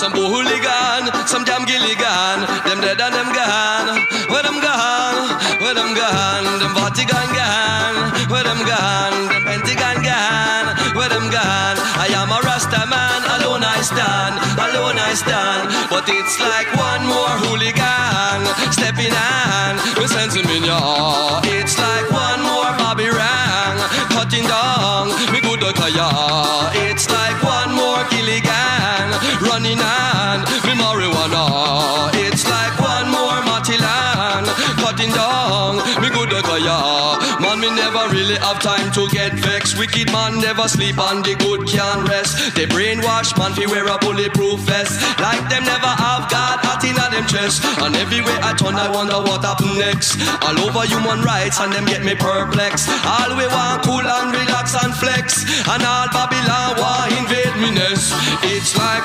Some boo hooligan, some damn gilligan. Them dead and them gone. Where them gone? Where them gone? Them Vatican gone. Where them gone? Them Pentagon gone. Where them gone? I am a Rasta man, alone I stand, alone I stand. But it's like one more hooligan stepping on. We send him in your. It's like one more Bobby Rang cutting down. Me good kaya. Man never sleep and the good can't rest. They brainwash man fi wear a bulletproof vest. Like them never have God hot in them chest. And everywhere I turn, I wonder what happen next. All over human rights and them get me perplexed. All we want cool and relax and flex. And all Babylon want invade me nest. It's like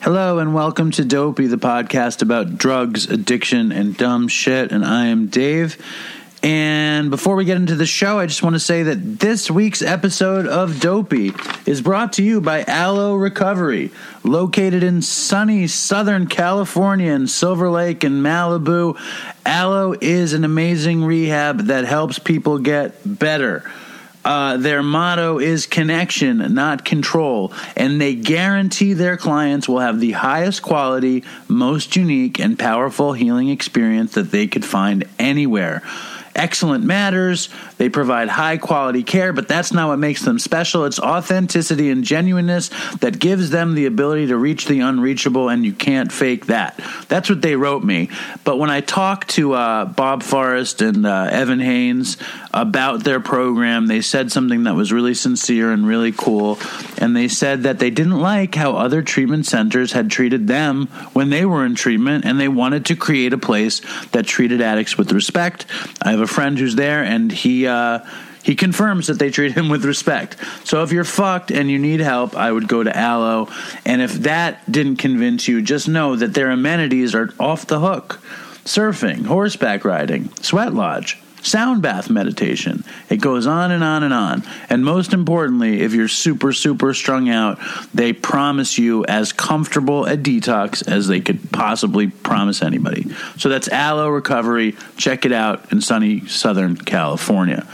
Hello and welcome to Dopey, the podcast about drugs, addiction, and dumb shit. And I am Dave. And before we get into the show, I just want to say that this week's episode of Dopey is brought to you by Alo Recovery, located in sunny Southern California in Silver Lake and Malibu. Alo is an amazing rehab that helps people get better. Uh, their motto is connection, not control, and they guarantee their clients will have the highest quality, most unique, and powerful healing experience that they could find anywhere. Excellent matters. They provide high quality care, but that's not what makes them special. It's authenticity and genuineness that gives them the ability to reach the unreachable, and you can't fake that. That's what they wrote me. But when I talked to uh, Bob Forrest and uh, Evan Haynes about their program, they said something that was really sincere and really cool. And they said that they didn't like how other treatment centers had treated them when they were in treatment, and they wanted to create a place that treated addicts with respect. I have a friend who's there, and he uh, he confirms that they treat him with respect. So if you're fucked and you need help, I would go to Alo. And if that didn't convince you, just know that their amenities are off the hook: surfing, horseback riding, sweat lodge. Sound bath meditation. It goes on and on and on. And most importantly, if you're super, super strung out, they promise you as comfortable a detox as they could possibly promise anybody. So that's Alo Recovery. Check it out in sunny Southern California.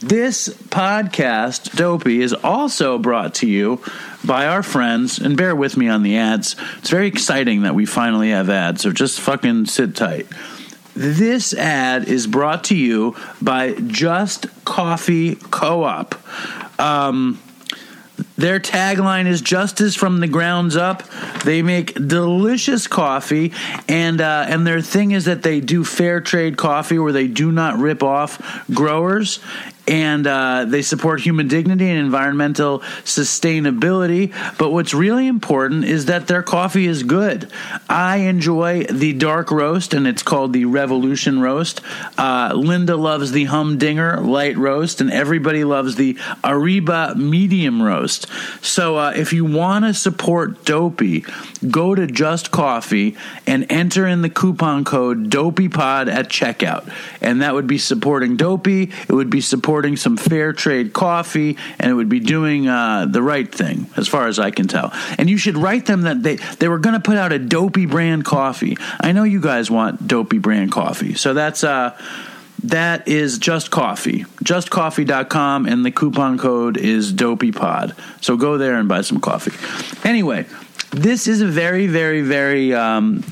This podcast, Dopey, is also brought to you by our friends, and bear with me on the ads. It's very exciting that we finally have ads, so just fucking sit tight. This ad is brought to you by Just Coffee Co op. Um, their tagline is justice from the grounds up. They make delicious coffee, and uh, and their thing is that they do fair trade coffee, where they do not rip off growers, and uh, they support human dignity and environmental sustainability. But what's really important is that their coffee is good. I enjoy the dark roast, and it's called the Revolution Roast. Uh, Linda loves the Humdinger light roast, and everybody loves the Ariba medium roast. So uh, if you want to support Dopey, go to Just Coffee and enter in the coupon code DopeyPod at checkout, and that would be supporting Dopey. It would be supporting some fair trade coffee, and it would be doing uh, the right thing, as far as I can tell. And you should write them that they they were going to put out a Dopey brand coffee. I know you guys want Dopey brand coffee, so that's uh that is just coffee justcoffee.com and the coupon code is dopeypod so go there and buy some coffee anyway this is a very very very um,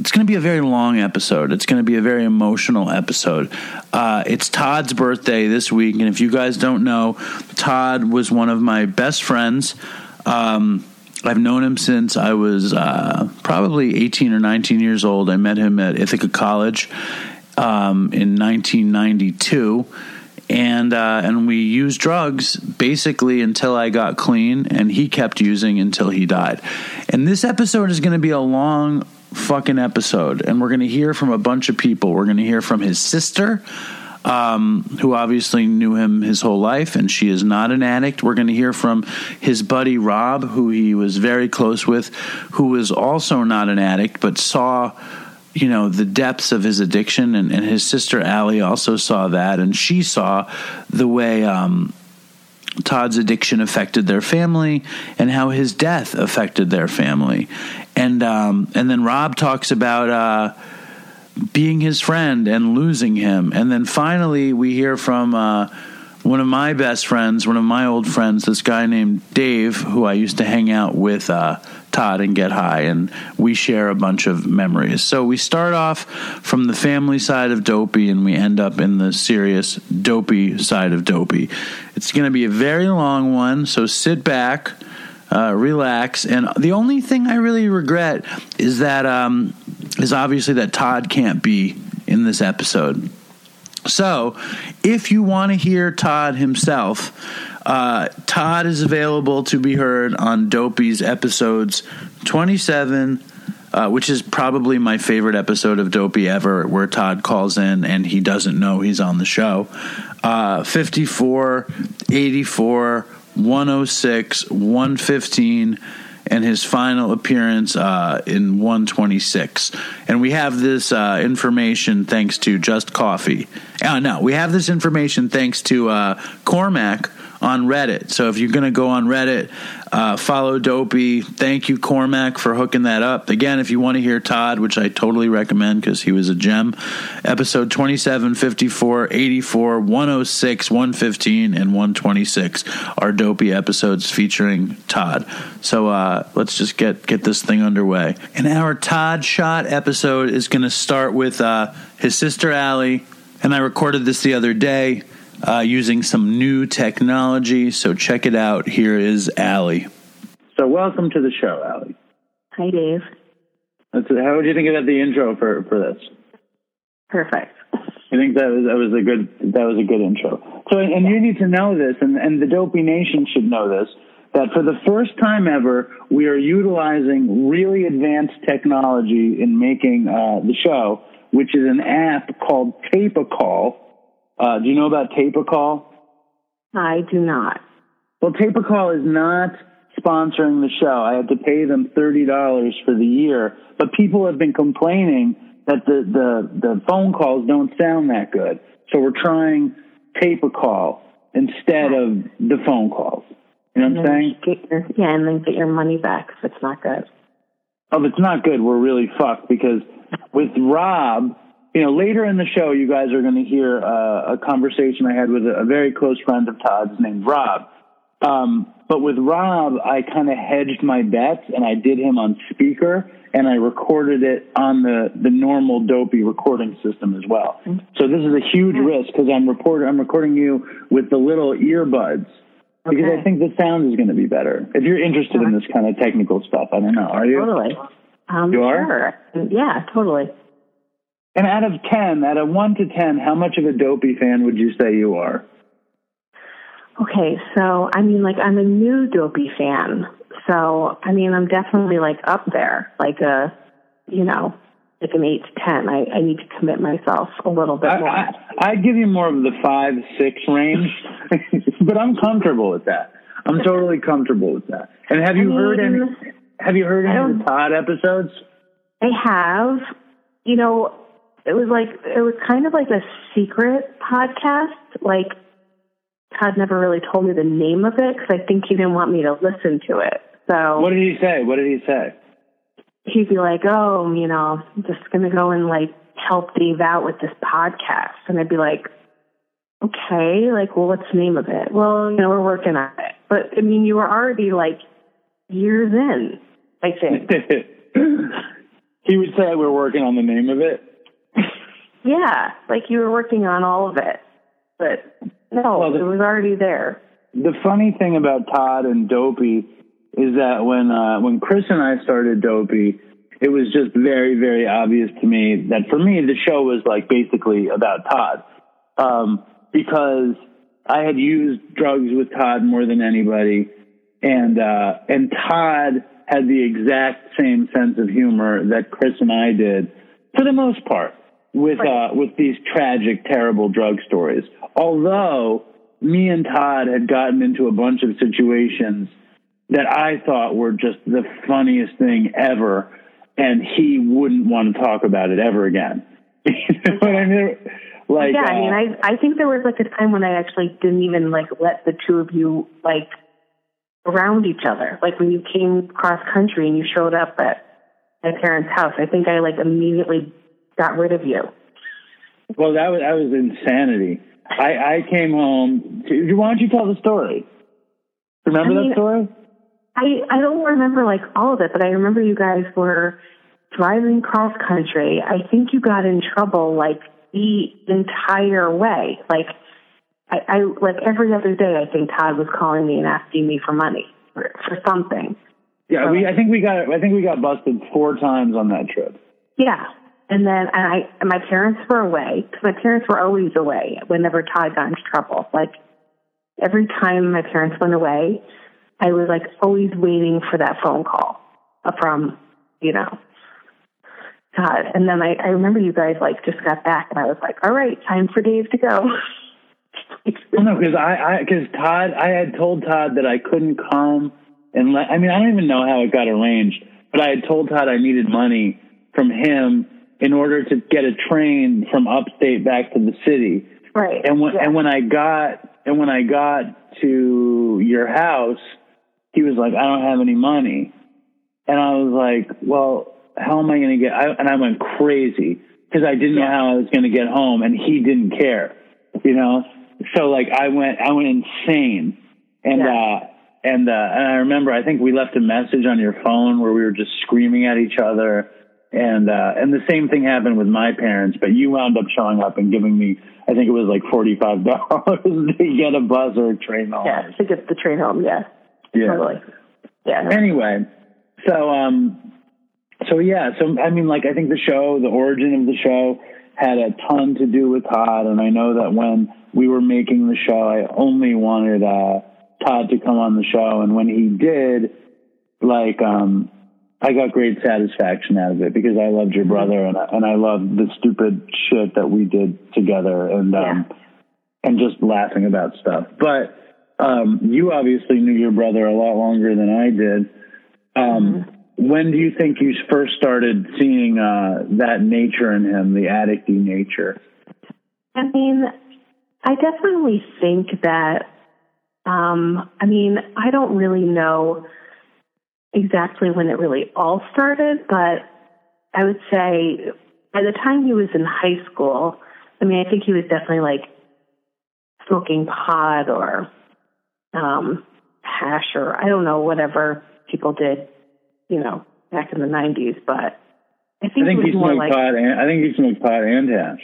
it's going to be a very long episode. It's going to be a very emotional episode. Uh, it's Todd's birthday this week, and if you guys don't know, Todd was one of my best friends. Um, I've known him since I was uh, probably 18 or 19 years old. I met him at Ithaca College um, in 1992 and uh, and we used drugs basically until I got clean, and he kept using until he died. And this episode is going to be a long fucking episode, and we're going to hear from a bunch of people. We're going to hear from his sister. um, who obviously knew him his whole life, and she is not an addict. We're going to hear from his buddy Rob, who he was very close with, who was also not an addict, but saw you know the depths of his addiction and, and his sister Allie also saw that and she saw the way um, Todd's addiction affected their family and how his death affected their family. And um, and then Rob talks about uh, being his friend and losing him. And then finally we hear from uh, one of my best friends one of my old friends this guy named Dave who I used to hang out with uh, Todd and Get High, and we share a bunch of memories. So we start off from the family side of Dopey, and we end up in the serious Dopey side of Dopey. It's going to be a very long one, so sit back. Uh, relax, and the only thing I really regret is that um, is obviously that Todd can't be in this episode. So, if you want to hear Todd himself, uh, Todd is available to be heard on Dopey's episodes 27, uh, which is probably my favorite episode of Dopey ever, where Todd calls in and he doesn't know he's on the show. Uh, 54, 84, 106, 115 and his final appearance uh, in 126. And we have this uh, information thanks to Just Coffee. Uh, no, we have this information thanks to uh, Cormac on Reddit. So if you're going to go on Reddit, uh, follow Dopey. Thank you, Cormac, for hooking that up. Again, if you want to hear Todd, which I totally recommend because he was a gem, episode 27, 54, 84, 106, 115, and 126 are Dopey episodes featuring Todd. So uh, let's just get, get this thing underway. And our Todd Shot episode is going to start with uh, his sister Allie. And I recorded this the other day uh, using some new technology. So check it out. Here is Allie. So welcome to the show, Allie. Hi, Dave. That's, how would you think about the intro for, for this? Perfect. I think that was that was a good that was a good intro. So, and you need to know this, and and the Dopey Nation should know this that for the first time ever, we are utilizing really advanced technology in making uh, the show, which is an app called Tape a Call uh, do you know about Tape-A-Call? I do not. Well, Tape-A-Call is not sponsoring the show. I had to pay them thirty dollars for the year, but people have been complaining that the, the the phone calls don't sound that good. So we're trying Tape-A-Call instead of the phone calls. You know what I'm saying? Your, yeah, and then get your money back if it's not good. Oh, if it's not good, we're really fucked because with Rob, you know, later in the show, you guys are going to hear uh, a conversation I had with a, a, very close friend of Todd's named Rob. Um, but with Rob, I kind of hedged my bets and I did him on speaker and I recorded it on the, the normal dopey recording system as well. Mm-hmm. So this is a huge risk because I'm report I'm recording you with the little earbuds because okay. I think the sound is going to be better. If you're interested in this kind of technical stuff, I don't know. Are you? Totally. Um, you are? Sure. Yeah, totally. And out of 10, out of 1 to 10, how much of a dopey fan would you say you are? Okay, so I mean, like, I'm a new dopey fan. So, I mean, I'm definitely like up there, like a, you know, like an 8 to 10. I, I need to commit myself a little bit more. I, I, I'd give you more of the 5, 6 range, but I'm comfortable with that. I'm totally comfortable with that. And have you I mean, heard any? Have you heard any of the Todd episodes? I have. You know, it was like it was kind of like a secret podcast. Like Todd never really told me the name of it because I think he didn't want me to listen to it. So what did he say? What did he say? He'd be like, "Oh, you know, I'm just gonna go and like help Dave out with this podcast," and I'd be like, "Okay, like, well, what's the name of it?" Well, you know, we're working on it. But I mean, you were already like years in. I think. he would say we're working on the name of it. Yeah, like you were working on all of it, but no, well, the, it was already there. The funny thing about Todd and Dopey is that when uh, when Chris and I started Dopey, it was just very very obvious to me that for me the show was like basically about Todd um, because I had used drugs with Todd more than anybody, and uh, and Todd had the exact same sense of humor that Chris and I did for the most part. With uh, with these tragic, terrible drug stories. Although me and Todd had gotten into a bunch of situations that I thought were just the funniest thing ever, and he wouldn't want to talk about it ever again. you know what I mean? Like, yeah, uh, I mean, I I think there was like a time when I actually didn't even like let the two of you like around each other. Like when you came cross country and you showed up at my parents' house, I think I like immediately got rid of you. well, that was that was insanity. I, I came home. To, why don't you tell the story? Remember I mean, that story? I I don't remember like all of it, but I remember you guys were driving cross country. I think you got in trouble like the entire way. Like I, I like every other day. I think Todd was calling me and asking me for money for, for something. Yeah, we. I think we got. I think we got busted four times on that trip. Yeah. And then and I and my parents were away. 'cause My parents were always away whenever Todd got into trouble. Like every time my parents went away, I was like always waiting for that phone call from, you know, Todd. And then I, I remember you guys like just got back and I was like, all right, time for Dave to go. Well, no, because I, because Todd, I had told Todd that I couldn't come and let. I mean, I don't even know how it got arranged, but I had told Todd I needed money from him in order to get a train from upstate back to the city. right. And when yeah. and when I got and when I got to your house, he was like, "I don't have any money," and I was like, "Well, how am I going to get?" I, and I went crazy because I didn't know how I was going to get home, and he didn't care, you know. So like I went, I went insane, and Yeah. uh, and uh, and I remember I think we left a message on your phone where we were just screaming at each other. And uh, and the same thing happened with my parents, but you wound up showing up and giving me, I think it was like forty five dollars to get a bus or a train home. yeah, to get the train home. Yeah. Yeah. Totally. Yeah. Anyway, so um, so yeah, so I mean, like I think the show, the origin of the show, had a ton to do with Todd, and I know that when we were making the show, I only wanted uh, Todd to come on the show, and when he did, like um, I got great satisfaction out of it because I loved your brother, and I, and I loved the stupid shit that we did together, and um, and just laughing about stuff, but. Um, you obviously knew your brother a lot longer than I did. Um, When do you think you first started seeing uh, that nature in him, the addicty nature? I mean, I definitely think that, um, I mean, I don't really know exactly when it really all started, but I would say by the time he was in high school, I mean, I think he was definitely like smoking pot or um, hash or I don't know, whatever people did, you know, back in the 90s, but I think, I think he was more smoked like, pot. And, I think he smoked pot and hash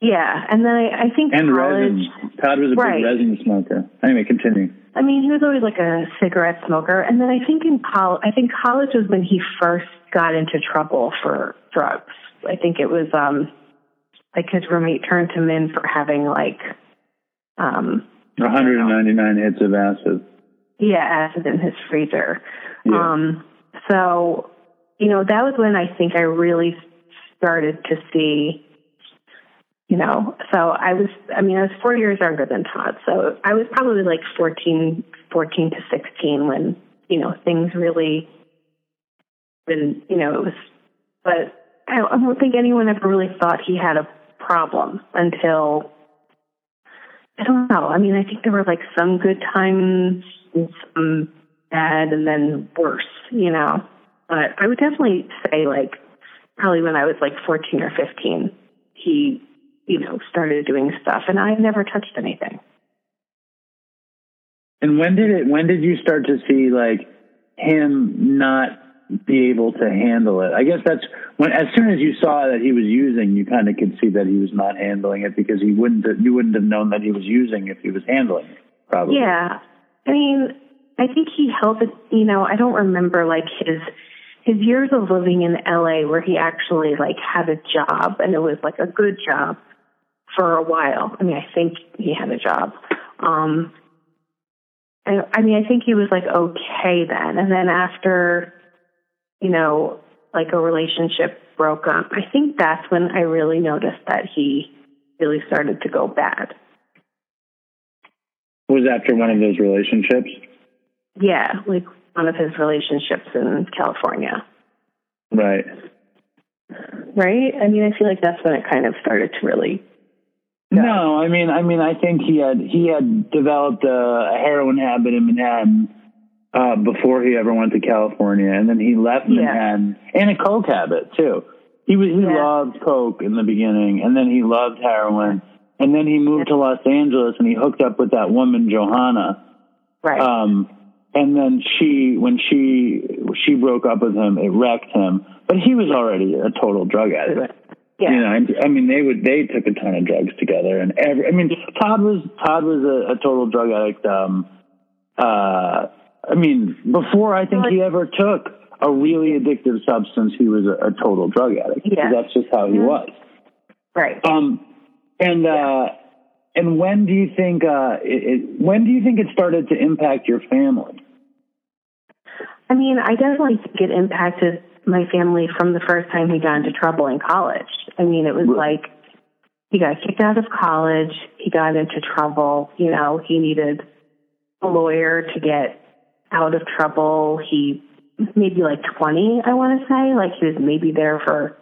yeah. And then I, I think and college, resin. Todd was a Right. big resin smoker. Anyway, continue. I mean, he was always like a cigarette smoker. And then I think in college, I think college was when he first got into trouble for drugs. I think it was, um, like his roommate turned him in for having like, um, 199 hits of acid. yeah, acid in his freezer. Yeah. Um, so, you know, that was when I think I really started to see, you know, so I was, I mean, I was four years younger than Todd. So I was probably like 14, 14 to 16 when, you know, things really, when, you know, it was, but I I don't think anyone ever really thought he had a problem until, I don't know. I mean, I think there were like some good times and some bad and then worse, you know. But I would definitely say like probably when I was like 14 or 15, he, you know, started doing stuff and I never touched anything. And when did it? When did you start to see like him not be able to handle it? I guess that's when. As soon as you saw that he was using, you kind of could see that he was not handling it because he wouldn't. You wouldn't have known that he was using if he was handling it. Probably. Yeah. I mean, I think he held it, you know, I don't remember like his his years of living in LA where he actually like had a job and it was like a good job for a while. I mean, I think he had a job. Um I, I mean, I think he was like okay then. And then after, you know, like a relationship broke up, I think that's when I really noticed that he really started to go bad. Was after one of those relationships? Yeah, like one of his relationships in California. Right. Right? I mean, I feel like that's when it kind of started to really. No, I mean, I mean, I think he had he had developed a heroin habit in Manhattan uh, before he ever went to California, and then he left Manhattan yeah. and a coke habit too. He was he yeah. loved coke in the beginning, and then he loved heroin, and then he moved yeah. to Los Angeles and he hooked up with that woman Johanna. Right. Um, and then she, when she she broke up with him, it wrecked him. But he was already a total drug addict. Yeah. You know, I mean, they would they took a ton of drugs together, and every. I mean, Todd was Todd was a, a total drug addict. Um, uh, I mean, before I think he ever took a really addictive substance, he was a, a total drug addict. Yeah. That's just how he mm-hmm. was. Right. Um, and uh, and when do you think uh, it, it, when do you think it started to impact your family? I mean, I definitely think it impacted my family from the first time he got into trouble in college. I mean, it was like he got kicked out of college, he got into trouble, you know, he needed a lawyer to get out of trouble. He maybe like 20, I want to say. Like he was maybe there for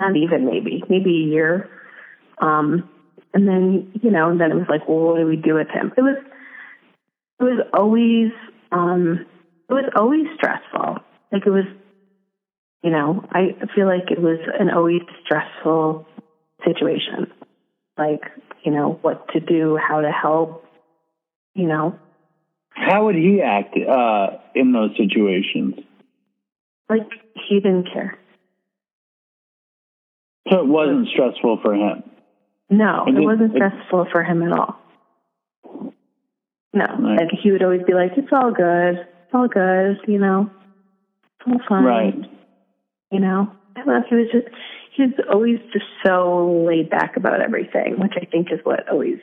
not even maybe, maybe a year. Um, and then, you know, and then it was like, well, what do we do with him? It was, it was always, um, it was always stressful. Like it was, you know, I feel like it was an always stressful situation. Like, you know, what to do, how to help, you know, how would he act uh, in those situations? Like he didn't care. So it wasn't stressful for him. No, it, it wasn't stressful for him at all. No, right. like he would always be like, "It's all good. It's all good. You know, it's all fine." Right. You know, I don't. He was just he was always just so laid back about everything, which I think is what always,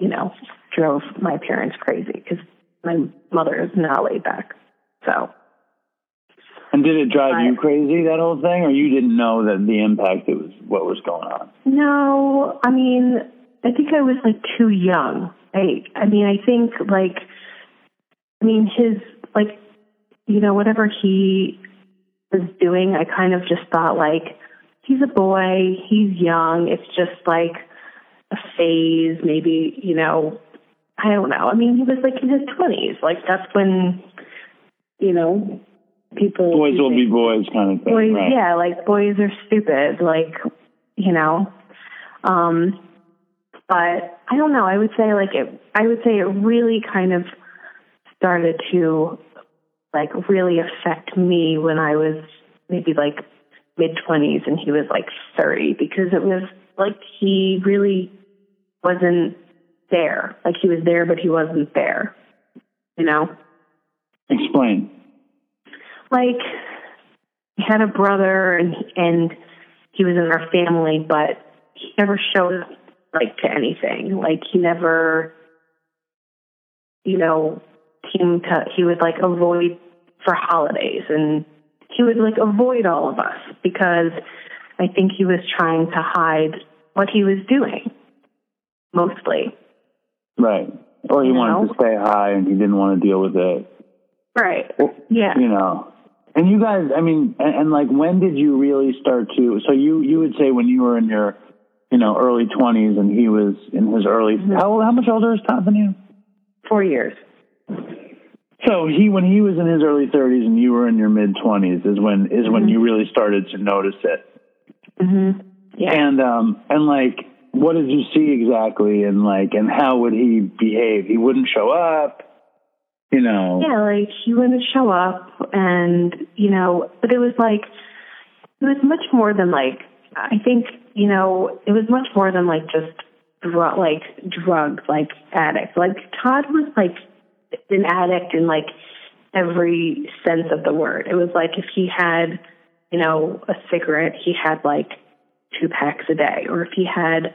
you know, drove my parents crazy because my mother is not laid back. So. And did it drive you crazy that whole thing, or you didn't know that the impact it was what was going on? No, I mean, I think I was like too young. I, I mean, I think like, I mean, his like, you know, whatever he was doing, I kind of just thought like, he's a boy, he's young. It's just like a phase, maybe, you know, I don't know. I mean, he was like in his twenties. Like that's when, you know, people boys will be boys kind of thing. Boys, right. yeah, like boys are stupid. Like, you know, um, but I don't know. I would say like it. I would say it really kind of started to like really affect me when I was maybe like mid twenties and he was like thirty because it was like he really wasn't there. Like he was there, but he wasn't there. You know? Explain. Like he had a brother and and he was in our family, but he never showed up like to anything. Like he never you know, came to he would like avoid for holidays and he would like avoid all of us because I think he was trying to hide what he was doing mostly. Right. Or he you wanted know? to stay high and he didn't want to deal with it. Right. Yeah. You know. And you guys, I mean, and, and like, when did you really start to? So you you would say when you were in your, you know, early twenties and he was in his early. Mm-hmm. How how much older is Tom than you? Four years. So he when he was in his early thirties and you were in your mid twenties is when is mm-hmm. when you really started to notice it. Mm-hmm. Yeah. And um and like what did you see exactly and like and how would he behave he wouldn't show up you know yeah like he wouldn't show up and you know but it was like it was much more than like i think you know it was much more than like just drug like drugs like addicts. like todd was like an addict in like every sense of the word it was like if he had you know a cigarette he had like two packs a day, or if he had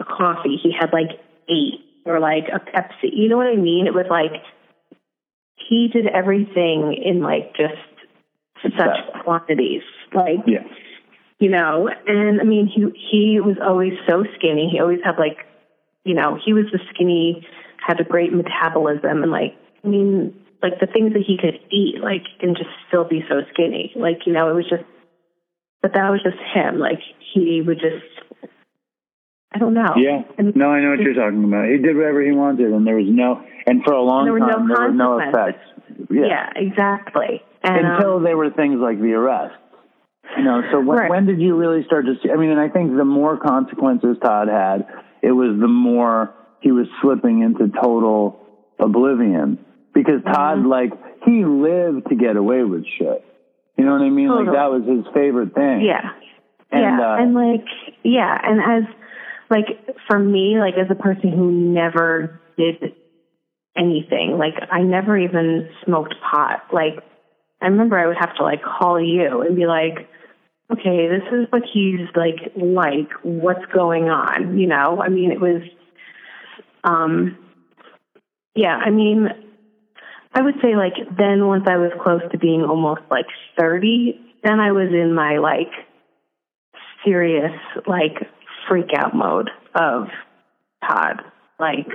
a coffee, he had like eight, or like a Pepsi. You know what I mean? It was like he did everything in like just such quantities Like, Yeah. you know, and I mean, he he was always so skinny. He always had like, you know, he was the skinny, had a great metabolism, and like, I mean, like the things that he could eat, like, and just still be so skinny. Like, you know, it was just, but that was just him. Like, he would just, I don't know. Yeah. And No, I know what you're talking about. He did whatever he wanted, and there was no, and for a long There were no time, there were no effects. yeah. exactly. And Until um, there were things like the arrest. You know, so when, Right. when did you really start to see? I mean, and I think the more consequences Todd had, it was the more he was slipping into total oblivion. Because Todd, Mm-hmm. like, he lived to get away with shit. You know what I mean? Like, that was his favorite thing. Yeah. And, yeah. uh, and like, yeah. And as, like, for me, like, as a person who never did anything, like, I never even smoked pot. Like, I remember I would have to, like, call you and be like, okay, this is what he's like, like, what's going on? You know? I mean, it was, um, yeah, I mean, I would say like then once I was close to being almost like 30, then I was in my like serious like freak out mode of Todd. Like,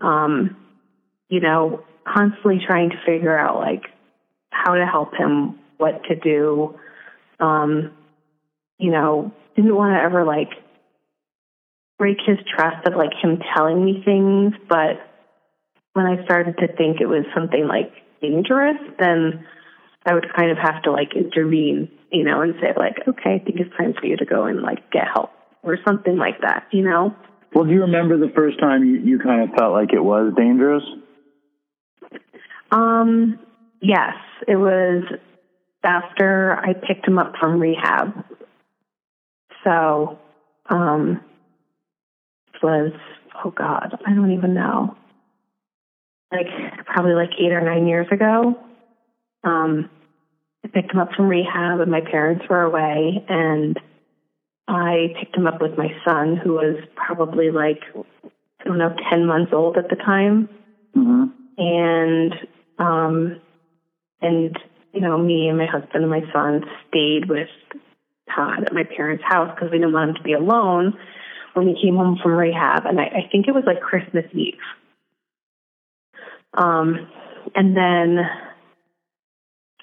um, you know, constantly trying to figure out like how to help him, what to do. Um, you know, didn't want to ever like break his trust of like him telling me things, but when I started to think it was something like dangerous, then I would kind of have to like intervene, you know, and say like, okay, I think it's time for you to go and like get help or something like that, you know? Well, do you remember the first time you, you kind of felt like it was dangerous? Um, yes, it was after I picked him up from rehab. So, um, was, oh God, I don't even know. Like, probably like eight or nine years ago. Um, I picked him up from rehab and my parents were away and I picked him up with my son who was probably like, I don't know, 10 months old at the time Mm-hmm. and um and you know me and my husband and my son stayed with Todd at my parents' house because we didn't want him to be alone when we came home from rehab and I, I think it was like Christmas Eve. Um and then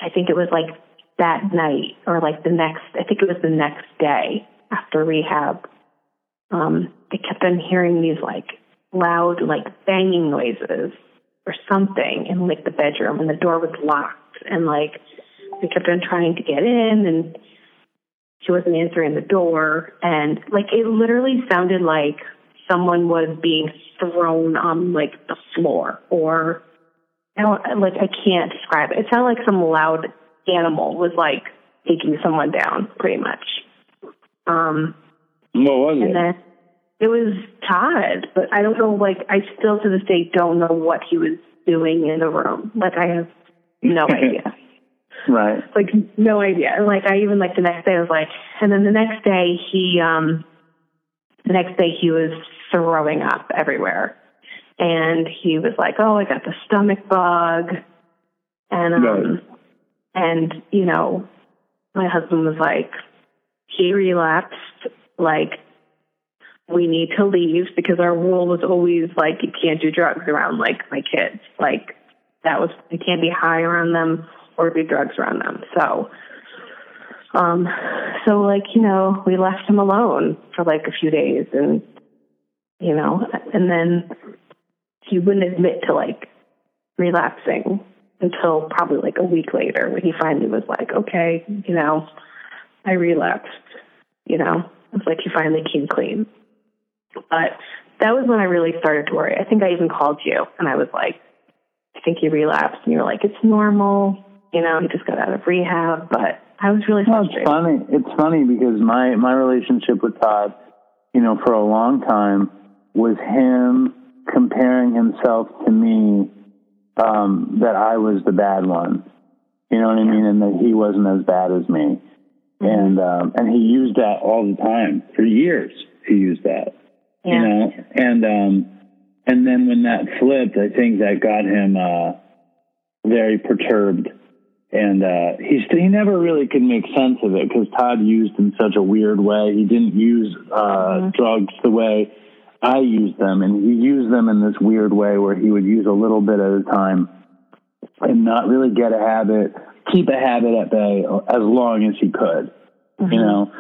I think it was like that night or like the next I think it was the next day after rehab. Um I kept on hearing these like loud like banging noises or something in like the bedroom and the door was locked and like we kept on trying to get in and she wasn't answering the door and like it literally sounded like someone was being thrown on like the floor or I don't like I can't describe it. It sounded like some loud animal was like taking someone down pretty much. Um What was and it? then it was Todd, but I don't know. Like, I still to this day don't know what he was doing in the room. Like, I have no idea. Right. Like, no idea. And, Like, I even like the next day I was like, and then the next day he, um, the next day he was throwing up everywhere, and he was like, "Oh, I got the stomach bug," and um, Right. and you know, my husband was like, he relapsed. Like, we need to leave because our rule was always like, you can't do drugs around like my kids. Like, that was you can't be high around them or do drugs around them. So, um, so like you know, we left him alone for like a few days, and you know, and then he wouldn't admit to like relapsing until probably like a week later when he finally was like, okay, you know, I relapsed. You know, it's like he finally came clean. But that was when I really started to worry. I think I even called you and I was like, I think he relapsed. And you were like, it's normal. You know, he just got out of rehab. But I was really Well, it's funny. It's funny because my my relationship with Todd, you know, for a long time was him comparing himself to me um, that I was the bad one. You know what I mean, and that he wasn't as bad as me. And um, and he used that all the time for years. He used that. Yeah. You know, and um, and then when that flipped, I think that got him uh, very perturbed and uh, he he never really could make sense of it because Todd used in such a weird way. He didn't use uh, Mm-hmm. drugs the way I used them, and he used them in this weird way where he would use a little bit at a time and not really get a habit, keep a habit at bay as long as he could, Mm-hmm. you know,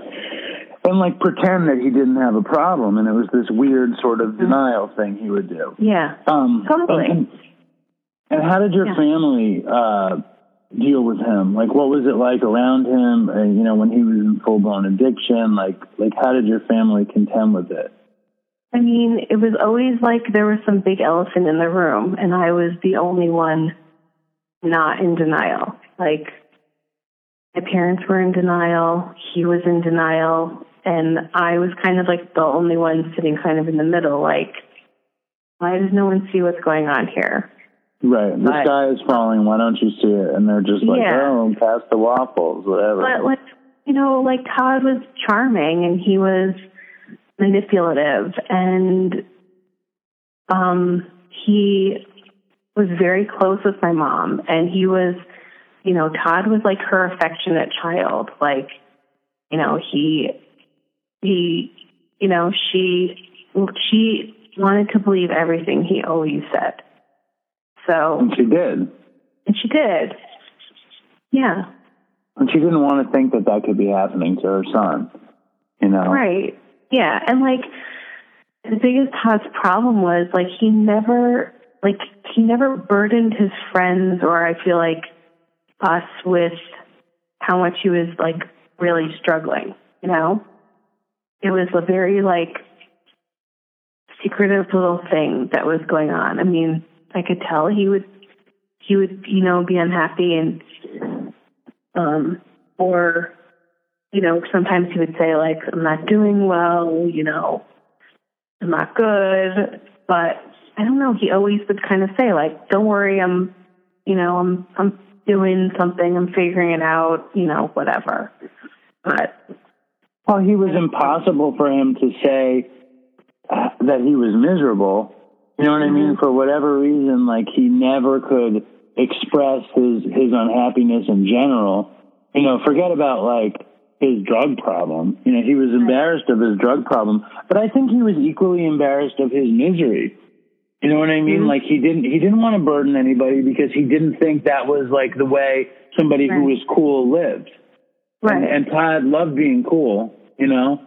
and like pretend that he didn't have a problem, and it was this weird sort of denial thing he would do. Yeah. Um, Totally. And, and how did your Yeah. family uh, deal with him? Like, what was it like around him? Uh, you know, when he was in full blown addiction. Like, like how did your family contend with it? I mean, it was always like there was some big elephant in the room, and I was the only one not in denial. Like, my parents were in denial, he was in denial, and I was kind of like the only one sitting kind of in the middle. Like, why does no one see what's going on here? Right. The But- sky is falling. Why don't you see it? And they're just like, Yeah. oh, pass the waffles, whatever. But like, you know, like Todd was charming and he was manipulative and um he was very close with my mom and he was you know, Todd was like her affectionate child. Like, you know, he he you know, she she wanted to believe everything he always said. So and she did. and she did. Yeah. And she didn't want to think that that could be happening to her son. You know? Right. Yeah. And like the biggest Todd's problem was like he never like he never burdened his friends or I feel like us with how much he was like really struggling, you know? It was a very like secretive little thing that was going on. I mean, I could tell he would he would, you know, be unhappy and um or you know, sometimes he would say like, I'm not doing well, you know, I'm not good. But I don't know, he always would kind of say like, don't worry, I'm, you know, I'm, I'm doing something, I'm figuring it out, you know, whatever. But Well, he was impossible for him to say uh, that he was miserable. You know what I mean? Mm-hmm. For whatever reason, like he never could express his his unhappiness in general. You know, forget about like his drug problem. You know, he was embarrassed of his drug problem, but I think he was equally embarrassed of his misery. You know what I mean? Mm-hmm. Like he didn't he didn't want to burden anybody because he didn't think that was like the way somebody who was cool lived. right, And, and Todd loved being cool, you know?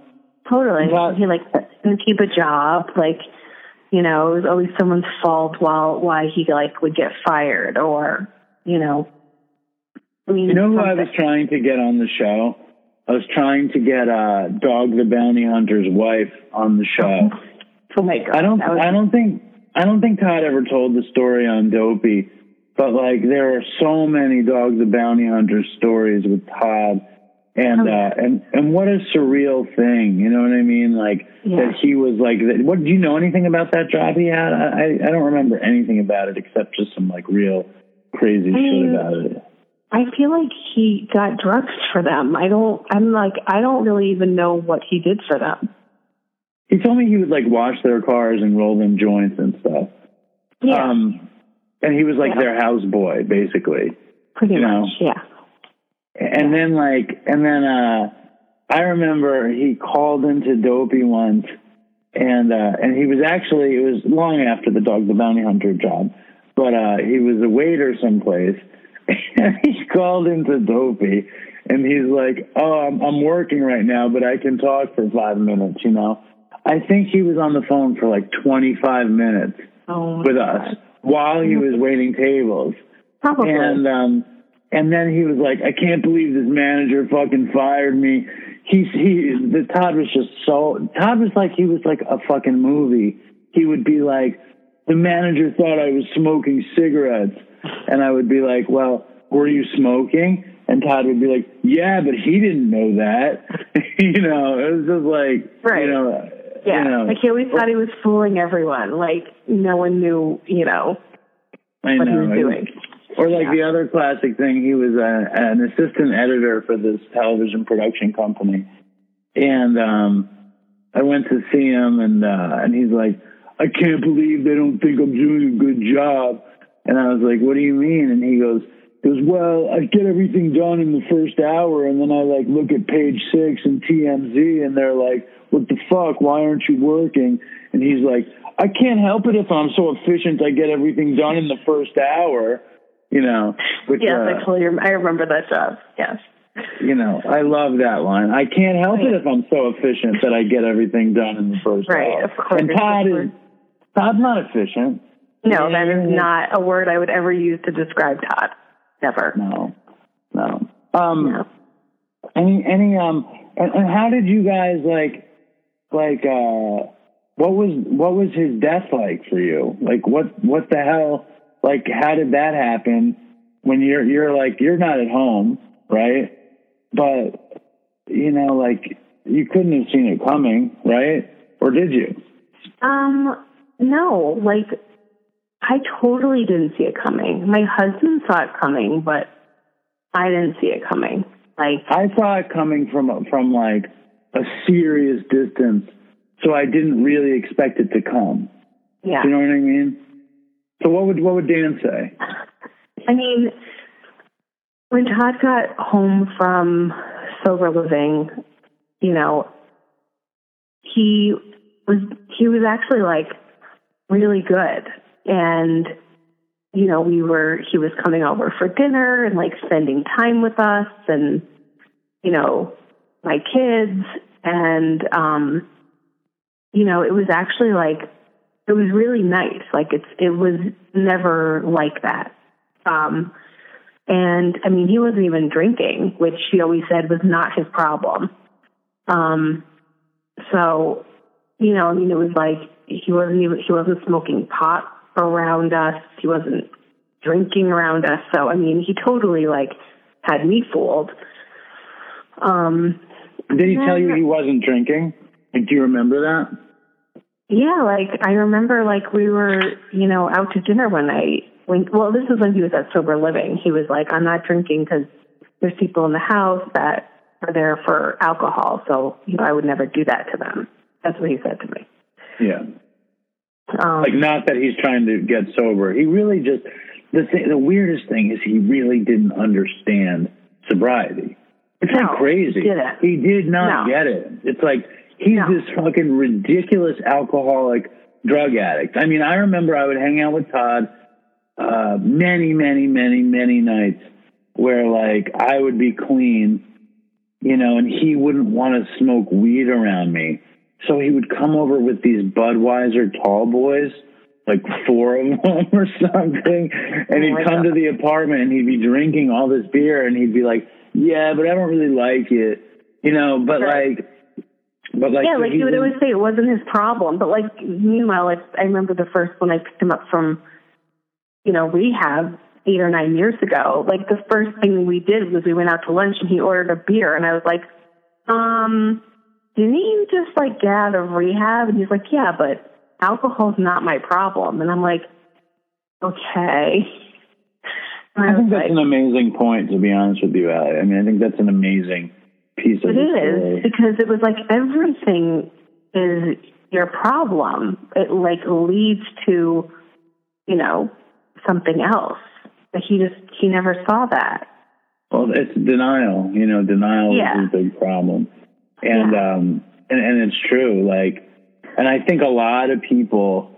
totally. But- he like didn't keep a job, like you know, it was always someone's fault while why he like would get fired or, you know. I mean, You know who I was trying to get on the show? I was trying to get uh Dog the Bounty Hunter's wife on the show. Oh my god! I don't was- I don't think I don't think Todd ever told the story on Dopey, but like there are so many Dog the Bounty Hunter stories with Todd and Oh. uh and and what a surreal thing, you know what I mean? Like Yeah. that he was like what do you know anything about that job he had? I I I don't remember anything about it except just some like real crazy mean, shit about it. I feel like he got drugs for them. I don't. I'm like I don't really even know what he did for them. He told me he would like wash their cars and roll them joints and stuff. Yeah, Um, and he was like Yeah. their houseboy, basically. pretty you know. much. Yeah. And then like, and then uh, I remember he called into Dopey once, and uh, and he was actually it was long after the Dog the Bounty Hunter job, but uh, he was a waiter someplace, and he called into Dopey, and he's like, "Oh, I'm, I'm working right now, but I can talk for five minutes," you know. I think he was on the phone for like 25 minutes Oh, with us while he was waiting tables. Probably. And um and then he was like, I can't believe this manager fucking fired me. He's he the Todd was just so Todd was like he was like a fucking movie. He would be like, The manager thought I was smoking cigarettes and I would be like, Well, were you smoking? And Todd would be like, Yeah, but he didn't know that. you know, it was just like Right. you know yeah. you know, like he always thought he was fooling everyone. Like no one knew, you know, I what he was doing. Or like Yeah. the other classic thing, he was a, an assistant editor for this television production company, and um, I went to see him, and uh, and he's like, "I can't believe they don't think I'm doing a good job," and I was like, "What do you mean?" And he goes, goes, well, I get everything done in the first hour, and then I like look at page six and TMZ, and they're like, what the fuck? Why aren't you working? And he's like, I can't help it if I'm so efficient. I get everything done in the first hour. You know, which, Yes, uh, I totally. Rem- I remember that job. Yes. you know, I love that line. I can't help it if I'm so efficient that I get everything done in the first Right, hour. of course. And Todd is. Todd's not efficient. No, that is not a word I would ever use to describe Todd. Never. No, no. Um, No. any any um, and, and how did you guys like like uh, what was what was his death like for you? Like what what the hell? Like how did that happen? When you're you're like you're not at home, right? But you know, like you couldn't have seen it coming, right? Or did you? Um, no, like I totally didn't see it coming. My husband saw it coming, but I didn't see it coming. Like, I saw it coming from from like a serious distance, so I didn't really expect it to come. yeah. You know what I mean? So what would what would Dan say? I mean, when Todd got home from sober living, you know, he was he was actually like really good, and you know, we were he was coming over for dinner and like spending time with us, and you know, my kids, and um, you know, it was actually like it was really nice. Like it's it was never like that. Um, and I mean, he wasn't even drinking, which he always said was not his problem. Um, so, you know, I mean, it was like he wasn't even he wasn't smoking pot around us. He wasn't drinking around us. So, I mean, he totally like had me fooled. Um, Did he tell you he wasn't drinking? Like, do you remember that? Yeah, like I remember, like we were, you know, out to dinner one night. When well, this is when he was at sober living. He was like, "I'm not drinking because there's people in the house that are there for alcohol, so you know, I would never do that to them." That's what he said to me. Yeah. Um, Like, not that he's trying to get sober. He really just the thing. The weirdest thing is he really didn't understand sobriety. It's No, like crazy. he didn't. He did not No. get it. It's like he's No. this fucking ridiculous alcoholic drug addict. I mean, I remember I would hang out with Todd uh, many, many, many, many nights where like I would be clean, you know, and he wouldn't want to smoke weed around me. So he would come over with these Budweiser tall boys, like four of them or something, and he'd come to the apartment and he'd be drinking all this beer and he'd be like, "Yeah, but I don't really like it," you know. But like, but like, yeah, like he would always say it wasn't his problem, but like meanwhile, like I remember the first when I picked him up from, you know, rehab eight or nine years ago. Like the first thing we did was we went out to lunch and he ordered a beer, and I was like, um, didn't you just like get out of rehab? And he's like, yeah, but alcohol's not my problem, and I'm like, okay. And I think that's like, an amazing point, to be honest with you, Allie. I mean, I think that's an amazing piece of It is because it was like everything is your problem. It like leads to, you know, something else. But he just he never saw that. Well, it's denial. You know, denial Yeah. is a big problem, and Yeah. um, and and it's true. Like, and I think a lot of people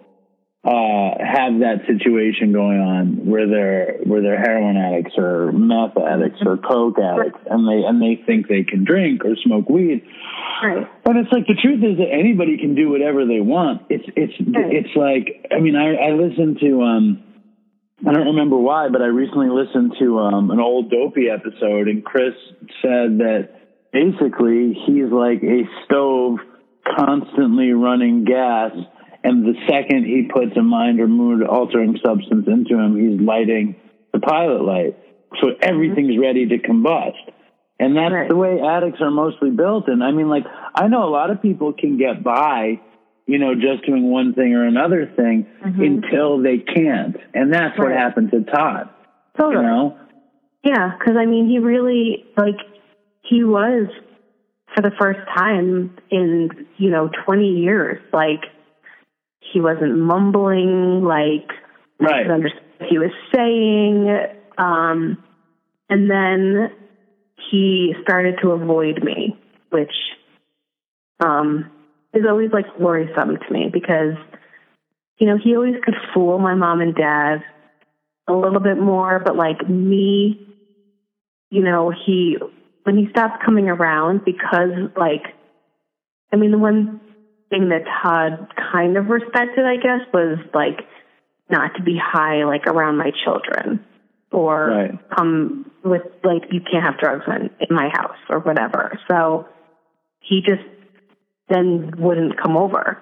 uh have that situation going on where they're where they're heroin addicts or meth addicts or coke addicts, and they and they think they can drink or smoke weed. Right. But it's like the truth is that anybody can do whatever they want. It's it's Right. it's like I mean I I listened to um I don't remember why, but I recently listened to um an old dopey episode and Chris said that basically he's like a stove constantly running gas and the second he puts a mind or mood altering substance into him, he's lighting the pilot light. So mm-hmm. everything's ready to combust. And that's Right. the way addicts are mostly built. And I mean, like, I know a lot of people can get by, you know, just doing one thing or another thing mm-hmm. until they can't. And that's what happened to Todd. Totally. You know? Yeah, because I mean, he really like he was for the first time in you know twenty years. Like he wasn't mumbling. Like I Right. could understand what he was saying. Um, and then he started to avoid me, which um, is always like worrisome to me because, you know, he always could fool my mom and dad a little bit more, but like me, you know, he, when he stopped coming around because like, I mean, the one thing that Todd kind of respected, I guess, was like not to be high like around my children or Right. come with like you can't have drugs in, in my house or whatever. So he just then wouldn't come over.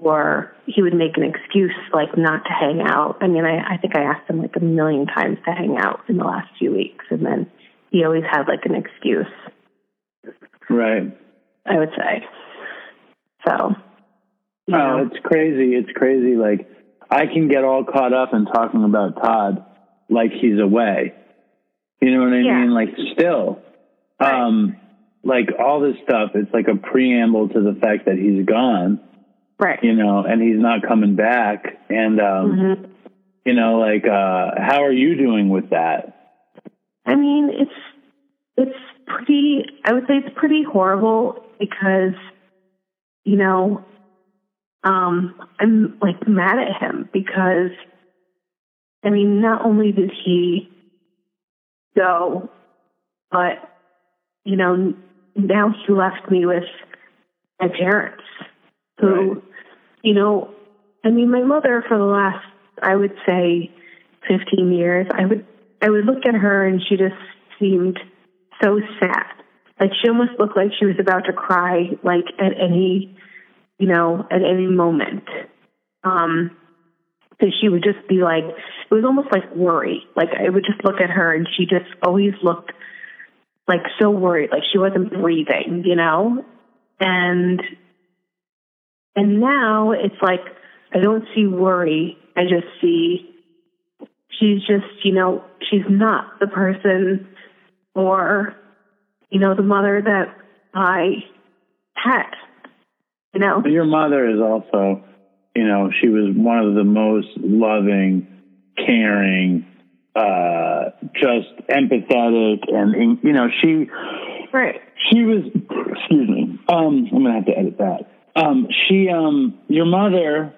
Or he would make an excuse like not to hang out. I mean, I, I think I asked him like a million times to hang out in the last few weeks and then he always had like an excuse, Right. I would say. So you Oh, it's crazy. It's crazy. Like I can get all caught up in talking about Todd like he's away. You know what I Yeah. mean? Like still. Right. Um like all this stuff, it's like a preamble to the fact that he's gone, right. you know, and he's not coming back. And um, hmm you know, like uh how are you doing with that? I mean, it's it's pretty. I would say it's pretty horrible because, you know, um, I'm like mad at him because, I mean, not only did he go, but you know, now he left me with my parents, who, Right. you know, I mean, my mother for the last, I would say, 15 years, I would I would look at her and she just seemed so sad. Like she almost looked like she was about to cry like at any you know, at any moment. Um so she would just be like it was almost like worry. Like I would just look at her and she just always looked like so worried, like she wasn't breathing, you know? And and now it's like I don't see worry. I just see she's just, you know, she's not the person or, you know, the mother that I had. You know? Your mother is also, you know, she was one of the most loving, caring, uh, just empathetic, and you know, she Right. she was. Excuse me. Um, I'm gonna have to edit that. Um, she, um, your mother,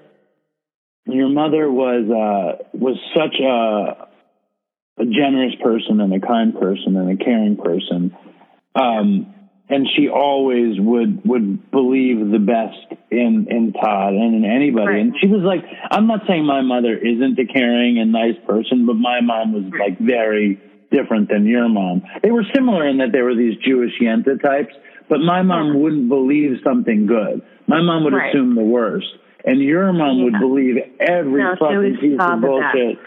your mother was uh, was such a, a generous person and a kind person and a caring person. Um, and she always would would believe the best in in Todd and in anybody. Right. And she was like, I'm not saying my mother isn't a caring and nice person, but my mom was like very different than your mom. They were similar in that they were these Jewish yenta types, but my mom wouldn't believe something good. My mom would Right. assume the worst, and your mom would believe every No, fucking piece of bullshit.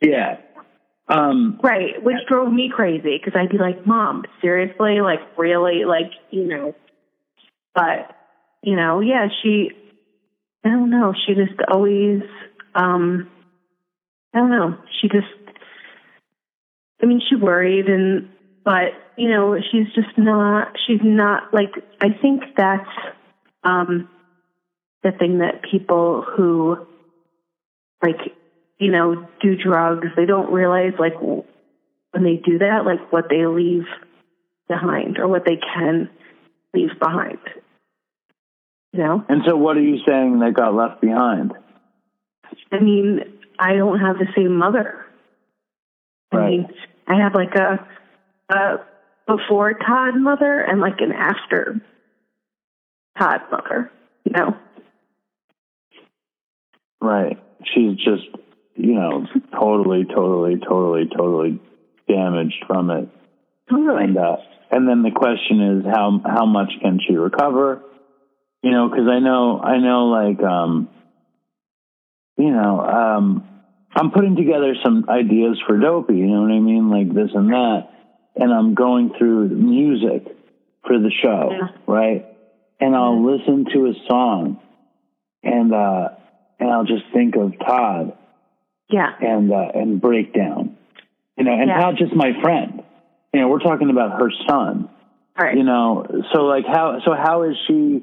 Yeah. Um, Right, which drove me crazy because I'd be like, "Mom, seriously? Like, really? Like, you know?" But you know, yeah, she. I don't know. She just always. um I don't know. She just. I mean, she worried, and but you know, she's just not. She's not like. I think that's um the thing that people who like you know, do drugs, they don't realize like when they do that, like what they leave behind or what they can leave behind. You know, and so, what are you saying that got left behind? I mean, I don't have the same mother. I Right. mean, I have like a, a before Todd mother and like an after Todd mother. You know, Right. She's just, you know, totally, totally, totally, totally damaged from it. totally. And uh, and then the question is how how much can she recover? You know, because I know I know like um, you know um, I'm putting together some ideas for Dopey. You know what I mean, like this and that, and I'm going through music for the show, Yeah. right? And I'll listen to a song, and uh, and I'll just think of Todd yeah, and uh, and breakdown. You know, and Yeah. not just my friend. You know, we're talking about her son. right. You know, so like how so how is she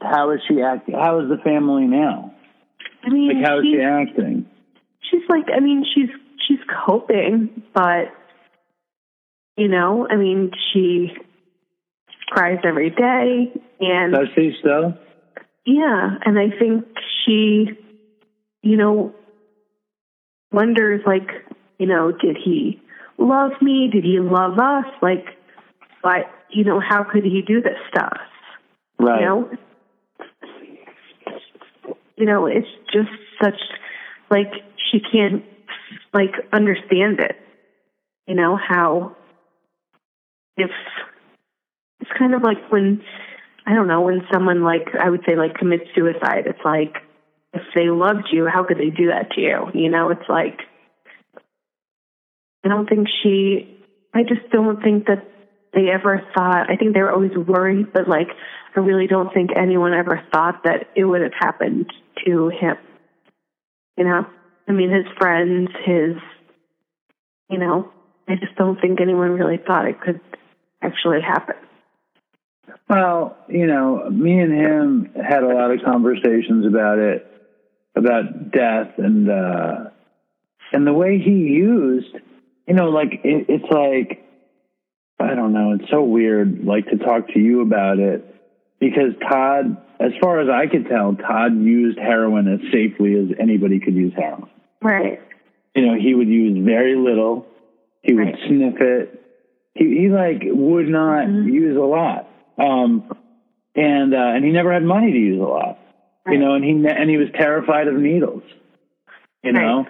how is she acting? How is the family now? I mean, Like how is she- she acting? she's like i mean she's she's coping but You know, I mean, she cries every day, and Does she still? yeah, and I think she, you know, wonders like, you know, did he love me? Did he love us? Like, but you know, how could he do this stuff? Right. You know, you know, it's just such like she can't like understand it. You know how if it's kind of like when I don't know when someone like I would say like commits suicide. It's like if they loved you, how could they do that to you? You know, it's like I don't think she. I just don't think that they ever thought. I think they were always worried, but like I really don't think anyone ever thought that it would have happened to him. You know, I mean, his friends, his, you know, I just don't think anyone really thought it could actually happen. Well, you know, me and him had a lot of conversations about it, about death and uh and the way he used, you know, like it, it's like I don't know, it's so weird like to talk to you about it because Todd, as far as I could tell, Todd used heroin as safely as anybody could use heroin. Right. You know, he would use very little. He would Right. sniff it. He, he like would not Mhm. use a lot. Um, and uh, and he never had money to use a lot. You know, and he ne- and he was terrified of needles. You know,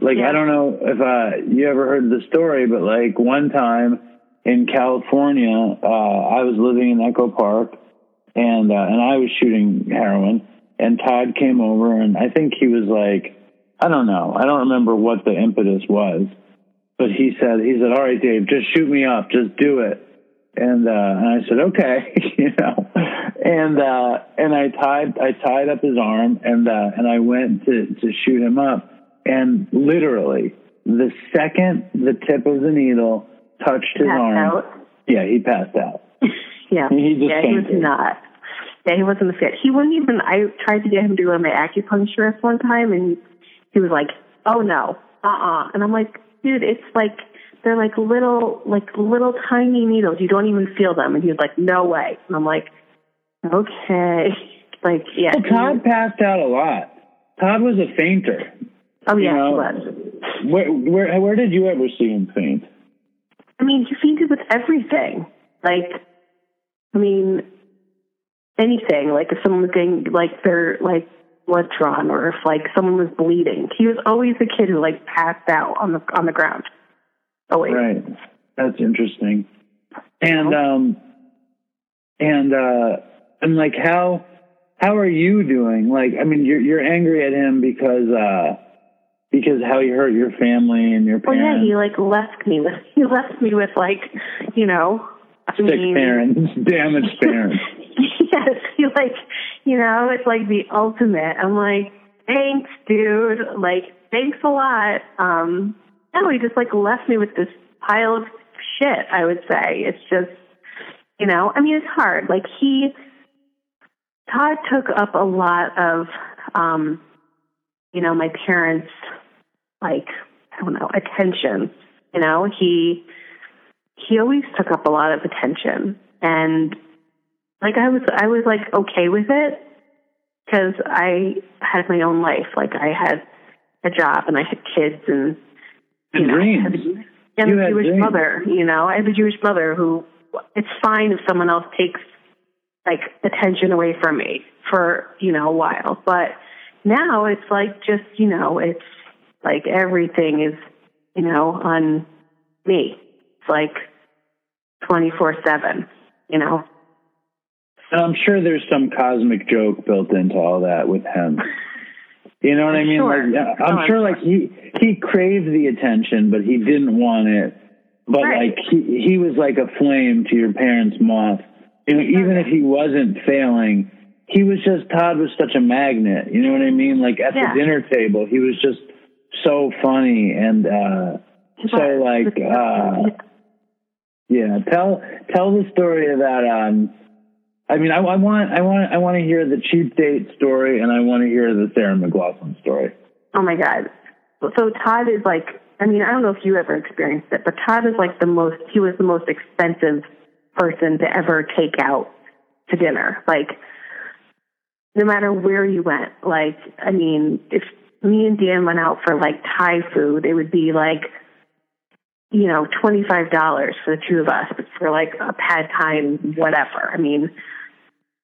like Yeah. I don't know if uh, you ever heard the story, but like one time in California, uh, I was living in Echo Park, and uh, and I was shooting heroin, and Todd came over, and I think he was like, I don't know, I don't remember what the impetus was, but he said, he said, all right, Dave, just shoot me up, just do it, and uh, and I said, okay, you know, and uh, and I tied I tied up his arm, and uh, and I went to to shoot him up, and literally the second the tip of the needle touched his arm, out. yeah, he passed out. Yeah. He just yeah, he was not. Yeah, he wasn't fit. He wouldn't even. I tried to get him to go to my acupuncturist one time, and he was like, "Oh no, uh, uh And I'm like, "Dude, it's like they're like little, like little tiny needles. You don't even feel them." And he was like, "No way." And I'm like, "Okay." Like, yeah. Well, Todd passed out a lot. Todd was a fainter. oh you yeah, know, he was. Where where where did you ever see him faint? I mean, he fainted with everything. Like, I mean, anything. Like if someone was getting like their like blood drawn, or if like someone was bleeding, he was always the kid who like passed out on the on the ground. Always. Right. That's interesting. And um and uh and like how how are you doing? Like I mean you're you're angry at him because uh because how he hurt your family and your Well, yeah, parents. he like left me with he left me with like you know I sick mean, parents, damaged parents. yes, he like you know it's like the ultimate. I'm like thanks, dude. Like thanks a lot. Um, no, he just like left me with this pile of shit. I would say it's just you know I mean it's hard. Like he Todd took up a lot of um, you know my parents like I don't know attention. You know he he always took up a lot of attention and like I was I was like okay with it because I had my own life like I had a job and I had kids and you And know, dreams. I had a- and You a Jewish dreams. mother you know I have a Jewish mother who it's fine if someone else takes like attention away from me for you know a while but now it's like just you know it's like everything is you know on me it's like 24 7 you know And I'm sure there's some cosmic joke built into all that with him. You know what I mean? Sure. Like, I'm I'm sure like he he craved the attention, but he didn't want it. But Right. like he he was like a flame to your parents' moth. Even if he wasn't failing, he was just Todd was such a magnet. You know what I mean? Like at Yeah. the dinner table, he was just so funny and uh so like uh yeah. Tell tell the story about um I mean, I, I want, I want, I want to hear the cheap date story, and I want to hear the Sarah McLaughlin story. Oh my God. So Todd is like I mean, I don't know if you ever experienced it, but Todd is like the most, he was the most expensive person to ever take out to dinner. Like, no matter where you went, like, I mean, if me and Dan went out for like Thai food, it would be like, you know, $25 for the two of us, for like a pad thai whatever. I mean,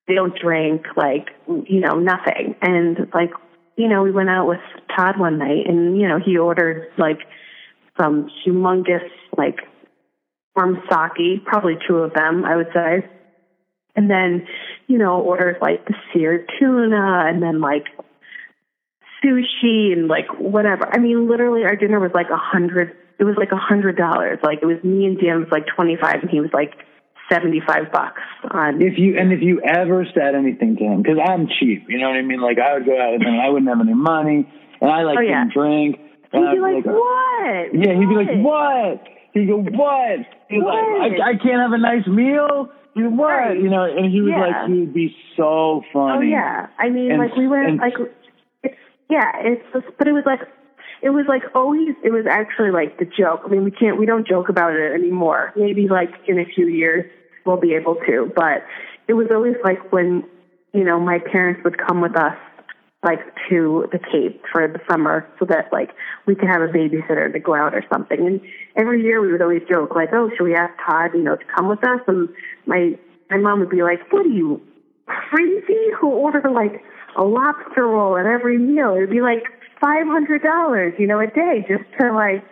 they don't drink, like, you know, nothing. And like, you know, we went out with Todd one night and, you know, he ordered like some humongous, like, warm sake, probably two of them, I would say. And then, you know, orders like the seared tuna and then like sushi and like whatever. I mean, literally our dinner was like a hundred, it was like a hundred dollars. Like it was me and Dan was like 25 and he was like 75 bucks on. If you and if you ever said anything to him, because I'm cheap, you know what I mean. Like I would go out him, I wouldn't have any money, and I like Oh, yeah. didn't drink. He'd be I'd like, what? Yeah, he'd be like, "What?" He'd go, "What?" He's What? like, I, "I can't have a nice meal." Like, "What?" Right. You know, and he was Yeah. like, he would be so funny. Oh yeah, I mean, And- like we went, and- like it's yeah, it's just, but it was like it was like always it was actually like the joke. I mean, we can't we don't joke about it anymore. Maybe like in a few years we'll be able to, but it was always like when you know my parents would come with us like to the Cape for the summer so that like we could have a babysitter to go out or something. And every year we would always joke like, "Oh, should we ask Todd, you know, to come with us?" And my my mom would be like, "What are you crazy? Who ordered like a lobster roll at every meal? It'd be like five hundred dollars, you know, a day just to like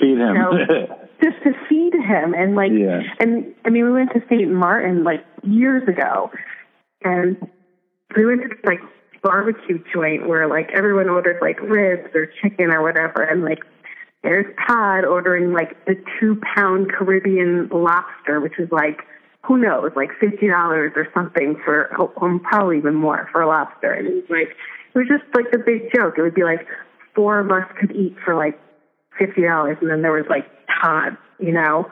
Feed him. know, just to feed him and like Yeah. and I mean we went to St. Martin like years ago and we went to like barbecue joint where like everyone ordered like ribs or chicken or whatever and like there's Todd ordering like the two pound Caribbean lobster, which is like who knows, like fifty dollars or something for oh, um, probably even more for a lobster. And it was like it was just like a big joke. It would be like four of us could eat for like fifty dollars, and then there was like Todd, you know,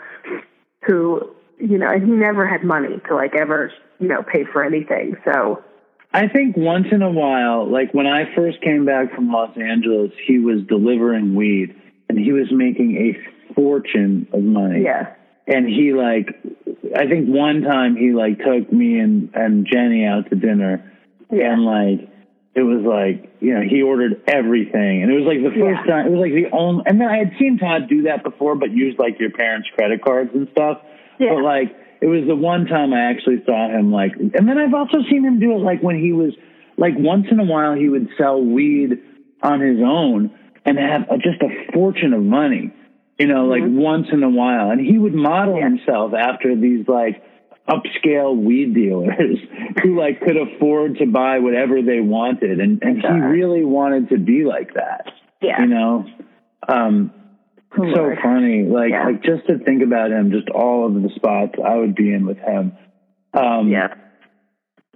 who you know, and he never had money to like ever you know pay for anything. So I think once in a while, like when I first came back from Los Angeles, he was delivering weed and he was making a fortune of money. yeah, And he like, I think one time he like took me and, and Jenny out to dinner yeah, and like, it was like, you know, he ordered everything. And it was like the first Yeah. time, it was like the only, and then I had seen Todd do that before, but use like your parents' credit cards and stuff. Yeah. But like, it was the one time I actually saw him like, and then I've also seen him do it like when he was, like once in a while he would sell weed on his own and have a, just a fortune of money, you know, like once in a while. And he would model Mm-hmm. Yeah. himself after these like upscale weed dealers who like could afford to buy whatever they wanted. And, and he really wanted to be like that, yeah. you know? Um, so Lord. funny. Like, Yeah. like just to think about him, just all of the spots I would be in with him. Um, Yeah.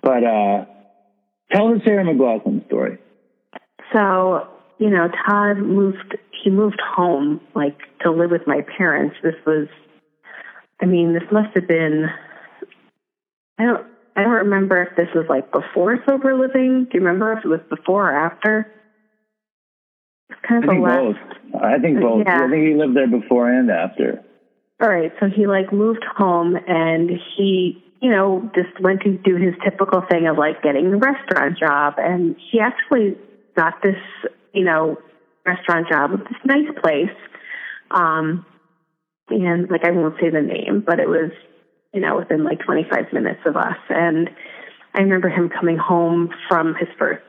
But uh, tell the Sarah McLaughlin story. So, you know, Todd moved, he moved home, like, to live with my parents. This was, I mean, this must have been, I don't, I don't remember if this was like before sober living. Do you remember if it was before or after? It's kind of think the last. both. I think both. Yeah. I think he lived there before and after. All right, so he like moved home and he, you know, just went to do his typical thing of like getting a restaurant job and he actually got this, you know, restaurant job with this nice place. Um and like I won't say the name, but it was, you know, within like 25 minutes of us and I remember him coming home from his first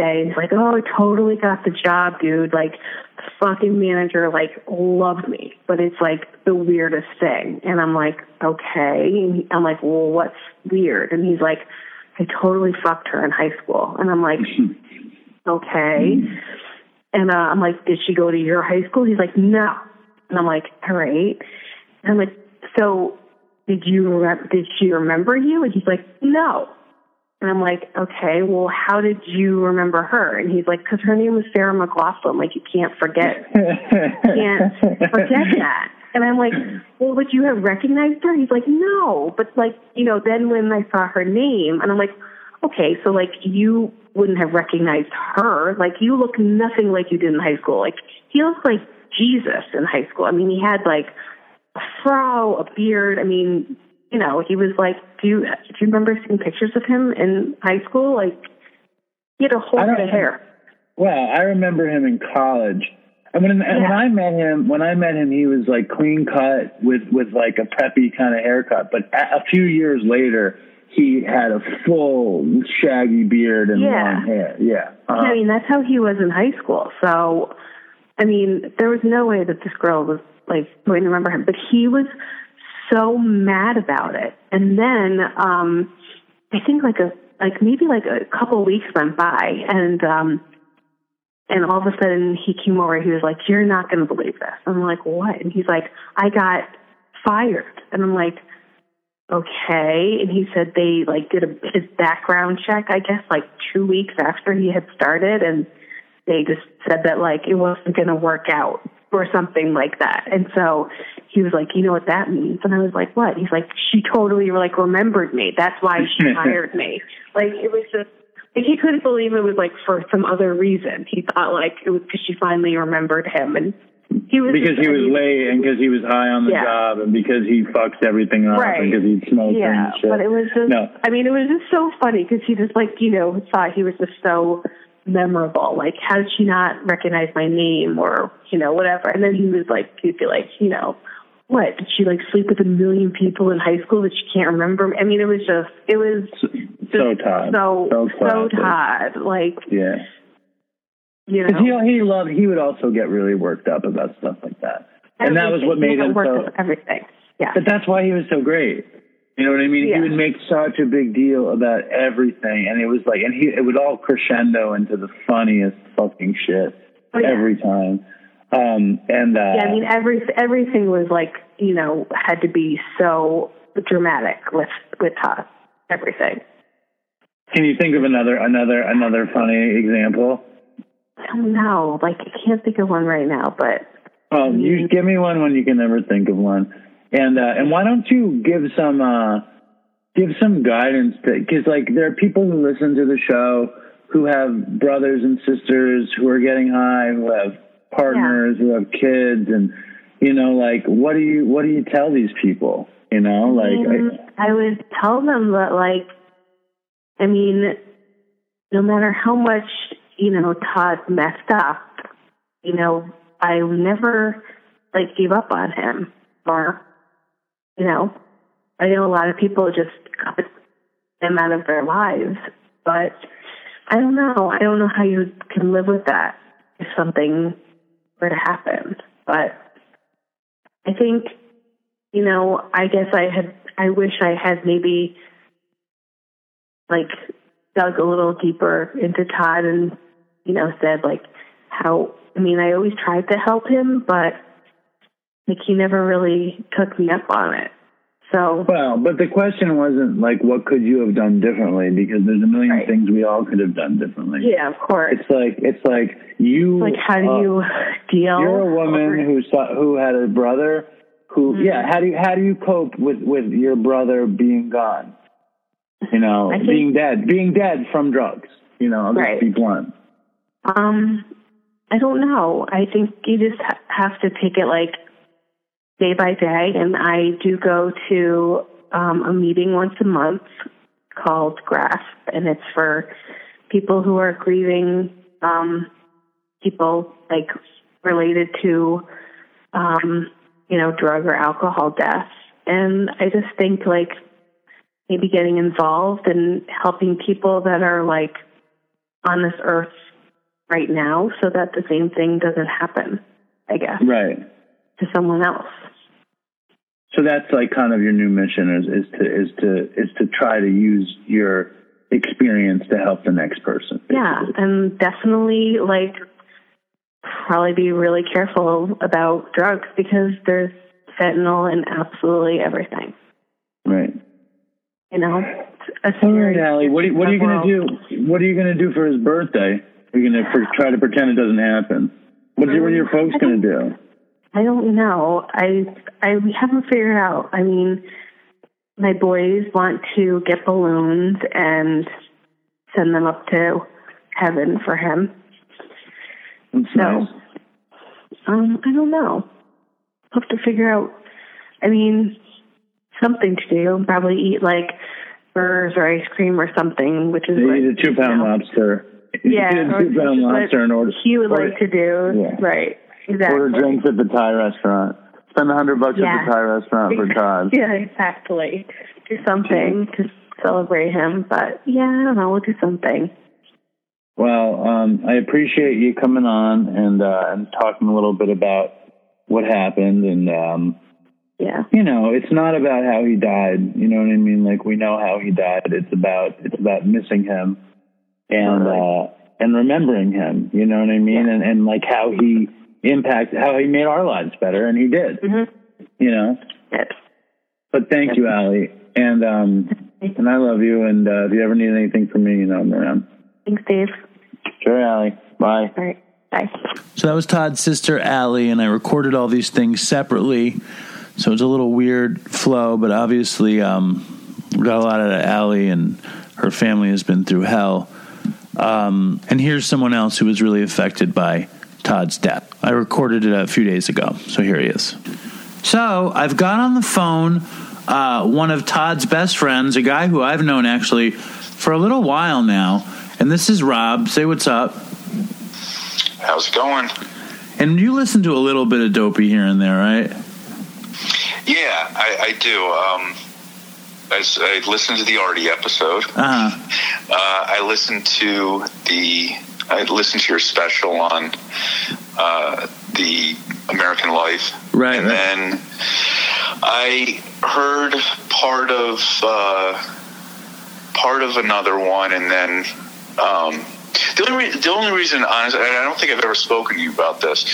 day. He's like, "Oh, I totally got the job, dude. Like, the fucking manager like loved me, but it's like the weirdest thing." And I'm like, "Okay." And he, I'm like, "Well, what's weird?" And he's like, "I totally fucked her in high school." And I'm like, "Okay." And uh, I'm like, "Did she go to your high school?" He's like, "No." And I'm like, "All right." And I'm like, "So." Did you remember, did she remember you? And he's like, no. And I'm like, okay, well, how did you remember her? And he's like, because her name was Sarah McLaughlin. Like, you can't forget, you can't forget that. And I'm like, well, would you have recognized her? He's like, no. But like, you know, then when I saw her name, and I'm like, okay, so like you wouldn't have recognized her. Like, you look nothing like you did in high school. Like, he looks like Jesus in high school. I mean, he had like a fro, a beard. I mean, you know, he was like, do you do you remember seeing pictures of him in high school? Like, he had a whole head of hair. Well, I remember him in college. And when, and when I met him, when I met him, he was like clean cut with with like a preppy kind of haircut. But a, a few years later, he had a full shaggy beard and Yeah. long hair. Yeah. Uh-huh. I mean, that's how he was in high school. So, I mean, there was no way that this girl was like going to remember him. But he was so mad about it. And then, um, I think like a like maybe like a couple weeks went by, and um, and all of a sudden he came over. He was like, "You're not going to believe this." I'm like, "What?" And he's like, "I got fired." And I'm like, okay. And he said they like did a, his background check, I guess, like two weeks after he had started, and they just said that like it wasn't going to work out or something like that. And so he was like, you know what that means? And I was like, what? He's like, she totally like remembered me. That's why she hired me. Like it was just. Like he couldn't believe it was like for some other reason. He thought like it was because she finally remembered him, and he was because he was late and because he was high on the Yeah. job and because he fucked everything up Right. and because he smoked Yeah, and shit. but it was just, No. I mean, it was just so funny because he just like, you know, thought he was just so memorable. Like, how did she not recognize my name or, you know, whatever? And then he was like, he'd be like, you know, what? Did she like sleep with a million people in high school that she can't remember? I mean, it was just, it was just so Todd. so, So so. Todd. Like, Yeah. you know. he he loved he would also get really worked up about stuff like that, and that was what made him so. everything. Yeah. But that's why he was so great. You know what I mean? Yeah. He would make such a big deal about everything, and it was like, and he it would all crescendo into the funniest fucking shit Oh, yeah. every time. Um, and uh, Yeah, I mean every everything was like you know had to be so dramatic with with Todd. Everything. can you think of another another another funny example? I don't know. Like I can't think of one right now, but Well, you give me one when you can never think of one, and uh, and why don't you give some uh, give some guidance to because like there are people who listen to the show who have brothers and sisters who are getting high, who have partners, who have kids, and you know like what do you what do you tell these people? You know, like Mm, I would tell them that like I mean, no matter how much you know Todd messed up, you know I never like gave up on him or you know I know a lot of people just cut him out of their lives, but I don't know. I don't know how you can live with that if something were to happen. But I think, you know, I guess I had, I wish I had maybe like dug a little deeper into Todd and, you know, said like how, I mean, I always tried to help him, but like he never really took me up on it. So, Well, but the question wasn't like what could you have done differently because there's a million Right. things we all could have done differently. yeah, of course. It's like it's like you Like, how do uh, you deal? You're a woman who saw who had a brother who Mhm. yeah, how do you how do you cope with with your brother being gone? You know, think- being dead, being dead from drugs. You know, I'll just Right. be blunt. Um, I don't know. I think you just ha- have to take it like day by day. And I do go to um, a meeting once a month called GRASP, and it's for people who are grieving um, people like related to, um, you know, drug or alcohol deaths. And I just think like maybe getting involved and helping people that are like on this earth right now so that the same thing doesn't happen, I guess, Right. To someone else. So that's like kind of your new mission is, is to is to is to try to use your experience to help the next person. Yeah, and definitely like probably be really careful about drugs because there's fentanyl in absolutely everything. Right. You know, a All right, scary Allie. What are, what are you going to do? What are you going to do for his birthday? You're going to try to pretend it doesn't happen. What what are your folks going to do? I don't know. I I we haven't figured out. I mean, my boys want to get balloons and send them up to heaven for him. That's So, nice. Um, I don't know. I'll have to figure out. I mean, something to do. Probably eat like burgers or ice cream or something, which is what, eat a two pound you know, lobster. Yeah, Eat a two pound which is what lobster in order he would like to do. Yeah. Right. Exactly. order drinks at the Thai restaurant. Spend a hundred bucks Yeah. at the Thai restaurant for Todd. Yeah, exactly. Do something to celebrate him. But yeah, I don't know. We'll do something. Well, um, I appreciate you coming on and uh, and talking a little bit about what happened and um, Yeah. you know, it's not about how he died. You know what I mean? Like we know how he died. It's about it's about missing him and Totally. uh, and remembering him. You know what I mean? And and like how he impacted, how he made our lives better, and he did. Mhm. You know. Yes. But thank you, Allie, and um, and I love you. And uh, if you ever need anything from me, you know I'm around. Thanks, Dave. Sure, Allie. Bye. All right. Bye. So that was Todd's sister Allie, and I recorded all these things separately. So it's a little weird flow, but obviously um, we got a lot out of Allie, and her family has been through hell. Um, and here's someone else who was really affected by Todd's death. I recorded it a few days ago, so here he is. So I've got on the phone uh, one of Todd's best friends, a guy who I've known actually for a little while now, and this is Rob. Say what's up. How's it going? And you listen to a little bit of Dopey here and there, right? Yeah, I, I do. Um, I, s- I listened to the Artie episode. Uh huh. Uh, I listened to the. I listened to your special on uh, the American Life, Right, And right. then I heard part of uh, part of another one, and then um, the only re- the only reason, honestly, and I don't think I've ever spoken to you about this.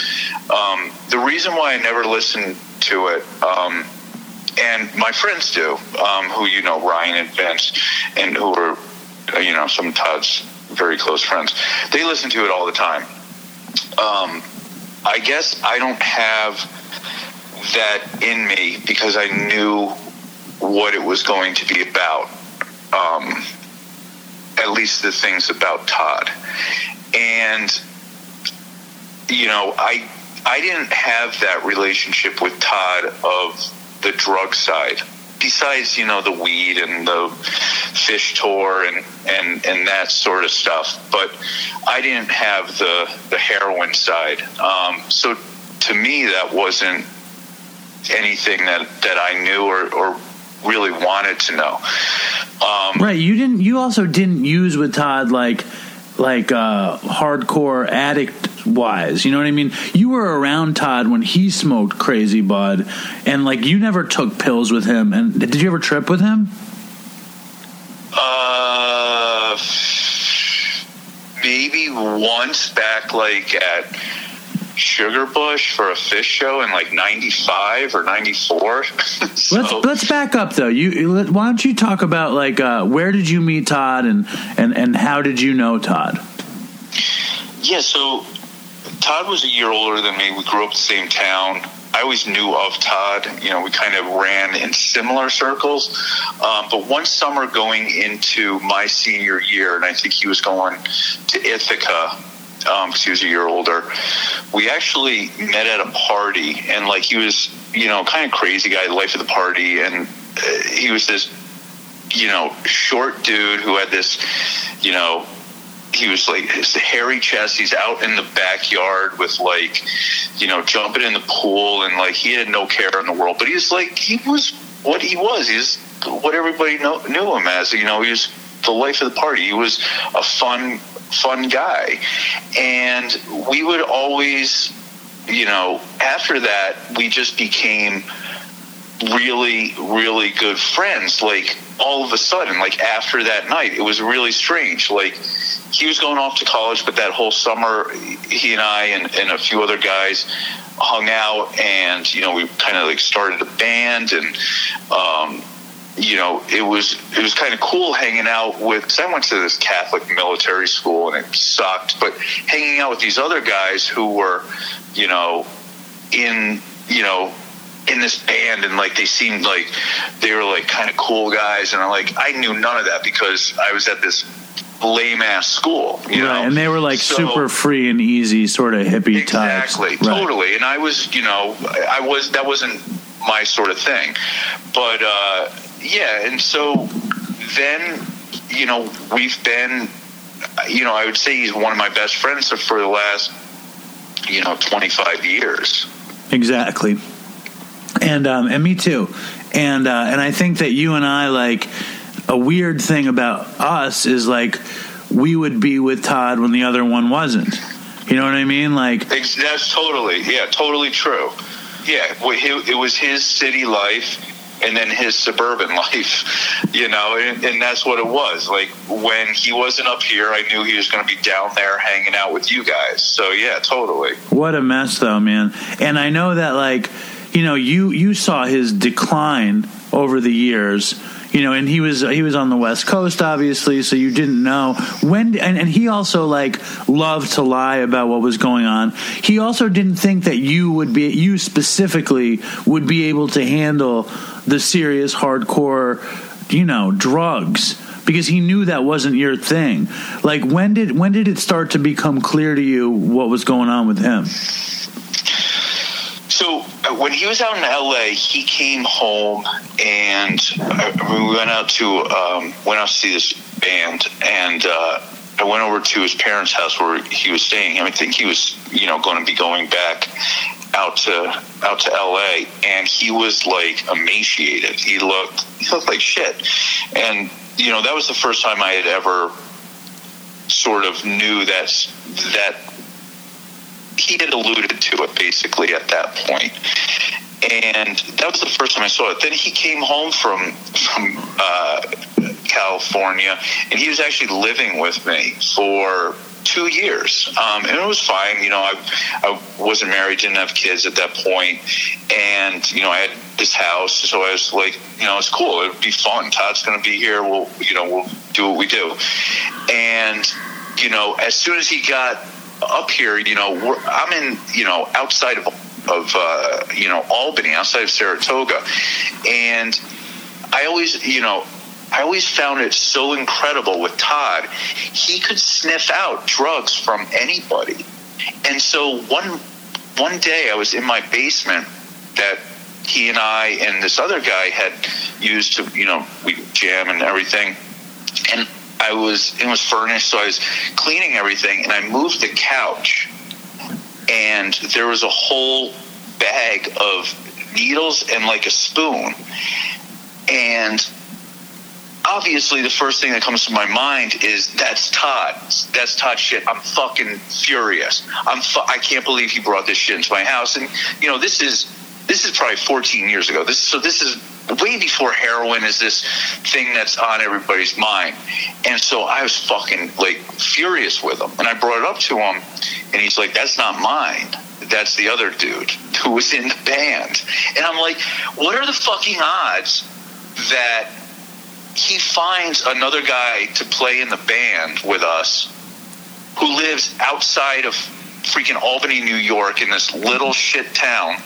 Um, the reason why I never listened to it. Um, and my friends do, um, who you know, Ryan and Vince, and who are, you know, some Todd's very close friends. They listen to it all the time. Um, I guess I don't have that in me because I knew what it was going to be about. Um, at least the things about Todd, and you know, I I didn't have that relationship with Todd of the drug side. Besides, you know, the weed and the Phish tour and, and, and that sort of stuff, but I didn't have the the heroin side. Um, so to me, that wasn't anything that, that I knew or, or really wanted to know. Um, Right. You didn't. You also didn't use with Todd like like uh, hardcore addict wise. You know what I mean? You were around Todd when he smoked crazy bud, and like you never took pills with him. And did you ever trip with him? Uh, maybe once back, like at Sugarbush for a Phish show in like '95 or '94. so, Let's let's back up though. You let- why don't you talk about like uh, where did you meet Todd and and and how did you know Todd? yeah, so Todd was a year older than me. We grew up in the same town. I always knew of Todd. You know, we kind of ran in similar circles. Um, but one summer going into my senior year, and I think he was going to Ithaca because he was a year older. We actually met at a party, and like he was, you know, kind of crazy guy, life of the party, and uh, he was this, you know, short dude who had this, you know, he was like his hairy chest. He's out in the backyard with like, you know, jumping in the pool, and like he had no care in the world. But he was like he was what he was. He's what everybody know, knew him as. You know, he was the life of the party. He was a fun, fun guy, and we would always, you know, after that we just became really, really good friends. Like all of a sudden, like after that night, it was really strange. Like he was going off to college, but that whole summer, he and I and, and a few other guys hung out, and you know, we kind of like started a band, and um, you know, it was it was kind of cool hanging out with. Cause I went to this Catholic military school, and it sucked. But hanging out with these other guys who were, you know, in you know in this band and like they seemed like they were like kind of cool guys and I'm like I knew none of that because I was at this lame ass school. You right, know? and they were like So- super free and easy, sort of hippie exactly, types. Right. totally. And I was, you know, I was that wasn't my sort of thing, but uh, yeah. And so then, you know, we've been, you know, I would say he's one of my best friends for the last, you know, twenty five years. Exactly. And um, and me too. And uh, and I think that you and I like a weird thing about us is like we would be with Todd when the other one wasn't. You know what I mean? Like That's totally, yeah, totally true. Yeah, it was his city life and then his suburban life, you know, and, and that's what it was. Like when he wasn't up here, I knew he was going to be down there hanging out with you guys. So yeah, totally. What a mess, though, man. And I know that, like, you know, you you saw his decline over the years. You know, and he was he was on the West Coast, obviously, so you didn't know when. And, and he also like loved to lie about what was going on. He also didn't think that you would be you specifically would be able to handle the serious, hardcore, you know, drugs because he knew that wasn't your thing. Like when did when did it start to become clear to you what was going on with him? So uh, when he was out in LA, he came home and uh, we went out to um, went out to see this band, and uh, I went over to his parents' house where he was staying. I think he was, you know, going to be going back out to out to LA, and he was like emaciated. He looked he looked like shit, and you know that was the first time I had ever sort of knew that that he had alluded to it basically at that point. And that was the first time I saw it. Then he came home from from uh, California, and he was actually living with me for two years, um, and it was fine. You know, I I wasn't married, didn't have kids at that point, and you know, I had this house, so I was like, you know, it's cool. It'd be fun. Todd's going to be here. We'll, you know, we'll do what we do, and you know, as soon as he got up here, you know, I'm in, you know, outside of of uh, you know Albany, outside of Saratoga, and I always, you know, I always found it so incredible with Todd. He could sniff out drugs from anybody, and so one one day I was in my basement that he and I and this other guy had used to, you know, we jam and everything, and I was it was furnished, so I was cleaning everything, and I moved the couch, and there was a whole bag of needles and like a spoon, and obviously the first thing that comes to my mind is that's Todd. That's Todd shit. I'm fucking furious. I'm fu- I can't believe he brought this shit into my house. And you know this is this is probably 14 years ago. This so this is way before heroin is this thing that's on everybody's mind. And so I was fucking like furious with him. And I brought it up to him and he's like, That's not mine. That's the other dude who was in the band. And I'm like, what are the fucking odds that he finds another guy to play in the band with us who lives outside of freaking Albany, New York in this little shit town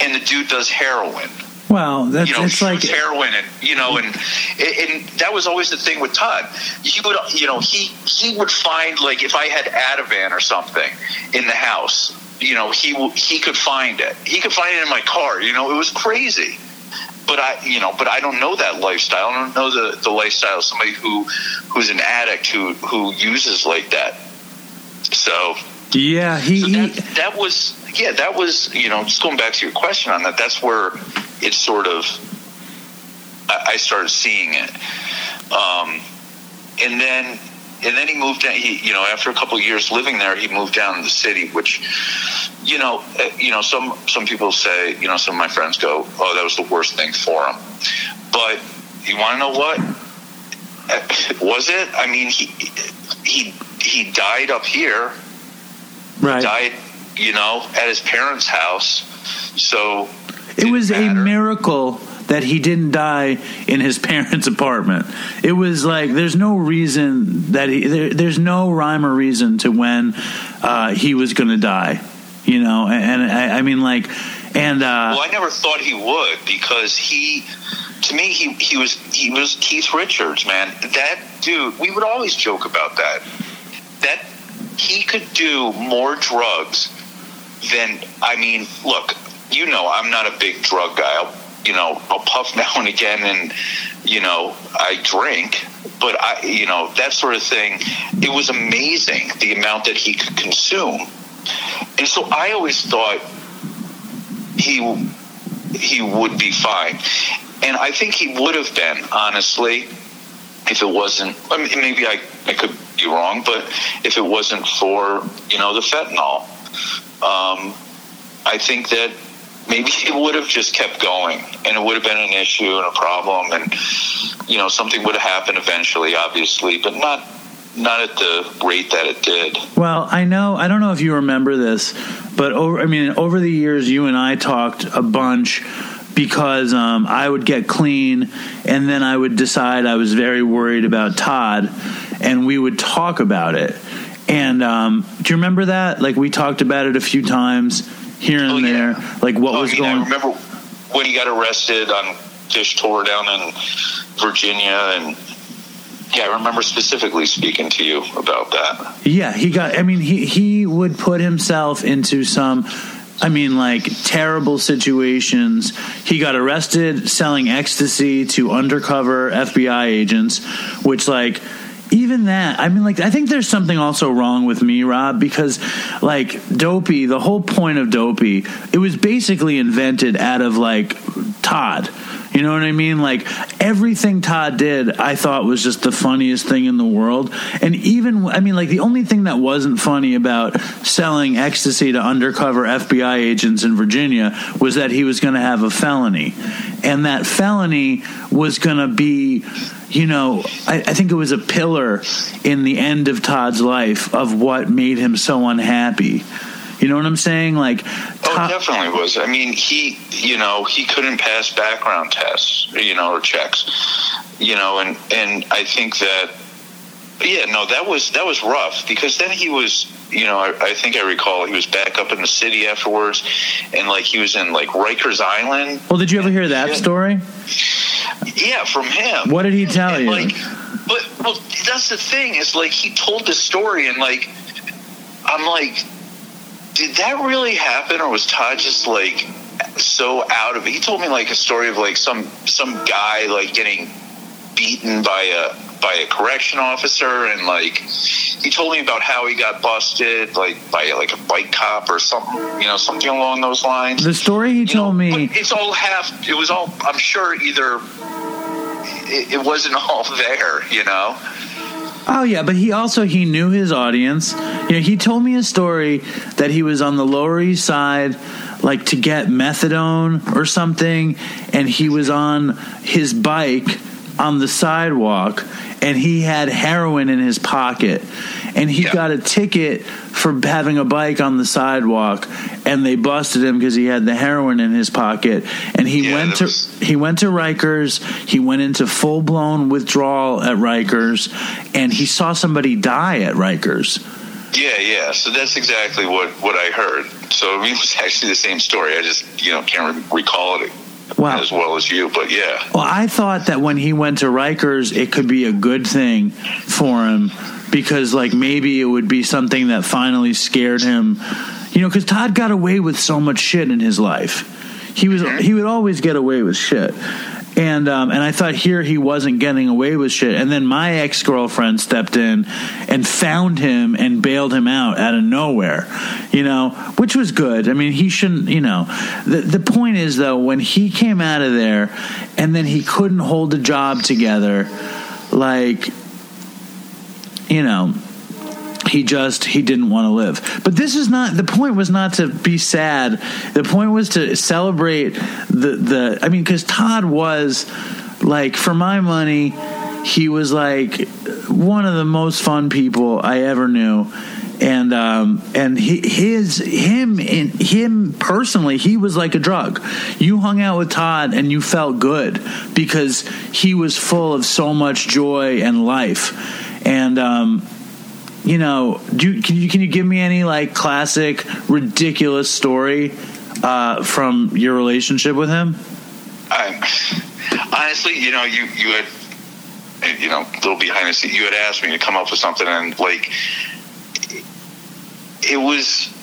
and the dude does heroin Well, that's you know, it's like heroin, and you know, and and that was always the thing with Todd. He would, you know, he he would find like if I had Ativan or something in the house, you know, he he could find it. He could find it in my car. You know, it was crazy. But I, you know, but I don't know that lifestyle. I don't know the the lifestyle of somebody who who's an addict who who uses like that. So yeah, he, so he that, that was yeah that was you know just going back to your question on that that's where it sort of I, I started seeing it. Um, and then and then he moved down he you know after a couple of years living there he moved down to the city which you know uh, you know some some people say you know some of my friends go oh that was the worst thing for him. But you want to know what? Uh, was it? I mean he he he died up here. Right. died, you know, at his parents' house. So It was a miracle that he didn't die in his parents' apartment. It was like there's no reason that he there, there's no rhyme or reason to when uh, he was going to die. You know, and, and I, I mean like, and uh, Well, I never thought he would because he to me, he he was he was Keith Richards, man. That dude, we would always joke about that. That he could do more drugs than I mean. Look, you know, I'm not a big drug guy. I'll, you know, I'll puff now and again, and you know, I drink, but I, you know, that sort of thing. It was amazing the amount that he could consume, and so I always thought he he would be fine. And I think he would have been, honestly, if it wasn't. I mean, maybe I, I could be wrong, but if it wasn't for you know the fentanyl, um, I think that maybe he would have just kept going, and it would have been an issue and a problem, and you know something would have happened eventually, obviously, but not not at the rate that it did. Well, I know. I don't know if you remember this, but over. I mean, over the years, you and I talked a bunch because um, I would get clean, and then I would decide I was very worried about Todd, and we would talk about it. And um, do you remember that? Like we talked about it a few times here and Oh, yeah. there. Like what Oh, was mean, going. I remember when he got arrested on Phish Tour down in Virginia, and yeah, I remember specifically speaking to you about that. Yeah, he got. I mean, he he would put himself into some. I mean, like terrible situations. He got arrested selling ecstasy to undercover FBI agents, which, like, even that. I mean, like, I think there's something also wrong with me, Rob, because, like, Dopey. The whole point of Dopey, it was basically invented out of like Todd. You know what I mean? Like everything Todd did, I thought was just the funniest thing in the world. And even, I mean, like the only thing that wasn't funny about selling ecstasy to undercover FBI agents in Virginia was that he was going to have a felony. And that felony was going to be, you know, I, I think it was a pillar in the end of Todd's life of what made him so unhappy. You know what I'm saying? Like, Oh, Todd- definitely was. I mean, he, you know, he couldn't pass background tests, you know, or checks, you know, and and I think that, yeah, no, that was that was rough because then he was, you know, I, I think I recall he was back up in the city afterwards, and like he was in like Rikers Island. well, did you ever hear that Yeah. story? Yeah, from him. What did he tell And, you? Like, but well, that's the thing is like he told the story and like I'm like, did that really happen or was Todd just like so out of it? He told me like a story of like some some guy like getting beaten by a by a correction officer and like he told me about how he got busted like by like a bike cop or something you know something along those lines The story he you told know, me. it's all half. It was all. I'm sure either it, it wasn't all there. You know. Oh yeah, but he also he knew his audience. You know, he told me a story that he was on the Lower East Side, like to get methadone or something, and he was on his bike on the sidewalk, and he had heroin in his pocket, and he Yeah. got a ticket for having a bike on the sidewalk, and they busted him because he had the heroin in his pocket, and he Yeah, went to was- he went to Rikers. He went into full blown withdrawal at Rikers, and he saw somebody die at Rikers. Yeah, yeah. So that's exactly what what I heard. So it was actually the same story. I just you know can't re- recall it Wow. as well as you. But yeah. Well, I thought that when he went to Rikers, it could be a good thing for him because, like, maybe it would be something that finally scared him. You know, because Todd got away with so much shit in his life. He was mm-hmm. he would always get away with shit. And um, and I thought here he wasn't getting away with shit. And then my ex girlfriend stepped in and found him and bailed him out out of nowhere, you know, which was good. I mean, he shouldn't, you know. The the point is though, when he came out of there, and then he couldn't hold a job together, like, you know, he just he didn't want to live. But this is not the point was not to be sad. The point was to celebrate the the i mean because todd was like for my money he was like one of the most fun people i ever knew. And um and he, his him in him personally he was like a drug. You hung out with todd and you felt good because he was full of so much joy and life. And um you know, do can you can you give me any like classic ridiculous story uh, from your relationship with him? I, honestly, you know, you you had you know, a little behind the scenes. You had asked me to come up with something, and like, it was.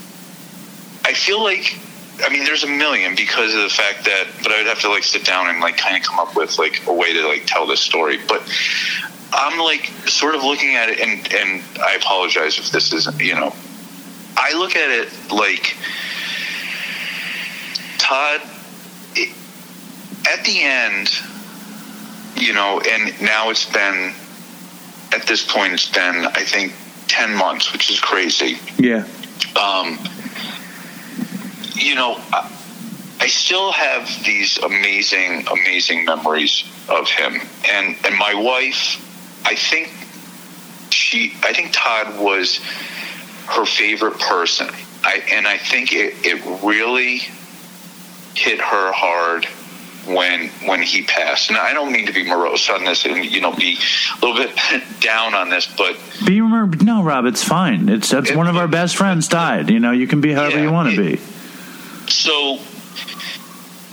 I feel like, I mean, there's a million because of the fact that, but I would have to like sit down and like kind of come up with like a way to like tell this story. But I'm like sort of looking at it, and and I apologize if this isn't, you know, I look at it like Todd. It, at the end, you know, and now it's been at this point it's been I think ten months, which is crazy. Yeah. Um, you know, I, I still have these amazing, amazing memories of him, and and my wife. I think she. I think Todd was her favorite person. I and I think it, it really hit her hard when when he passed. And I don't mean to be morose on this and you know be a little bit down on this, but Be remember no, Rob, it's fine. It's that's It- one of our best friends died. You know, you can be however Yeah, you want to be. so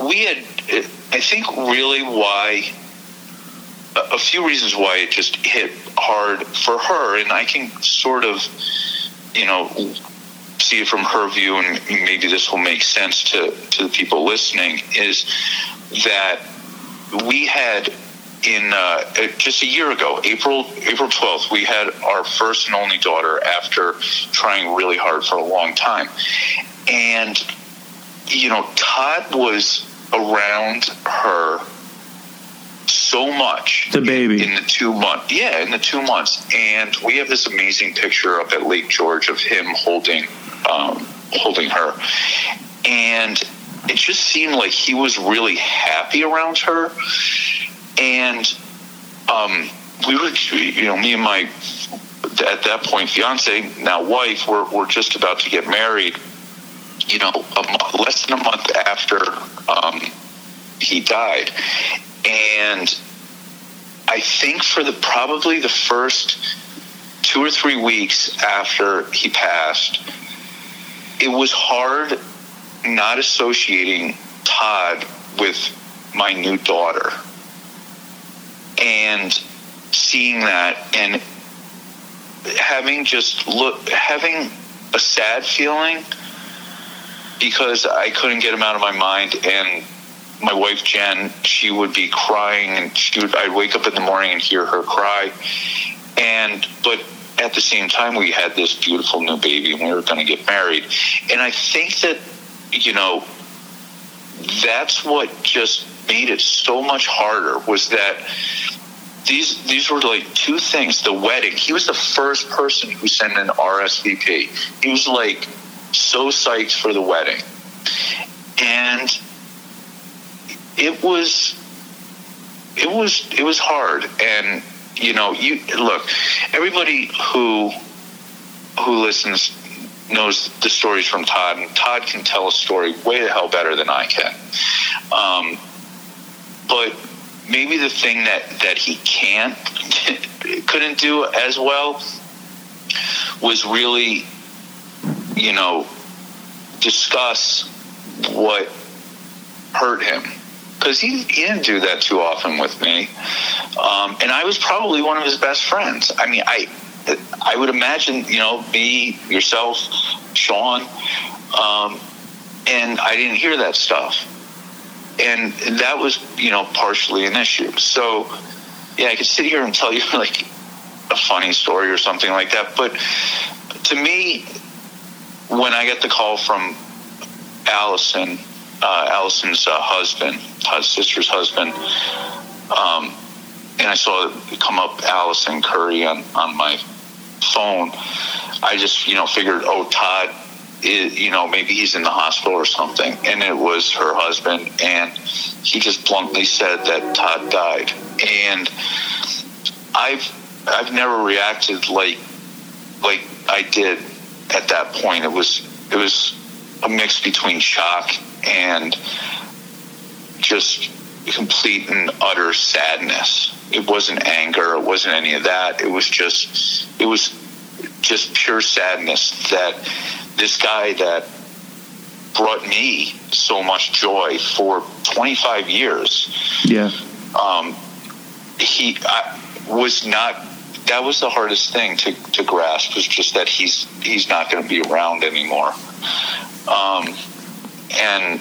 we had I think really why a few reasons why it just hit hard for her and I can sort of you know see it from her view and maybe this will make sense to to the people listening is that we had in uh, just a year ago, April April twelfth, we had our first and only daughter after trying really hard for a long time, and you know Todd was around her so much The baby. in the two months yeah in the two months. And we have this amazing picture up at lake george of him holding um, holding her. And it just seemed like he was really happy around her. And um, we were you know me and my at that point fiance now wife we're, we're just about to get married you know a mo- less than a month after um, he died and I think for the probably the first two or three weeks after he passed, it was hard not associating Todd with my new daughter. And seeing that and having just look having a sad feeling because I couldn't get him out of my mind and my wife Jen, she would be crying, and she would. I'd wake up in the morning and hear her cry, and but at the same time, we had this beautiful new baby, and we were going to get married, and I think that you know that's what just made it so much harder was that these these were like two things the wedding. He was the first person who sent an rsvp he was like so psyched for the wedding. And it was it was it was hard. And you know you look everybody who who listens knows the stories from Todd and Todd can tell a story way the hell better than I can. Um, but maybe the thing that that he can't couldn't do as well was really you know discuss what hurt him because he, he didn't do that too often with me. Um, and i was probably one of his best friends. I mean i i would imagine you know me yourself sean um, and i didn't hear that stuff. And that was you know partially an issue. So yeah i could sit here and tell you like a funny story or something like that. But to me when i get the call from allison uh, Allison's uh, husband, Todd's sister's husband, um, and I saw it come up Allison Curry on, on my phone. I just, you know, figured, oh, Todd, you know, maybe he's in the hospital or something. And it was her husband, and he just bluntly said that Todd died. And I've I've never reacted like like I did at that point. It was it was a mix between shock and just complete and utter sadness. It wasn't anger. It wasn't any of that. It was just, it was just pure sadness that this guy that brought me so much joy for 25 years Yeah. um, he I, was not. That was the hardest thing to, to grasp was just that he's he's not going to be around anymore. Um, and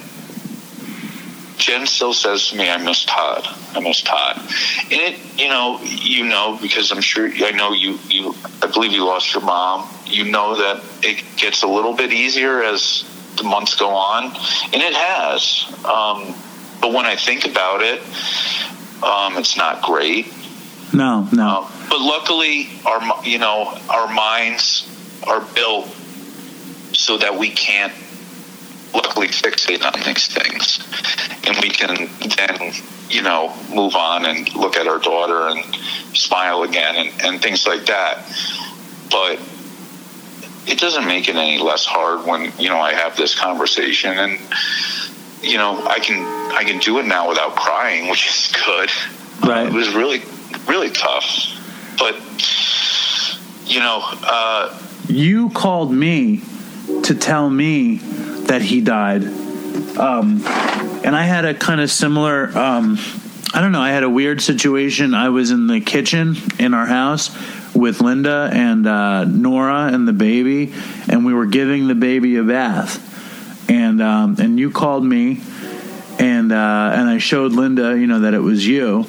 Jen still says to me, "I miss Todd. I miss Todd." And it, you know, you know, because I'm sure I know you. You, I believe you lost your mom. You know that it gets a little bit easier as the months go on, and it has. Um, but when I think about it, um, it's not great. No, no. Um, but luckily, our you know our minds are built so that we can't luckily fixate on these things, and we can then you know move on and look at our daughter and smile again and, and things like that. But it doesn't make it any less hard when you know I have this conversation and you know I can I can do it now without crying, which is good. Right. It was really really tough, but you know. Uh, you called me to tell me that he died, um, and I had a kind of similar. Um, I don't know. I had a weird situation. I was in the kitchen in our house with Linda and uh, Nora and the baby, and we were giving the baby a bath. And um, and you called me, and uh, and I showed Linda, you know, that it was you.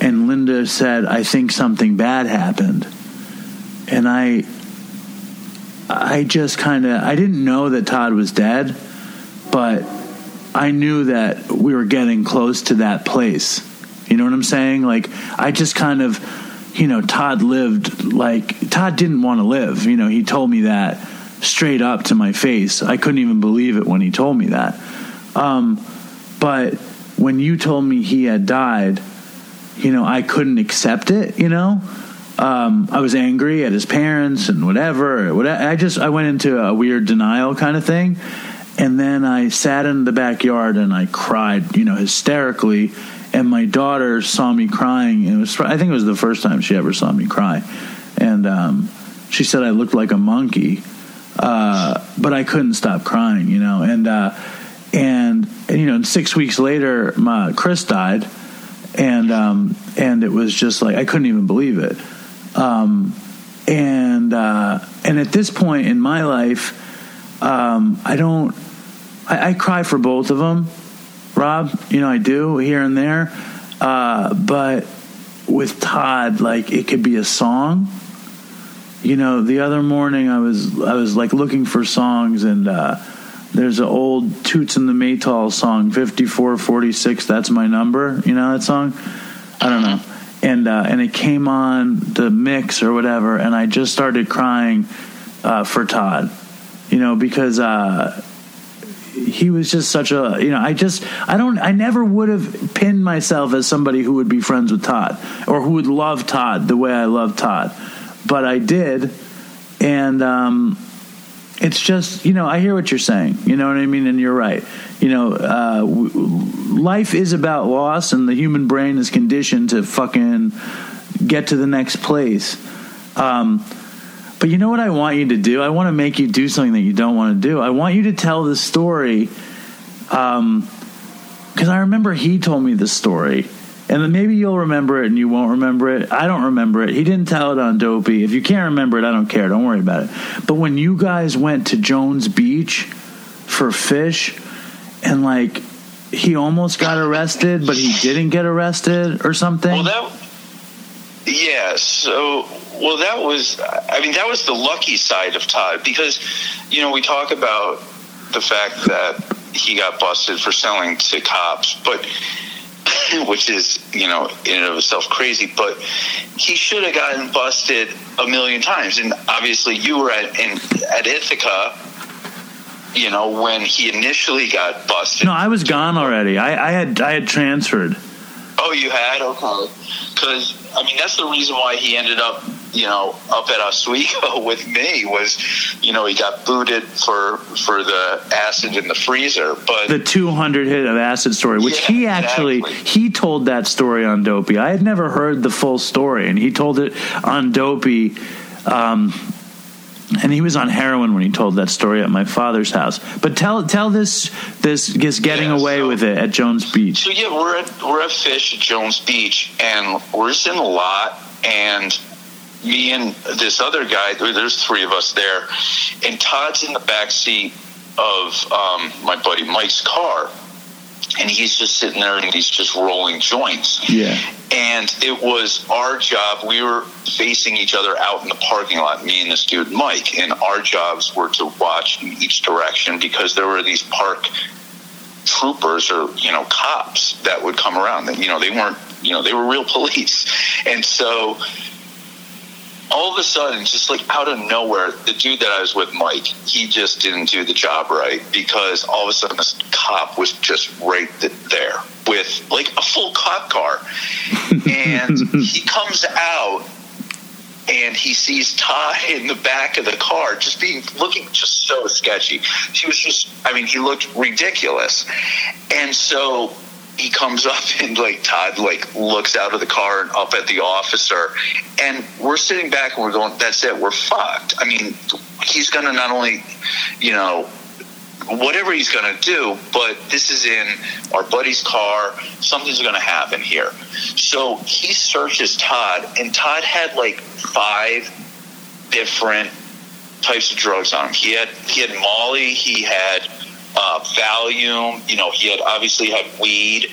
And Linda said, "I think something bad happened," and I. I just kind of I didn't know that Todd was dead, but I knew that we were getting close to that place. You know what I'm saying? Like I just kind of you know, Todd lived like Todd didn't want to live. You know, he told me that straight up to my face. I couldn't even believe it when he told me that. Um, but when you told me he had died, you know, I couldn't accept it. You know, um, I was angry at his parents and whatever. I just I went into a weird denial kind of thing, and then I sat in the backyard and I cried, you know, hysterically and my daughter saw me crying. And it was I think it was the first time she ever saw me cry, and um, she said I looked like a monkey, uh, but I couldn't stop crying, you know. And uh, and, and you know, six weeks later, my Chris died, and um, and it was just like I couldn't even believe it. Um, and uh, and at this point in my life, um, I don't. I, I cry for both of them Rob. You know, I do here and there. Uh, but with Todd, like it could be a song. You know, the other morning I was I was like looking for songs, and uh, there's an old Toots and the Maytals song, fifty four forty six. That's my number. You know that song? I don't know. And uh, and it came on the mix or whatever, and I just started crying uh, for Todd. You know, because uh, he was just such a you know I just I don't I never would have pinned myself as somebody who would be friends with Todd or who would love Todd the way I love Todd, but I did, and um, it's just you know I hear what you're saying you know what I mean and you're right you know uh, life is about loss and the human brain is conditioned to fucking get to the next place. Um, but you know what I want you to do? I want to make you do something that you don't want to do. I want you to tell the story. Um, because I remember he told me the story, and then maybe you'll remember it and you won't remember it. I don't remember it. He didn't tell it on Dopey. If you can't remember it, I don't care. Don't worry about it. But when you guys went to Jones Beach for Phish, and like he almost got arrested, but he didn't get arrested or something. Well, that yeah. So well, that was, I mean, that was the lucky side of Todd because, you know, we talk about the fact that he got busted for selling to cops, but which is, you know, in and of itself crazy, but he should have gotten busted a million times. And obviously, you were at, in, at Ithaca, you know, when he initially got busted. No, I was gone already. I, I had I had transferred. Oh, you had okay. Because I mean, that's the reason why he ended up you know, up at Oswego with me was, you know, he got booted for for the acid in the freezer. But the 200 hit of acid story, which yeah, he actually exactly. he told that story on Dopey. I had never heard the full story, and he told it on Dopey. Um, and he was on heroin when he told that story at my father's house. But tell tell this this this getting Yeah, away so- with it at Jones Beach. So yeah, we're at we're at Phish at Jones Beach, and we're just in the lot, and me and this other guy. There's three of us there, and Todd's in the back seat of um, my buddy Mike's car, and he's just sitting there and he's just rolling joints. Yeah. And it was our job. We were facing each other out in the parking lot, me and this dude Mike, and our jobs were to watch in each direction because there were these park troopers or you know cops that would come around. That you know they weren't you know they were real police, and so all of a sudden, just like out of nowhere, the dude that I was with, Mike, he just didn't do the job right because all of a sudden this cop was just right there with like a full cop car, and he comes out and he sees Todd in the back of the car, just being looking just so sketchy. He was just, I mean, he looked ridiculous, and so he comes up and like Todd like looks out of the car and up at the officer, and we're sitting back and we're going, "That's it, we're fucked." I mean, he's gonna not only, you know. Whatever he's going to do, but this is in our buddy's car. Something's going to happen here. So he searches Todd, and Todd had like five different types of drugs on him. He had he had Molly, he had uh, Valium. You know, he had obviously had weed.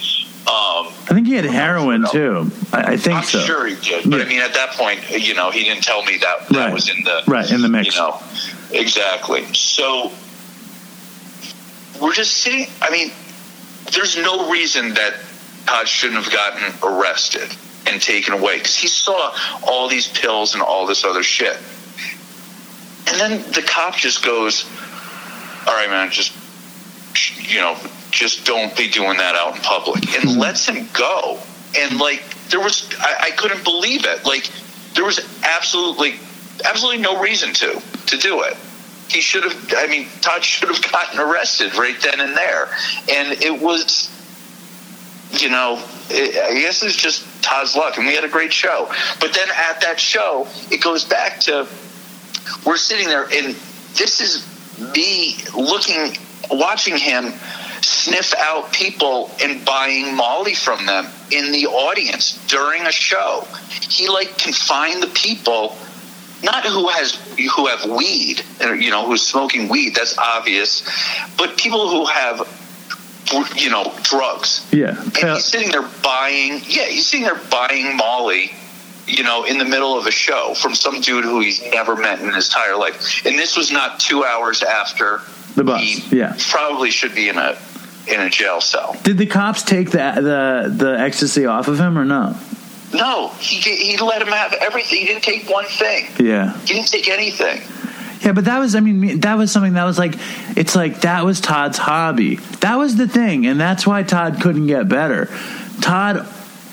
Um, I think he had heroin too. I, I think I'm so. sure he did, but Yeah. I mean, at that point, you know, he didn't tell me that that Right. was in the Right, in the mix. You know, exactly. So we're just sitting. I mean, there's no reason that Todd shouldn't have gotten arrested and taken away because he saw all these pills and all this other shit. And then the cop just goes, "All right, man, just you know, just don't be doing that out in public," and mm-hmm. lets him go. And like, there was, I, I couldn't believe it. Like, there was absolutely, absolutely no reason to to do it. He should have. I mean, Todd should have gotten arrested right then and there. And it was, you know, it, I guess it's just Todd's luck. And we had a great show. But then at that show, it goes back to we're sitting there, and this is me looking, watching him sniff out people and buying Molly from them in the audience during a show. He like can find the people, not who has who have weed, uh, you know, who's smoking weed. That's obvious, but people who have, you know, drugs. Yeah. And he's sitting there buying, yeah, he's sitting there buying Molly, you know, in the middle of a show from some dude who he's never met in his entire life. And this was not two hours after The bus, he yeah. probably should be in a in a jail cell. Did the cops take the the the ecstasy off of him or no? No, he he let him have everything. He didn't take one thing. Yeah. He didn't take anything. Yeah, but that was, I mean, that was something that was like, it's like that was Todd's hobby. That was the thing, and that's why Todd couldn't get better. Todd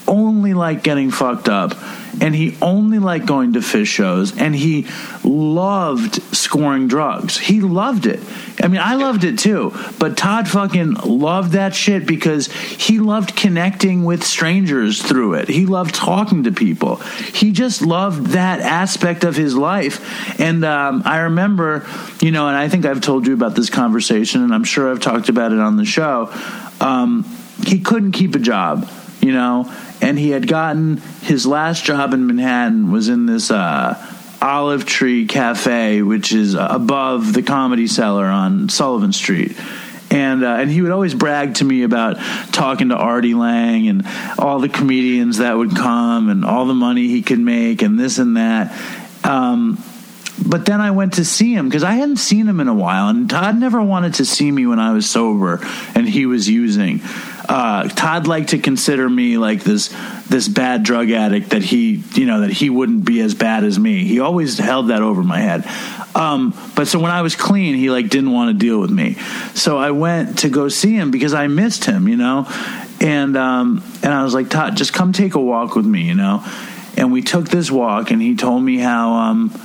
only liked getting fucked up, and he only liked going to Phish shows, and he loved scoring drugs. He loved it. I mean, I loved it too, but Todd fucking loved that shit because he loved connecting with strangers through it. He loved talking to people. He just loved that aspect of his life. And um, I remember, you know, and I think I've told you about this conversation, and I'm sure I've talked about it on the show. Um, he couldn't keep a job, you know, and he had gotten his last job in Manhattan was in this. Uh, Olive Tree Cafe, which is above the Comedy Cellar on Sullivan Street. And uh, and he would always brag to me about talking to Artie Lange and all the comedians that would come and all the money he could make and this and that. Um, but then I went to see him because I hadn't seen him in a while, and Todd never wanted to see me when I was sober and he was using. Uh, Todd liked to consider me like this this bad drug addict that he you know that he wouldn't be as bad as me. He always held that over my head. Um, but so when I was clean, he like didn't want to deal with me. So I went to go see him because I missed him, you know. And um, and I was like, Todd, just come take a walk with me, you know. And we took this walk, and he told me how. Um,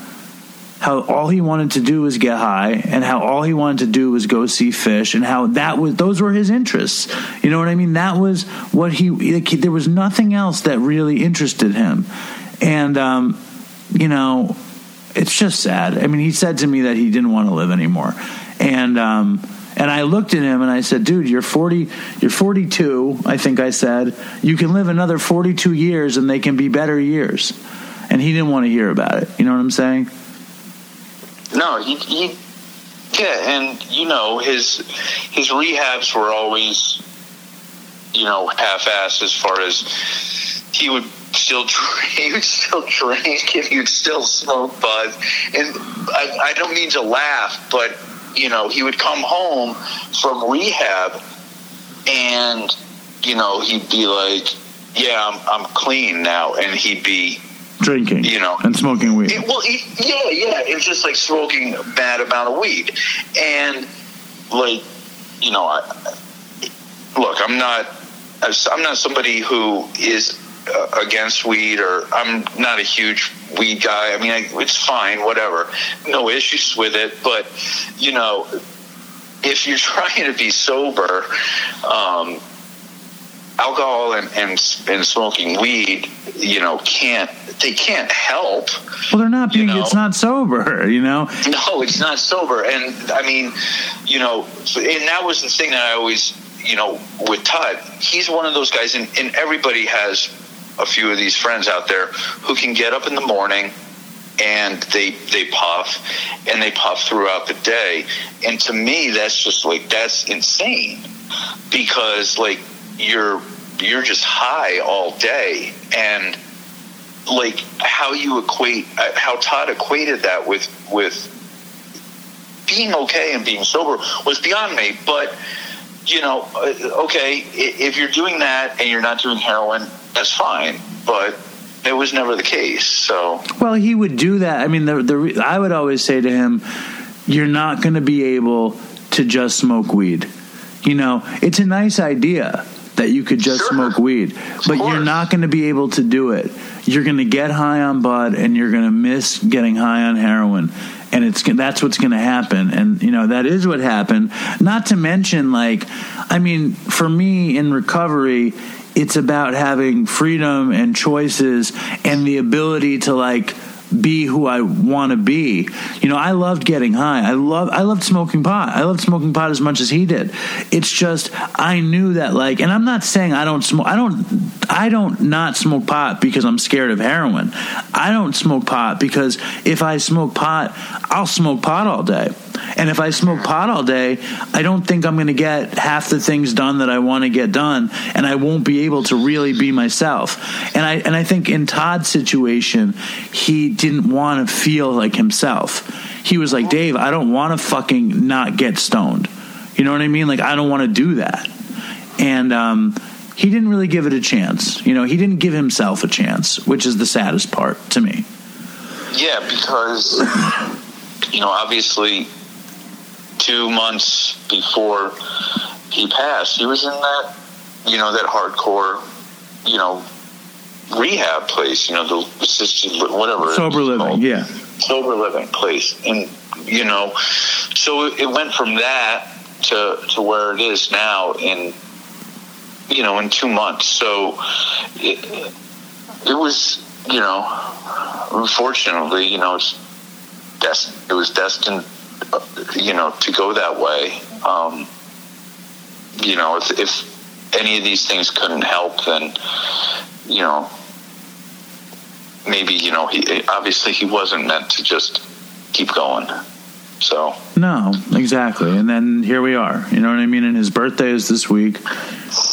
how all he wanted to do was get high and how all he wanted to do was go see Phish and how that was those were his interests you know what i mean that was what he like, there was nothing else that really interested him and um, you know it's just sad. I mean, he said to me that he didn't want to live anymore, and um, and I looked at him and I said, "Dude, you're 40. You're 42. I think I said you can live another 42 years, and they can be better years." And he didn't want to hear about it. You know what I'm saying? No, he, he yeah, and you know his his rehabs were always you know half-assed as far as he would still he would still drink and he would still smoke bud, and I, I don't mean to laugh, but you know he would come home from rehab and you know he'd be like, yeah, I'm I'm clean now, and he'd be Drinking, You know. and smoking weed. it, well, it, yeah, yeah. It was just like smoking a bad amount of weed, and like, you know, I, look, I'm not, I'm not somebody who is uh, against weed, or I'm not a huge weed guy. I mean, I, it's fine, whatever, no issues with it. But you know, if you're trying to be sober, um, alcohol and, and and smoking weed, you know, can't they can't help. well, they're not you being. know. it's not sober. You know. No, it's not sober. And I mean, you know, and that was the thing that I always, you know, with Todd, he's one of those guys, and, and everybody has a few of these friends out there who can get up in the morning and they they puff and they puff throughout the day. And to me, that's just like that's insane because like you're you're just high all day and like how you equate uh, how Todd equated that with with being okay and being sober was beyond me but you know uh, okay if you're doing that and you're not doing heroin that's fine but it was never the case so Well, he would do that. I mean, the the I would always say to him, "You're not going to be able to just smoke weed. You know, it's a nice idea." That you could just Sure. smoke weed, but you're not going to be able to do it. You're going to get high on bud, and you're going to miss getting high on heroin, and it's that's what's going to happen. And you know that is what happened. Not to mention, like, I mean, for me in recovery, it's about having freedom and choices and the ability to like be who I want to be. You know, I loved getting high. I love I loved smoking pot. I loved smoking pot as much as he did. It's just I knew that like and I'm not saying I don't smoke I don't I don't not smoke pot because I'm scared of heroin. I don't smoke pot because if I smoke pot, I'll smoke pot all day. And if I smoke pot all day, I don't think I'm going to get half the things done that I want to get done, and I won't be able to really be myself. And I and I think in Todd's situation, he didn't want to feel like himself. He was like, Dave, I don't want to fucking not get stoned. You know what I mean? Like I don't want to do that. And um, he didn't really give it a chance. You know, he didn't give himself a chance, which is the saddest part to me. yeah because you know obviously two months before he passed he was in that you know that hardcore you know rehab place you know the assisted whatever Sober living, called. yeah. sober living place and you know so it went from that to to where it is now in you know in two months so it, it was you know unfortunately you know it's it was destined you know to go that way um you know if if any of these things couldn't help then you know maybe you know he obviously he wasn't meant to just keep going so No, exactly. And then here we are. You know what I mean? And his birthday is this week,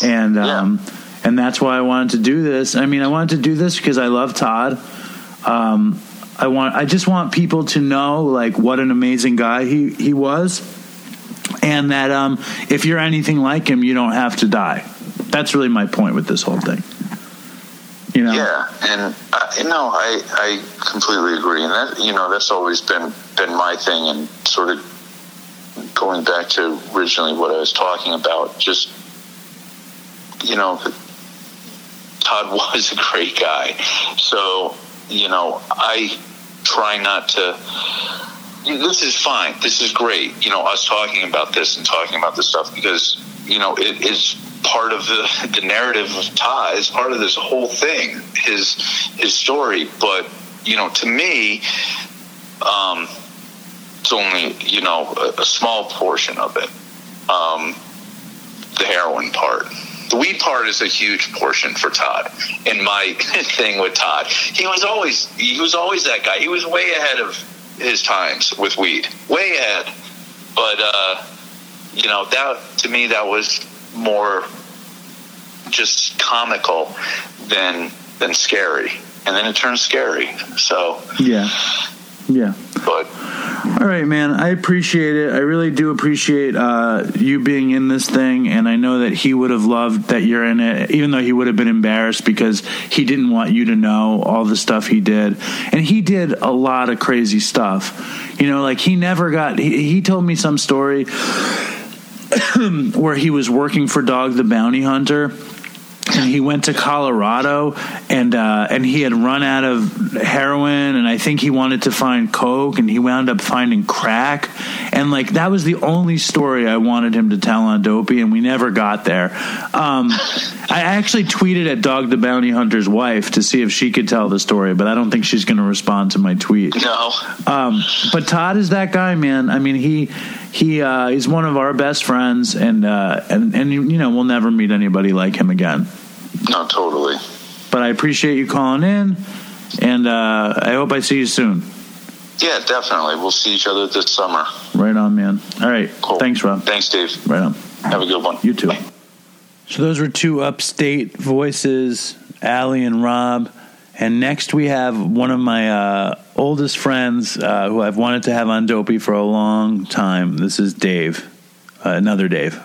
and um, and that's why I wanted to do this. I mean, I wanted to do this because I love Todd. Um, I want. I just want people to know like what an amazing guy he he was, and that um, if you're anything like him, you don't have to die. That's really my point with this whole thing. You know? Yeah, and uh, you know, I I completely agree, and that you know that's always been been my thing, and sort of going back to originally what I was talking about, just you know, Todd was a great guy, so you know, I try not to. This is fine. This is great. You know, us talking about this and talking about this stuff because you know it is part of the the narrative of Todd. It's part of this whole thing. His his story. But you know, to me, um, it's only you know a, a small portion of it. Um, the heroin part. The weed part is a huge portion for Todd. And my thing with Todd, he was always he was always that guy. He was way ahead of his times with weed, way ahead. But uh, you know that to me that was more just comical than than scary. And then it turned scary. So Yeah. Yeah. but All right, man. I appreciate it. I really do appreciate uh, you being in this thing, and I know that he would have loved that you're in it, even though he would have been embarrassed because he didn't want you to know all the stuff he did, and he did a lot of crazy stuff. You know, like he never got. He, he told me some story where he was working for Dog the Bounty Hunter. And he went to Colorado, and uh, and he had run out of heroin, and I think he wanted to find coke, and he wound up finding crack, and like that was the only story I wanted him to tell on Dopey, and we never got there. Um, I actually tweeted at Dog the Bounty Hunter's wife to see if she could tell the story, but I don't think she's going to respond to my tweet. no, Um, but Todd is that guy, man. I mean, he he uh, he's one of our best friends, and uh, and and you know we'll never meet anybody like him again. No, totally. But I appreciate you calling in, and uh, I hope I see you soon. Yeah, definitely. We'll see each other this summer. Right on, man. All right, Cool. thanks, Rob. Thanks, Dave. Right on. Have a good one. You too. Bye. So those were two upstate voices, Allie and Rob. And next we have one of my uh, oldest friends uh, who I've wanted to have on Dopey for a long time. This is Dave, uh, another Dave.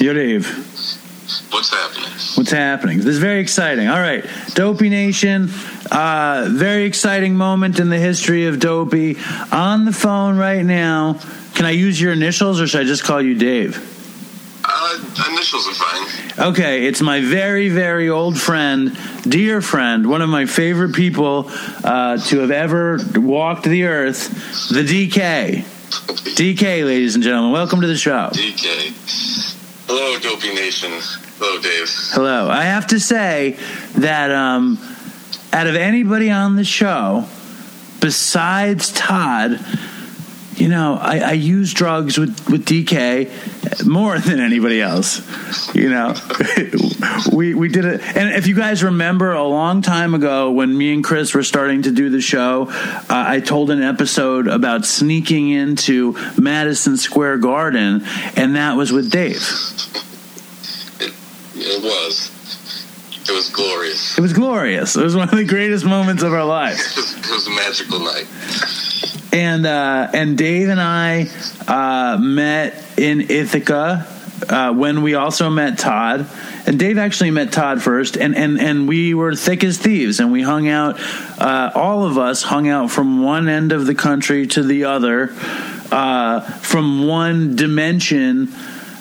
Yo, Dave. What's happening? What's happening? This is very exciting. All right, Dopey Nation. Uh, very exciting moment in the history of Dopey. On the phone right now. Can I use your initials or should I just call you Dave? Uh, initials are fine. Okay, it's my very, very old friend, dear friend, one of my favorite people uh, to have ever walked the earth, the DK. DK, ladies and gentlemen, welcome to the show. DK. Hello, Dopey Nation. Hello, Dave. Hello. I have to say that um, out of anybody on the show, besides Todd, you know, I, I use drugs with, with DK more than anybody else. You know, we we did it, and if you guys remember, a long time ago when me and Chris were starting to do the show, uh, I told an episode about sneaking into Madison Square Garden, and that was with Dave. It, it was. It was glorious. It was glorious. It was one of the greatest moments of our lives. It was, it was a magical night. And uh, and Dave and I uh, met in Ithaca uh, when we also met Todd. And Dave actually met Todd first, and, and, and we were thick as thieves, and we hung out. Uh, all of us hung out from one end of the country to the other, uh, from one dimension,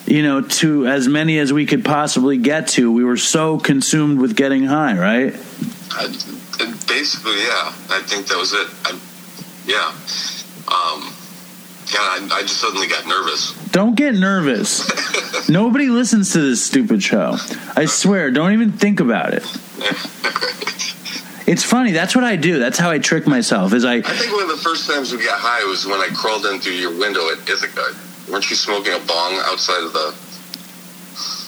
you know, to as many as we could possibly get to. We were so consumed with getting high, right? I, basically, yeah. I think that was it. I, yeah. Um, yeah, I, I just suddenly got nervous. Don't get nervous. Nobody listens to this stupid show. I swear, don't even think about it. It's funny. That's what I do. That's how I trick myself. Is I I think one of the first times we got high was when I crawled in through your window at Ithaca. Weren't you smoking a bong outside of the?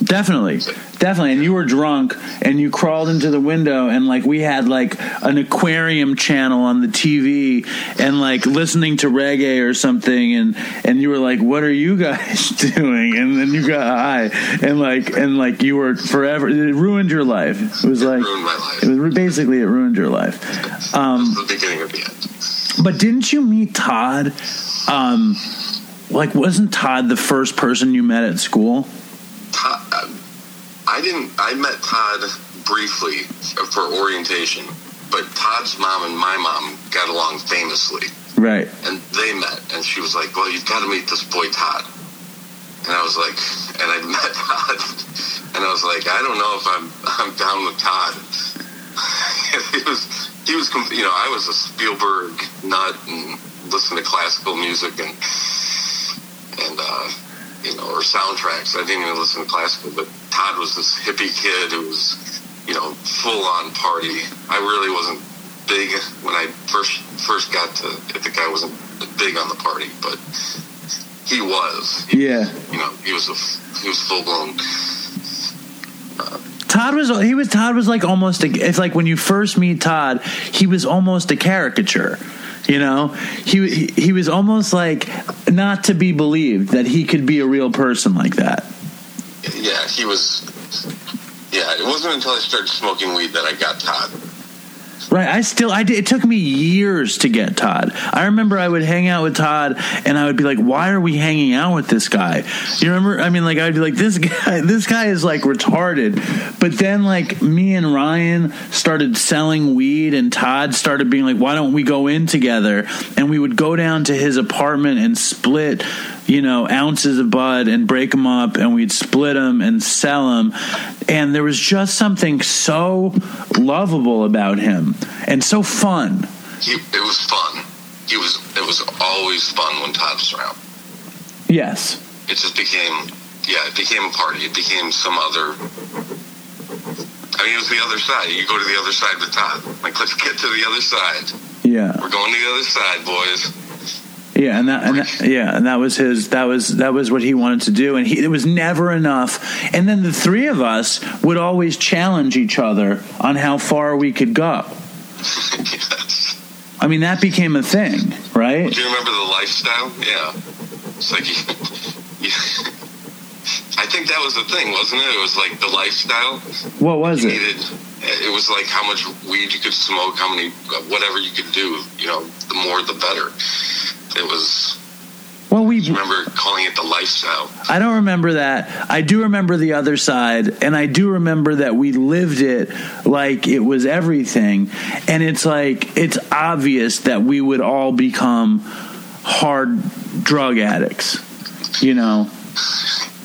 Definitely, definitely. And you were drunk, and you crawled into the window, and like we had like an aquarium channel on the TV, and like listening to reggae or something, and and you were like, "What are you guys doing?" And then you got high, and like and like you were forever. It ruined your life. It was like ruined my life. it was basically it ruined your life. Um, the beginning of the end. But didn't you meet Todd? Um, like, wasn't Todd the first person you met at school? I didn't. I met Todd briefly for orientation, but Todd's mom and my mom got along famously, Right. and they met. And she was like, "Well, you've got to meet this boy Todd." And I was like, and I met Todd, and I was like, I don't know if I'm I'm down with Todd. he was he was you know I was a Spielberg nut and listened to classical music and and uh, you know or soundtracks. I didn't even listen to classical, but Todd was this hippie kid who was you know full on party. I really wasn't big when I first first got to. The guy wasn't big on the party, but he was. Yeah. You know, he was a he was full blown. Todd was he was Todd was like almost a, it's like when you first meet Todd, he was almost a caricature. You know, he, he he was almost like not to be believed that he could be a real person like that. Yeah, he was. Yeah, it wasn't until I started smoking weed that I got Todd. Right. I still, I did, it took me years to get Todd. I remember I would hang out with Todd and I would be like, why are we hanging out with this guy? You remember? I mean, like, I'd be like, this guy, this guy is like retarded. But then, like, me and Ryan started selling weed and Todd started being like, why don't we go in together? And we would go down to his apartment and split you know, ounces of bud and break them up and we'd split them and sell them. And there was just something so lovable about him and so fun. He, it was fun. He was. It was always fun when Todd was around. Yes. It just became. Yeah, it became a party. It became some other. I mean, it was the other side. You go to the other side with Todd. Like, let's get to the other side. Yeah. We're going to the other side, boys. Yeah, and that, and that, yeah, and that was his. That was that was what he wanted to do, and he, it was never enough. And then the three of us would always challenge each other on how far we could go. yes. I mean, that became a thing, right? Do you remember the lifestyle? Yeah. It's like, you, you, I think that was the thing, wasn't it? It was like the lifestyle. What was You it? needed. It was like how much weed you could smoke, how many, whatever you could do. You know, the more the better. It was. Well, we. Remember calling it the lifestyle. I don't remember that. I do remember the other side, and I do remember that we lived it like it was everything. And it's like it's obvious that we would all become hard drug addicts. You know.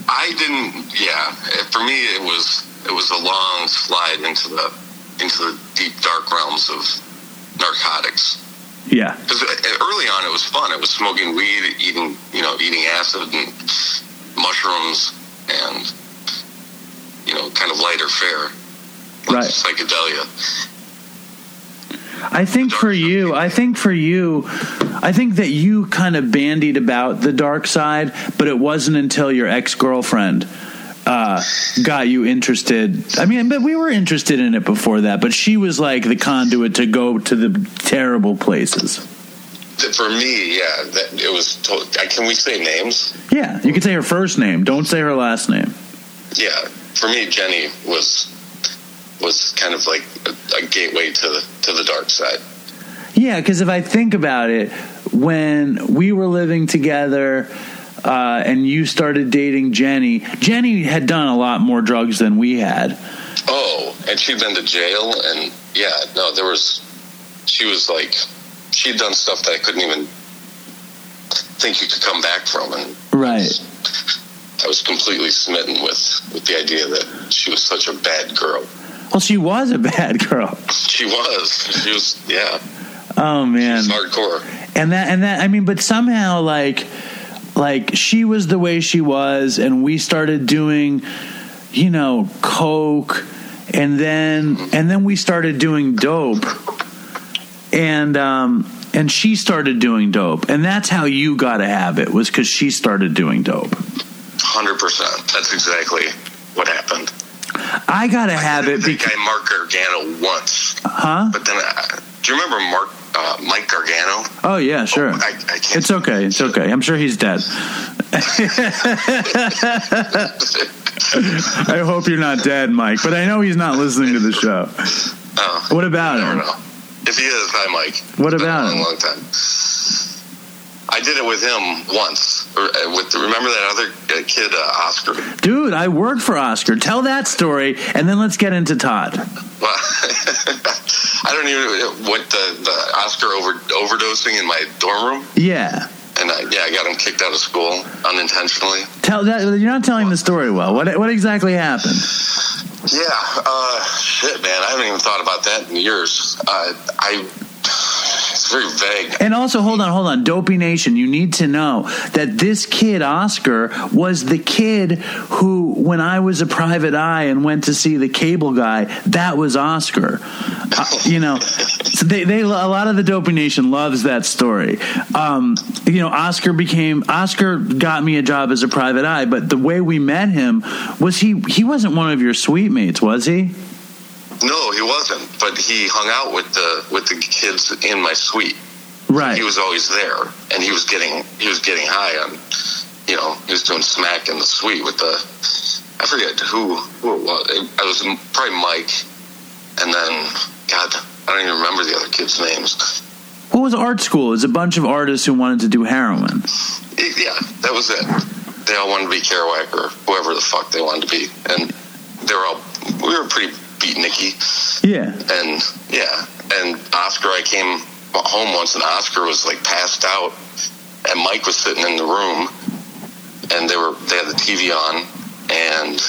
I didn't. Yeah, for me, it was it was a long slide into the into the deep dark realms of narcotics. Yeah. Because uh, uh, early on, it was fun. It was smoking weed, eating you know eating acid and mushrooms, and you know kind of lighter fare, Right. Psychedelia. I think for you, I think for you, I think that you kind of bandied about the dark side, but it wasn't until your ex girlfriend uh, got you interested. I mean, but we were interested in it before that, but she was like the conduit to go to the terrible places. For me, yeah, that it was. To- can we say names? Yeah, you can say her first name. Don't say her last name. Yeah, for me, Jenny was was kind of like a, a gateway to the to the dark side. Yeah, because if I think about it, when we were living together uh, and you started dating Jenny, Jenny had done a lot more drugs than we had. Oh, and she'd been to jail, and yeah, no, there was. She was like, she'd done stuff that I couldn't even think you could come back from, and Right. I was completely smitten with with the idea that she was such a bad girl. Well, she was a bad girl. She was. She was. Yeah. Oh man. She's hardcore. And that and that I mean, but somehow like like she was the way she was, and we started doing, you know, coke, and then and then we started doing dope, and um and she started doing dope, and that's how you got a habit was because she started doing dope. Hundred percent. That's exactly what happened. I got a I habit think because I Mark Gargano once, huh? but then uh, do you remember Mark uh, Mike Gargano? Oh yeah, sure. I, I can't. It's okay. It's okay. I'm sure he's dead. I hope you're not dead, Mike, but I know he's not listening to the show. Oh, What about I don't him? know. If he is, hi Mike. What It's been about a long, him? long time. I did it with him once. Uh, With remember that other uh, kid, uh, Oscar. Dude, I worked for Oscar. Tell that story, and then let's get into Todd. Well, I don't even what the, the Oscar over overdosing in my dorm room, Yeah. and I, yeah, I got him kicked out of school unintentionally. Tell that you're not telling the story well. What what exactly happened? Yeah, uh, shit, man. I haven't even thought about that in years. Uh, I Very vague. And also, hold on, hold on. Dopey Nation, you need to know that this kid, Oscar, was the kid who, when I was a private eye and went to see the cable guy, that was Oscar. Uh, you know, so they, they, a lot of the Dopey Nation loves that story. Um, you know, Oscar became, Oscar got me a job as a private eye, but the way we met him was he, he wasn't one of your suite mates, was he? No, he wasn't. But he hung out with the with the kids in my suite. Right. He was always there, and he was getting he was getting high on, you know, he was doing smack in the suite with the, I forget who who it was. It, I was probably Mike, and then God, I don't even remember the other kids' names. What was art school? It was a bunch of artists who wanted to do heroin. Yeah, that was it. They all wanted to be Kerouac or whoever the fuck they wanted to be, and they were all we were pretty beatniky. Yeah. And yeah, and Oscar, I came home once, and Oscar was like passed out, and Mike was sitting in the room, and they were they had the TV on, and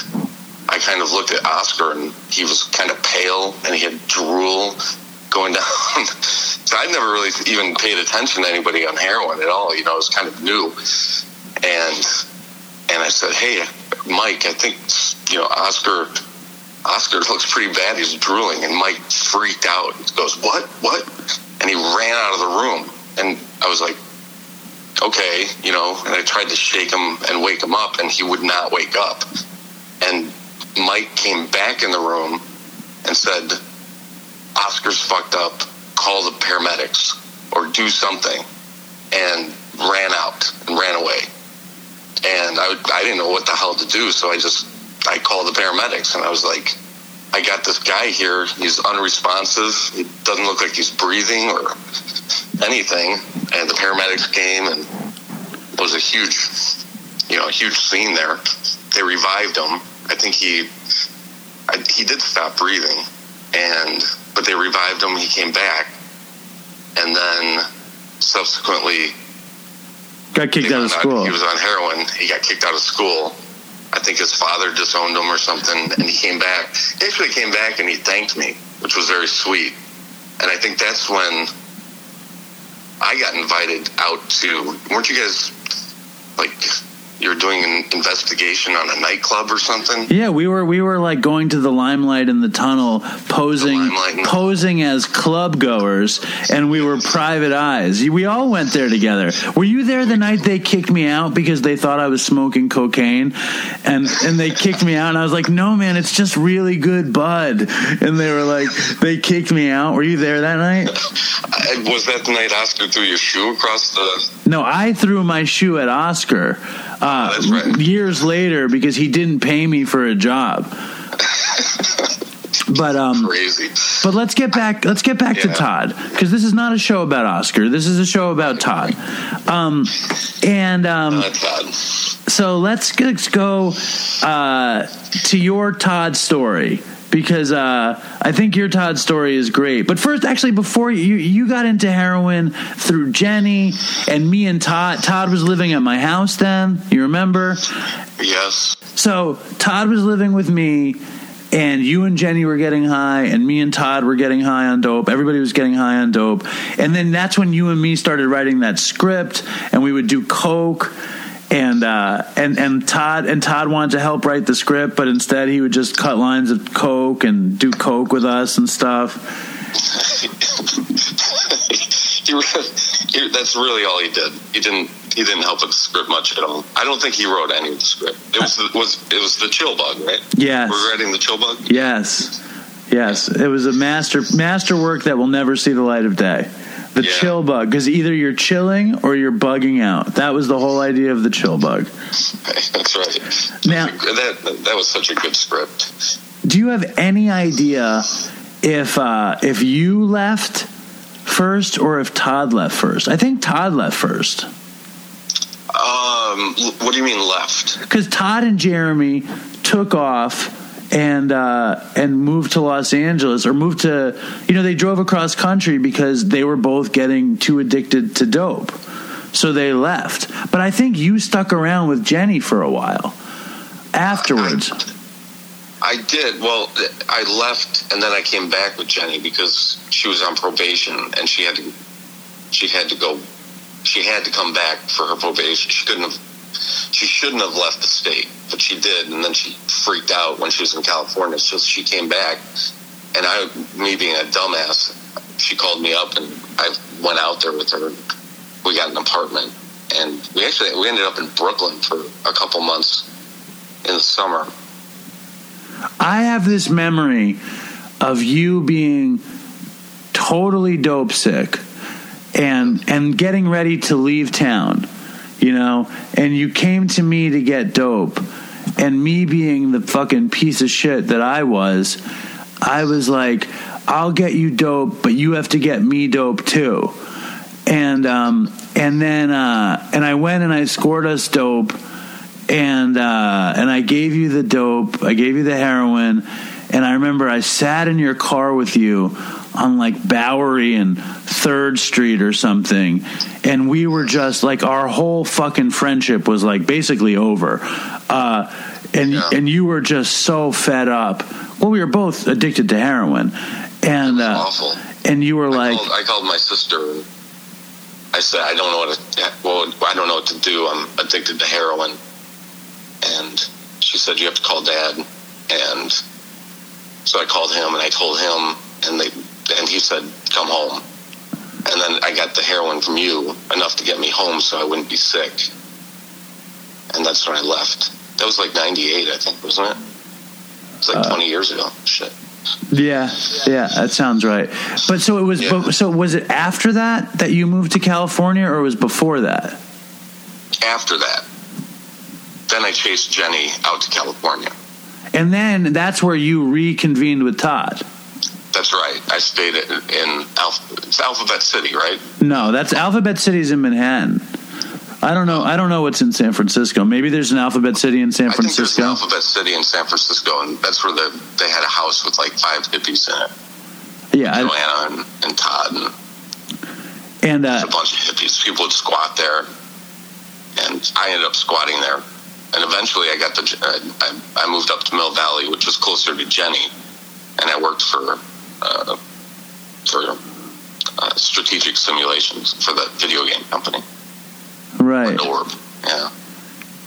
I kind of looked at Oscar, and he was kind of pale, and he had drool going down. so I'd never really even paid attention to anybody on heroin at all. You know, it was kind of new, and and I said, "Hey, Mike, I think you know Oscar." Oscar looks pretty bad. He's drooling. And Mike freaked out. He goes, What? What? And he ran out of the room. And I was like, Okay, you know, and I tried to shake him and wake him up, and he would not wake up. And Mike came back in the room and said, Oscar's fucked up. Call the paramedics or do something. And ran out and ran away. And I, I didn't know what the hell to do, so I just I called the paramedics and I was like, I got this guy here. He's unresponsive. He doesn't look like he's breathing or anything. And the paramedics came and it was a huge, you know, a huge scene there. They revived him. I think he, I, he did stop breathing, and but they revived him. He came back, and then subsequently Got kicked out of school. He was on heroin. He got kicked out of school. I think his father disowned him or something, and he came back. He actually came back and he thanked me, which was very sweet. And I think that's when I got invited out to. Weren't you guys like you were doing an investigation on a nightclub or something? Yeah, we were we were like going to the limelight in the tunnel, posing The posing as club goers, and we were private eyes. We all went there together. Were you there the night they kicked me out because they thought I was smoking cocaine, and and they kicked me out, and I was like, no man, it's just really good bud, and they were like, they kicked me out. Were you there that night? I, was that the night Oscar threw your shoe across the? No, I threw my shoe at Oscar uh, That's right. years later because he didn't pay me for a job. But um, Crazy. But let's get back. Let's get back to Todd because this is not a show about Oscar. This is a show about Todd. Um, and um, Uh, Todd. so let's, let's go uh, to your Todd story because uh, I think your Todd story is great. But first, actually, before you you got into heroin through Jenny and me and Todd. Todd was living at my house then. You remember? Yes. So Todd was living with me, and you and Jenny were getting high, and me and Todd were getting high on dope. Everybody was getting high on dope, and then that's when you and me started writing that script, and we would do coke. And uh, and and Todd and Todd wanted to help write the script, but instead he would just cut lines of coke and do coke with us and stuff. he, that's really all he did. He didn't. He didn't help with the script much at all. I don't think he wrote any of the script. It was the, was it was the chill bug, right? Yes. We're writing the chill bug. Yes, yes, it was a master masterwork that will never see the light of day. The Yeah. chill bug, because either you're chilling or you're bugging out. That was the whole idea of the chill bug. That's right. Now- that that was such a good script. Do you have any idea if uh, if you left first or if Todd left first? I think Todd left first Um, what do you mean left? because Todd and Jeremy took off and uh, and moved to Los Angeles or moved to you know they drove across country because they were both getting too addicted to dope, so they left. But I think you stuck around with Jenny for a while afterwards. I did. Well, I left and then I came back with Jenny because she was on probation and she had to she had to go. She had to come back for her probation. She couldn't have. She shouldn't have left the state, but she did, and then she freaked out when she was in California. So she came back, and I, me being a dumbass, she called me up, and I went out there with her. We got an apartment, and we actually we ended up in Brooklyn for a couple months in the summer. I have this memory of you being totally dope sick and and getting ready to leave town, you know, and you came to me to get dope. And me being the fucking piece of shit that I was, I was like, I'll get you dope, but you have to get me dope too. And um and then uh and I went and I scored us dope. And uh, and I gave you the dope, I gave you the heroin, and I remember I sat in your car with you on like Bowery and Third Street or something, and we were just like our whole fucking friendship was like basically over, uh, and Yeah. and you were just so fed up. Well, we were both addicted to heroin, and uh, and you were I like, called, I called my sister. I said, I don't know what to, well, I don't know what to do. I'm addicted to heroin. And she said, you have to call dad. And so I called him and I told him, and they, and he said, come home. And then I got the heroin from you enough to get me home so I wouldn't be sick. And that's when I left. That was like 98, I think, wasn't it? It's like uh, 20 years ago. Shit. Yeah, yeah, that sounds right. But so it was. Yeah. But, so was it after that that you moved to California, or was before that? after that, then I chased Jenny out to California. And then that's where you reconvened with Todd. That's right. I stayed in, in Alph- it's Alphabet City, right? No, that's Alphabet City's in Manhattan. I don't know. I don't know what's in San Francisco. Maybe there's an Alphabet City in San Francisco. I think there's an Alphabet City in San Francisco, and that's where the, they had a house with like five hippies in it. yeah, I, Joanna and, and Todd and and uh, a bunch of hippies. People would squat there, and I ended up squatting there. And eventually, I got the I, I moved up to Mill Valley, which was closer to Jenny, and I worked for uh, for uh, strategic simulations for the video game company, right, Orb. Yeah,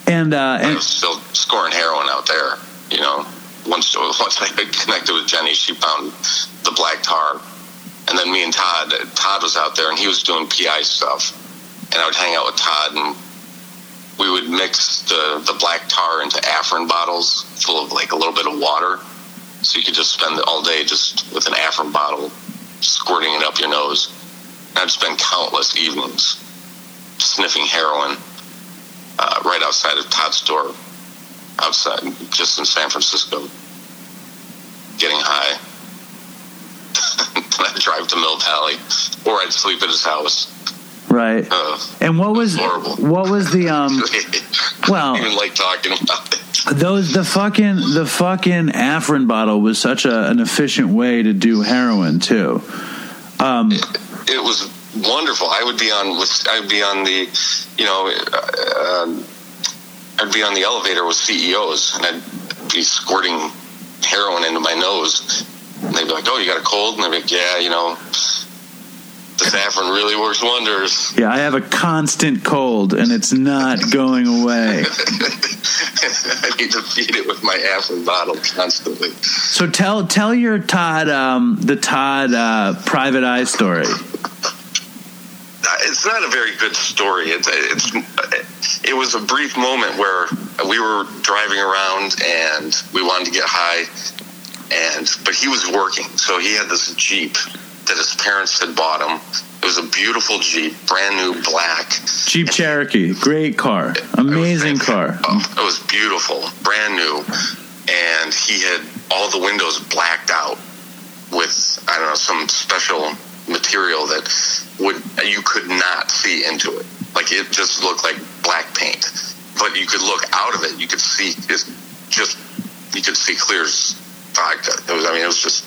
and uh, I and was still scoring heroin out there. You know, once once I connected with Jenny, she found the black tar, and then me and Todd. Todd was out there, and he was doing PI stuff, and I would hang out with Todd, and we would mix the the black tar into Afrin bottles full of like a little bit of water, so you could just spend all day just with an Afrin bottle, squirting it up your nose. And I'd spend countless evenings sniffing heroin uh, right outside of Todd's store, outside, just in San Francisco, getting high. then I'd drive to Mill Valley, or I'd sleep at his house. Right. Uh, And what was horrible. what was the um? Well- I even like talking about it. Those the fucking the fucking Afrin bottle was such a, an efficient way to do heroin too. Um, It was wonderful. I would be on with. I'd be on the, you know, uh, um, I'd be on the elevator with CEOs, and I'd be squirting heroin into my nose. And they'd be like, "Oh, you got a cold?" And I'd be like, "Yeah, you know, the saffron really works wonders." yeah, I have a constant cold and it's not going away. I need to feed it with my Afrin bottle constantly. So tell tell your Todd um, the Todd uh, private eye story. Uh, it's not a very good story. It's, it's it was a brief moment where we were driving around and we wanted to get high, and but he was working, so he had this Jeep that his parents had bought him. It was a beautiful Jeep, brand new black. Jeep Cherokee, great car, amazing car. Oh, it was beautiful, brand new, and he had all the windows blacked out with I don't know some special material that would you could not see into it. Like it just looked like black paint, but you could look out of it. You could see it's just you could see clear as vodka. It was I mean it was just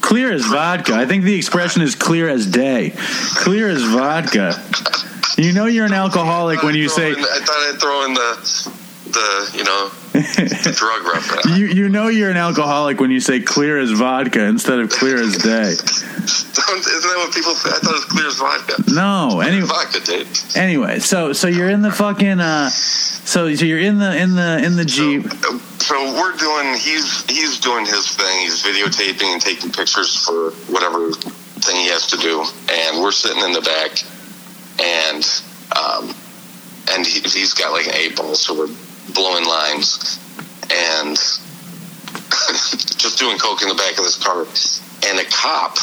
Clear as vodka. I think the expression is clear as day. Clear as vodka. You know you're an alcoholic when you say I thought I'd throw in the the you know the drug reference. You you know you're an alcoholic when you say clear as vodka instead of clear as day. Isn't that what people say? I thought it was clear as vodka. No, anyway, Vodka, Dave. anyway, so so you're in the fucking uh, so so you're in the in the in the jeep. So, so we're doing. He's he's doing his thing. He's videotaping and taking pictures for whatever thing he has to do, and we're sitting in the back, and um, and he, he's got like an eight ball, so we're blowing lines, and just doing coke in the back of this car, and a cop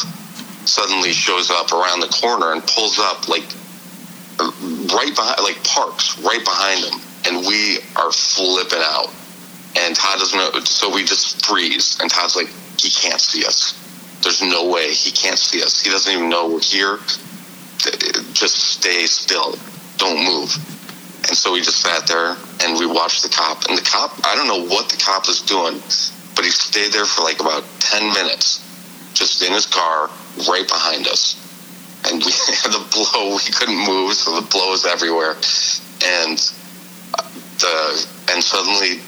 suddenly shows up around the corner and pulls up like right behind, like parks right behind him, and we are flipping out. And Todd doesn't know, so we just freeze. And Todd's like, he can't see us. There's no way he can't see us. He doesn't even know we're here. Just stay still. Don't move. And so we just sat there and we watched the cop. And the cop, I don't know what the cop was doing, but he stayed there for like about 10 minutes, just in his car, right behind us. And we had the blow, we couldn't move, so the blow is everywhere. And uh, the, and suddenly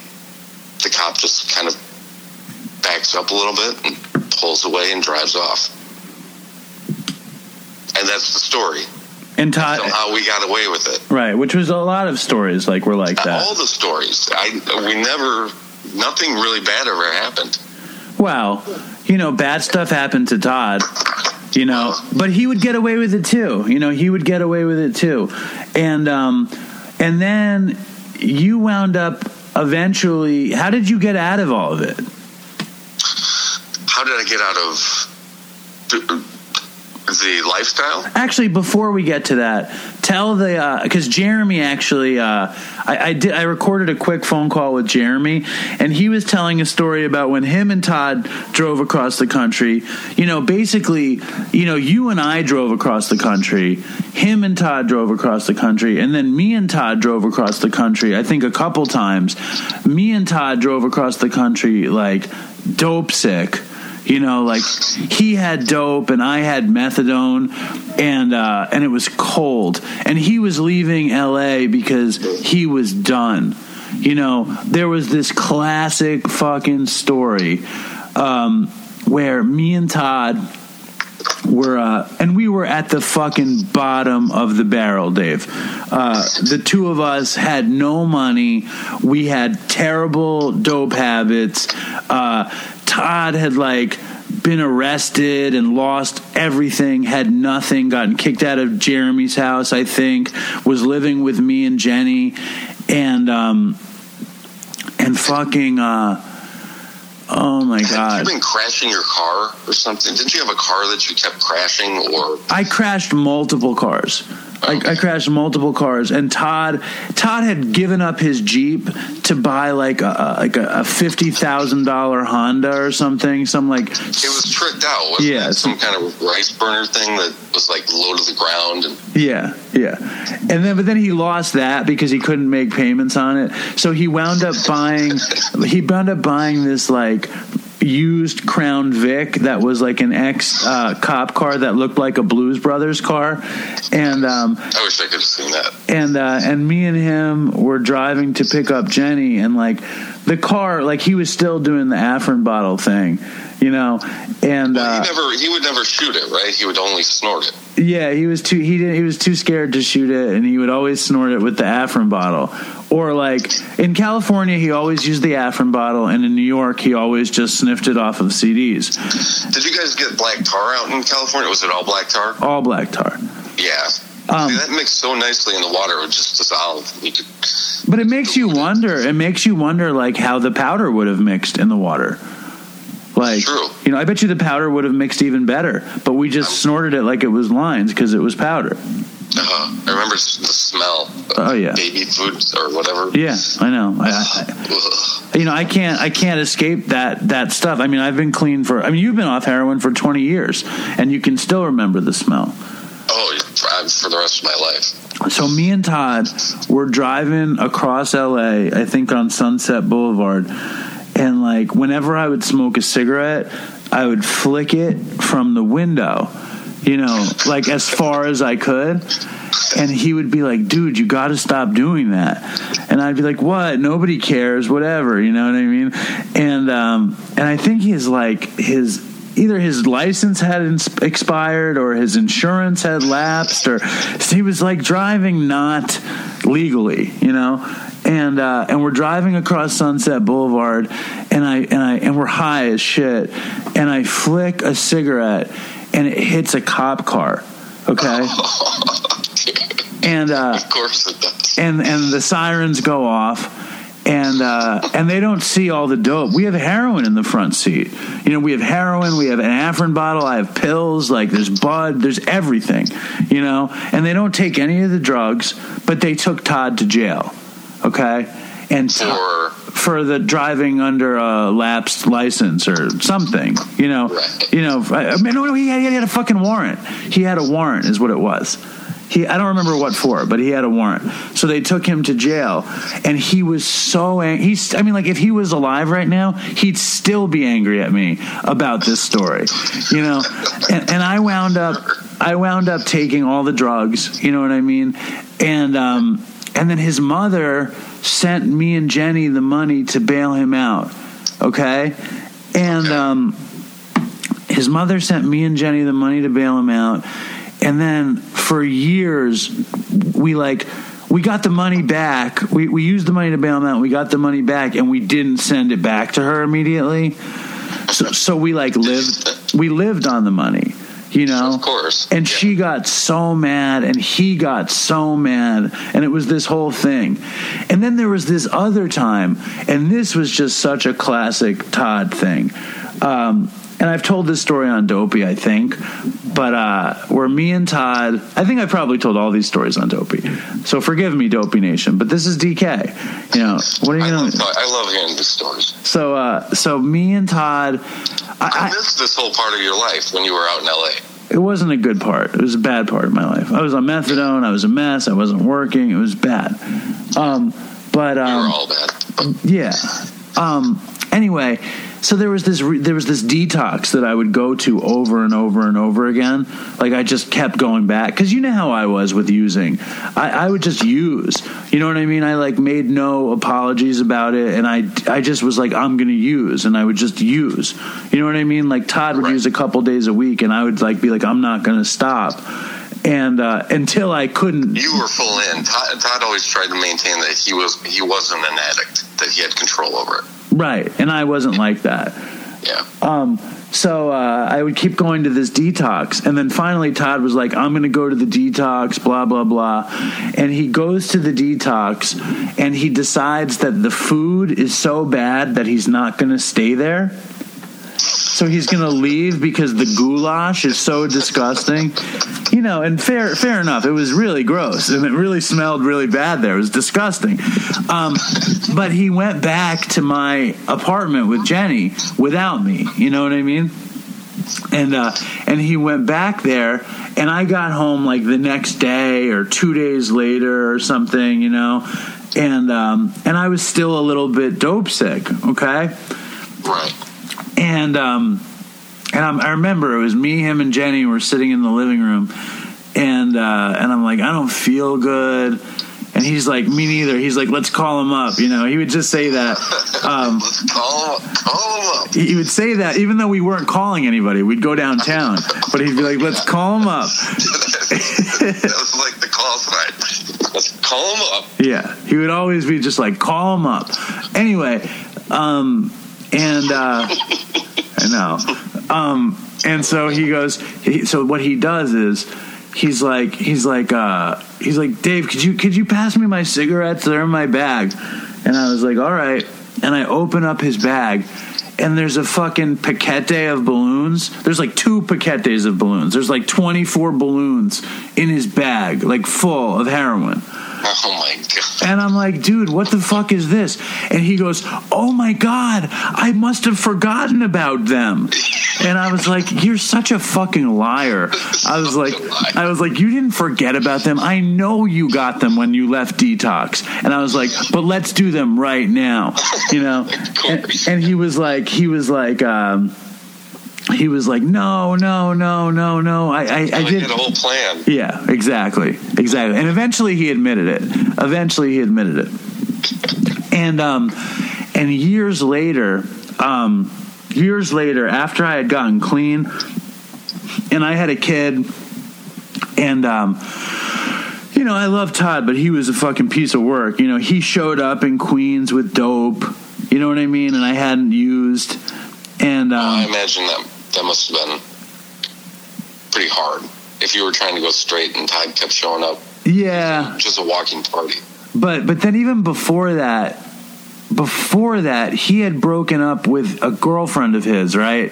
the cop just kind of backs up a little bit and pulls away and drives off. And that's the story. And Todd, Somehow we got away with it. right, which was a lot of stories like were like that. All the stories. I we never nothing really bad ever happened. Well, you know, bad stuff happened to Todd, you know, but he would get away with it too. You know, he would get away with it too. And um and then you wound up eventually how did you get out of all of it? How did I get out of the, lifestyle? Actually, before we get to that, tell the because Jeremy actually, uh, I, I did I recorded a quick phone call with Jeremy, and he was telling a story about when him and Todd drove across the country. You know, basically, you know, you and I drove across the country, him and Todd drove across the country, and then me and Todd drove across the country. I think a couple times. Me and Todd drove across the country like dope sick you know like he had dope and i had methadone and uh and it was cold. And he was leaving la because he was done. You know there was this classic fucking story um where me and todd were uh and we were at the fucking bottom of the barrel dave. Uh the two of us had no money. We had terrible dope habits. Uh todd had like been arrested and lost everything had nothing gotten kicked out of jeremy's house i think was living with me and jenny. And um and fucking uh oh my god You've been crashing your car or something? Didn't you have a car that you kept crashing or I crashed multiple cars. I, I crashed multiple cars, and Todd Todd had given up his Jeep to buy like a like a, fifty thousand dollar Honda or something. Some like it was tricked out? Wasn't Yeah, it? some- some kind of rice burner thing that was like low to the ground. And yeah yeah, and then but then he lost that because he couldn't make payments on it. So he wound up buying he wound up buying this like used Crown Vic that was like an ex uh, cop car that looked like a Blues Brothers car, and um, I wish I could have seen that. and uh, and me and him were driving to pick up Jenny, and like the car, like he was still doing the Afrin bottle thing, you know, and Well, uh, he never he would never shoot it, right? He would only snort it. yeah, he was too he didn't he was too scared to shoot it, and he would always snort it with the Afrin bottle, or like in California he always used the Afrin bottle, and in New York he always just sniffed it off of CDs, Did you guys get black tar out in California? Was it all black tar? all black tar. Yeah. Um, See, that mixed so nicely in the water, it would just dissolve. Could, But it makes you wonder. It makes you wonder, like how the powder would have mixed in the water. Like, True. you know, I bet you the powder would have mixed even better. But we just snorted it like it was lines because it was powder. uh, I remember the smell. Of Oh, yeah. Baby food or whatever. Yeah, I know. I, I, you know, I can't. I can't escape that that stuff. I mean, I've been clean for. I mean, you've been off heroin for twenty years, and you can still remember the smell. Oh, for, for the rest of my life. So me and Todd were driving across LA, I think on Sunset Boulevard, and like whenever I would smoke a cigarette, I would flick it from the window you know, like as far as I could. And he would be like, dude, you got to stop doing that. And I'd be like, what? Nobody cares, whatever. You know what I mean? And, um, and I think his like his, either his license had ins- expired or his insurance had lapsed or he was like driving not legally, you know? And, uh, and we're driving across Sunset Boulevard and I, and I, and we're high as shit. And I flick a cigarette and it hits a cop car. Okay. And, uh, Of course it does. and and the sirens go off and uh, and they don't see all the dope. We have heroin in the front seat. You know, we have heroin, we have an Afrin bottle, I have pills, like there's bud, there's everything. You know, and they don't take any of the drugs, but they took Todd to jail. Okay, and For for the driving under a lapsed license or something. You know, Right. you know. I mean, no, no, he had, he had a fucking warrant. He had a warrant, is what it was. He, I don't remember what for, but he had a warrant. So they took him to jail, and he was so angry. He's, I mean, like if he was alive right now, he'd still be angry at me about this story, you know. And, and I wound up, I wound up taking all the drugs. You know what I mean? And um, and then his mother sent me and Jenny the money to bail him out. Okay, and um, his mother sent me and Jenny the money to bail him out. And then for years, we like, we got the money back. We, we used the money to bail him out. We got the money back and we didn't send it back to her immediately. So, so we like lived, we lived on the money, you know? Of course. And Yeah. she got so mad and he got so mad and it was this whole thing. And then there was this other time and this was just such a classic Todd thing. Um, and I've told this story on Dopey, I think, but uh, where me and Todd, I think I probably told all these stories on Dopey. So forgive me, Dopey Nation, but this is DK. You know, what are you I gonna? love, I love hearing these stories. So, uh, so me and Todd, I I, missed this whole part of your life when you were out in LA. it wasn't a good part. It was a bad part of my life. I was on methadone. I was a mess. I wasn't working. It was bad. Um, but um, You were um, all bad. But yeah. Um, anyway, so there was this re- there was this detox that I would go to over and over and over again. Like I just kept going back because you know how I was with using. I, I would just use. You know what I mean? I like made no apologies about it, and I I just was like I'm gonna use, and I would just use. You know what I mean? Like Todd would Right. use a couple days a week, and I would like be like I'm not gonna stop. And uh, until I couldn't, you were full in. Todd, Todd always tried to maintain that he was he wasn't an addict, that he had control over it. Right, and I wasn't like that. Yeah. Um, so uh, I would keep going to this detox, and then finally Todd was like, "I'm going to go to the detox." Blah blah blah, and he goes to the detox, and he decides that the food is so bad that he's not going to stay there. So he's to leave because the goulash is so disgusting. You know, and fair fair enough. It was really gross and it really smelled really bad there. It was disgusting. Um, but he went back to my apartment with Jenny without me. You know what I mean? And uh, and he went back there, and I got home like the next day or two days later or something, you know, and um, and I was still a little bit dope sick. Okay, Right. And um, and I'm, I remember it was me, him, and Jenny were sitting in the living room, and uh, and I'm like, I don't feel good, and he's like, me neither. He's like, let's call him up. You know, he would just say that. Um, Let's call him, call him up. he would say that even though we weren't calling anybody. We'd go downtown, but he'd be like, let's call him up. that was like the call sign. Let's call him up. Yeah, he would always be just like, call him up. Anyway, um, and uh, I know. Um, and so he goes. He, so what he does is he's like he's like uh, he's like Dave, could you could you pass me my cigarettes? They're in my bag. And I was like, all right. And I open up his bag. And there's a fucking paquete of balloons. There's like two paquetes of balloons. There's like 24 balloons in his bag, like full of heroin. Oh my god. And I'm like, dude, what the fuck is this? And he goes, oh my God, I must have forgotten about them. And I was like, you're such a fucking liar. I was like, I was like, you didn't forget about them. I know you got them when you left detox. And I was like, but let's do them right now, you know? And, and he was like, he was like, um, he was like, "No, no, no, no, no." I, I, I did. a whole plan. Yeah, exactly, exactly. And eventually he admitted it. Eventually he admitted it. And um, and years later, um, years later, after I had gotten clean, and I had a kid, and um, you know, I love Todd, but he was a fucking piece of work. You know, he showed up in Queens with dope. You know what I mean? And I hadn't used. And I um, imagine that that must have been pretty hard. If you were trying to go straight and Todd kept showing up, yeah, just a walking party. But but then even before that, before that, he had broken up with a girlfriend of his, right?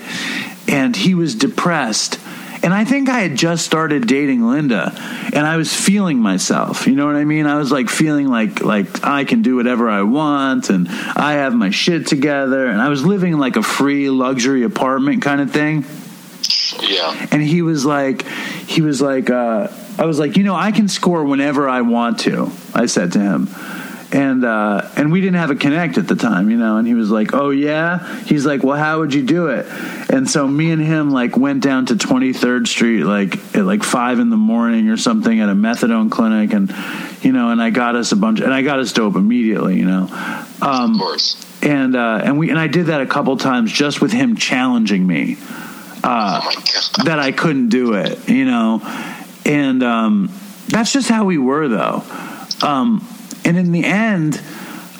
And he was depressed. And I think I had just started dating Linda and I was feeling myself. You know what I mean? I was like feeling like like I can do whatever I want and I have my shit together and I was living in like a free luxury apartment kind of thing Yeah. and he was like he was like uh i was like you know i can score whenever i want to i said to him and uh and we didn't have a connect at the time you know and he was like oh yeah he's like well how would you do it and so me and him like went down to 23rd street like at like five in the morning or something at a methadone clinic and you know and i got us a bunch and i got us dope immediately you know um Of course. and uh and we and i did that a couple times just with him challenging me uh Oh that I couldn't do it, you know. And um, that's just how we were, though. Um, and in the end,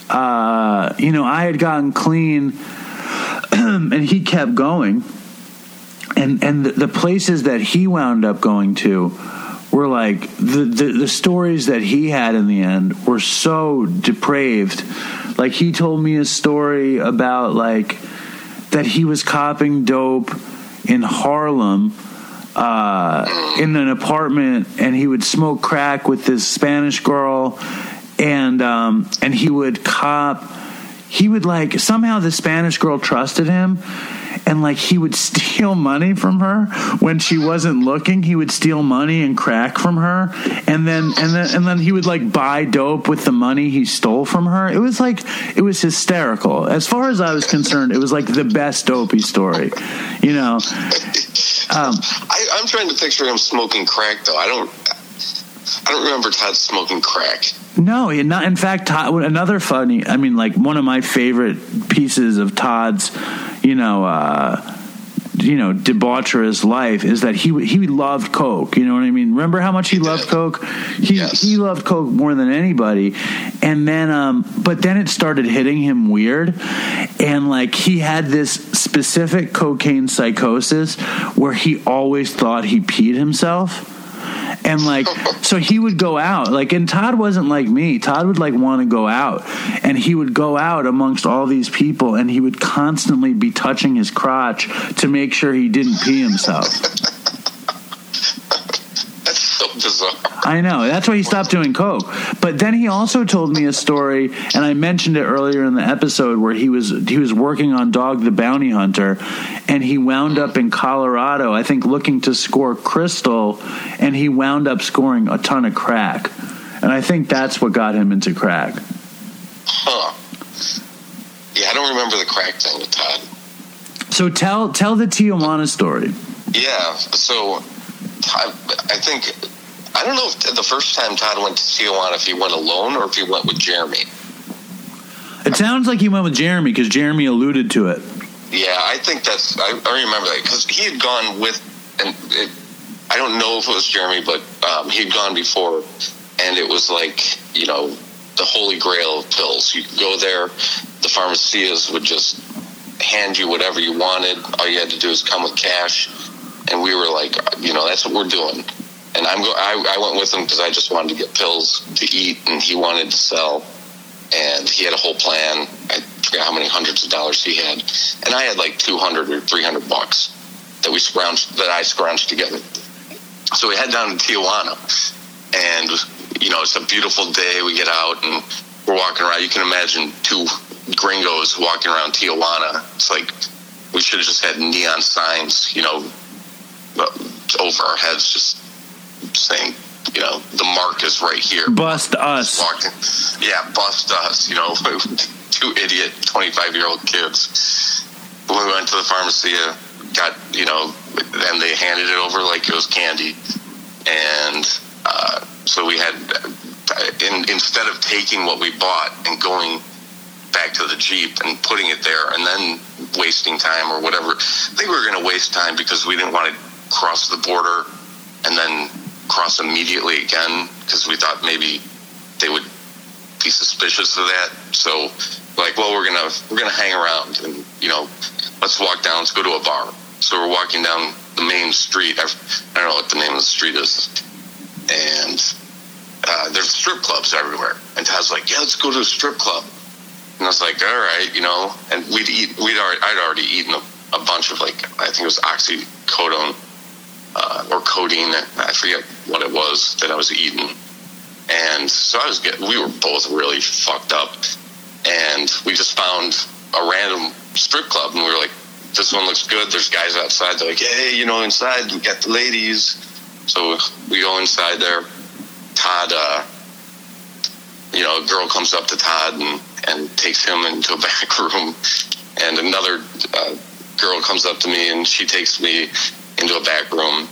uh, you know, I had gotten clean, and he kept going. And and the, the places that he wound up going to were like the, the the stories that he had in the end were so depraved. Like he told me a story about like that he was copping dope in Harlem uh, in an apartment, and he would smoke crack with this Spanish girl, and um, and he would cop. He would like somehow the Spanish girl trusted him. And like he would steal money from her when she wasn't looking. He would steal money and crack from her, and then and then and then he would like buy dope with the money he stole from her. It was like it was hysterical. As far as I was concerned, it was like the best dopey story, you know. Um, I, I'm trying to picture him smoking crack though. I don't. I don't remember Todd smoking crack. No, not. In fact, Todd, another funny. I mean, like one of my favorite pieces of Todd's, you know, uh, you know, debaucherous life is that he he loved coke. You know what I mean? Remember how much he, loved did. coke? He Yes. he loved coke more than anybody. And then, um, but then it started hitting him weird, and like he had this specific cocaine psychosis where he always thought he peed himself and like so he would go out. Like and todd wasn't like me. Todd would like want to go out. And he would go out amongst all these people and he would constantly be touching his crotch to make sure he didn't pee himself. I know. That's why he stopped doing coke. But then he also told me a story, and I mentioned it earlier in the episode where he was he was working on Dog the Bounty Hunter, and he wound up in Colorado, I think, looking to score crystal, and he wound up scoring a ton of crack, and I think that's what got him into crack. Huh. Yeah, I don't remember the crack thing with Todd. So tell tell the Tijuana story. Yeah, so Todd, I think I don't know if the first time Todd went to Tijuana if he went alone or if he went with Jeremy. It sounds like he went with Jeremy because Jeremy alluded to it. Yeah, I think that's I, I remember that because he had gone with and it, I don't know if it was Jeremy, but um, he had gone before, and it was like you know the holy grail of pills. You could go there, the pharmacias would just hand you whatever you wanted. All you had to do is come with cash, and we were like, you know, that's what we're doing. And I'm go- I, I went with him because I just wanted to get pills to eat, and he wanted to sell. And he had a whole plan. I forgot how many hundreds of dollars he had, and I had like two hundred or three hundred bucks that we scrounged that I scrounged together. So we head down to Tijuana, and you know it's a beautiful day. We get out and we're walking around. You can imagine two gringos walking around Tijuana. It's like we should have just had neon signs, you know, over our heads, just saying, you know, the mark is right here. Bust us. Yeah, bust us, you know, two idiot 25 year old kids. We went to the pharmacy, uh, got you know, and they handed it over like it was candy, and uh, so we had in, instead of taking what we bought and going back to the jeep and putting it there and then wasting time or whatever they were going to waste time because we didn't want to cross the border and then cross immediately again because we thought maybe they would be suspicious of that. So like well we're gonna we're gonna hang around and you know let's walk down let's go to a bar. So we're walking down the main street i don't know what the name of the street is and uh, there's strip clubs everywhere. And Todd's like yeah let's go to a strip club. And I was like all right you know and we'd eat we'd already I'd already eaten a, a bunch of like I think it was oxycodone uh, or codeine I forget what it was that I was eating. And so I was getting we were both really fucked up. And we just found a random strip club and we were like this one looks good. There's guys outside. They're like hey you know inside we got the ladies. So we go inside there. Todd uh, you know a girl comes up to todd and, and takes him into a back room. And another uh, girl comes up to me and she takes me into a back room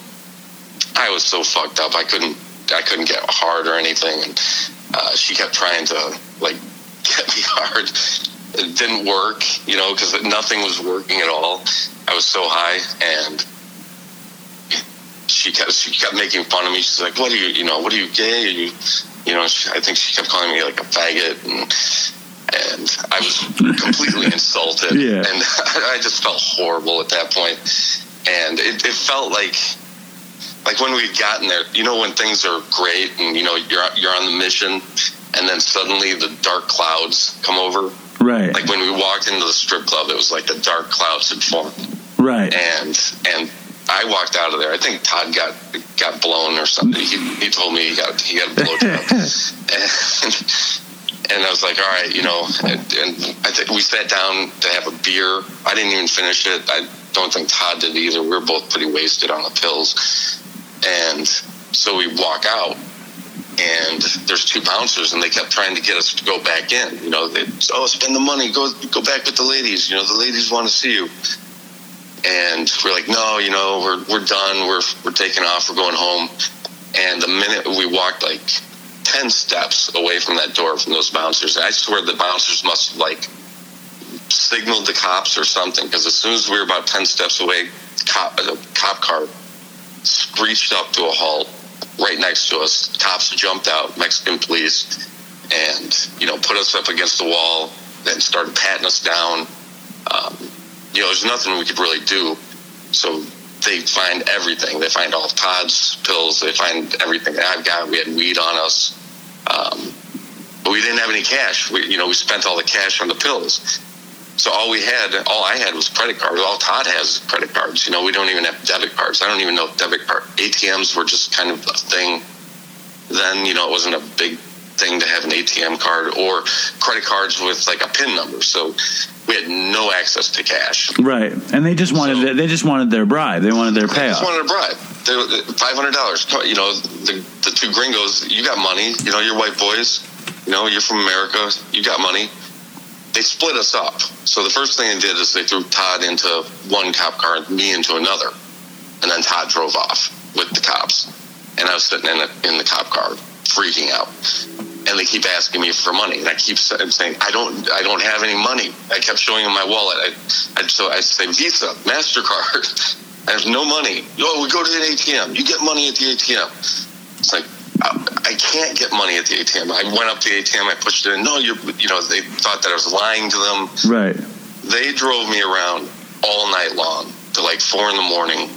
i was so fucked up i couldn't i couldn't get hard or anything and uh, she kept trying to like get me hard it didn't work, you know, because nothing was working at all. I was so high, and she kept she kept making fun of me. She's like, "What are you? You know, what are you gay? Are you, you know?" She, I think she kept calling me like a faggot, and and I was completely insulted, Yeah. and I just felt horrible at that point, and it, it felt like. Like when we'd gotten there, you know, when things are great and you know you're you're on the mission, and then suddenly the dark clouds come over. Right. Like when we walked into the strip club, it was like the dark clouds had formed, right. and and I walked out of there. I think Todd got got blown or something. He, he told me he got he got a blowjob, and, and I was like, all right, you know. And, and I think we sat down to have a beer. I didn't even finish it. I don't think Todd did either. We were both pretty wasted on the pills, and so we walk out and there's two bouncers and they kept trying to get us to go back in. You know they oh spend the money. Go go back with the ladies. You know the ladies want to see you. And we're like no you know we're we're done. We're we're taking off. We're going home. And the minute we walked like 10 steps away from that door from those bouncers i swear the bouncers must have like signaled the cops or something because as soon as we were about 10 steps away cop cop car screeched up to a halt right next to us. Cops jumped out, Mexican police, and you know put us up against the wall and started patting us down. Um, you know, there's nothing we could really do. So they find everything. They find all Todd's pills. They find everything that I've got. We had weed on us, um, but we didn't have any cash. We, you know, we spent all the cash on the pills. So all we had, all I had was credit cards. All Todd has is credit cards. You know, we don't even have debit cards. I don't even know if debit card ATMs were just kind of a thing. Then you know, it wasn't a big thing to have an ATM card or credit cards with like a PIN number. So we had no access to cash. right. And they just wanted So- they just wanted their bribe. They wanted their payoff. just wanted a bribe. Five hundred dollars. You know, the the two gringos. You got money. You know, you're white boys. You know, you're from America. You got money. They split us up. So the first thing they did is they threw Todd into one cop car, and me into another, and then Todd drove off with the cops, and I was sitting in the, in the cop car, freaking out. And they keep asking me for money, and I keep saying I don't, I don't have any money. I kept showing them my wallet. I, I so I say Visa, Mastercard. I have no money. Oh, we go to the ATM. You get money at the ATM. It's like I, can't get money at the ATM. I went up to the ATM. I pushed it in. No, you, you know, they thought that I was lying to them. Right. They drove me around all night long to like four in the morning.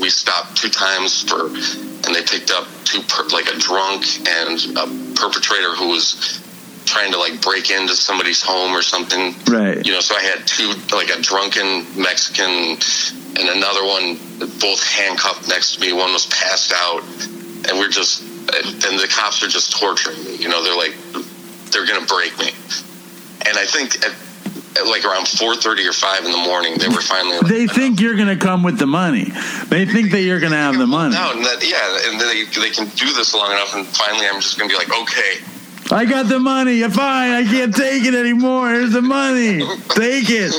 We stopped two times for, and they picked up two per, like a drunk and a perpetrator who was trying to like break into somebody's home or something. Right. You know, so I had two like a drunken Mexican and another one both handcuffed next to me. One was passed out, and we're just and the cops are just torturing me. You know, they're like they're gonna break me. And I think at, at like around four thirty or five in the morning, they were finally. Like, They think you're going to come with the money. They think that you're going to have the money. No, and that, yeah, and they they can do this long enough, and finally, I'm just gonna be like, okay, I got the money. You're fine. I can't take it anymore. Here's the money. Take it.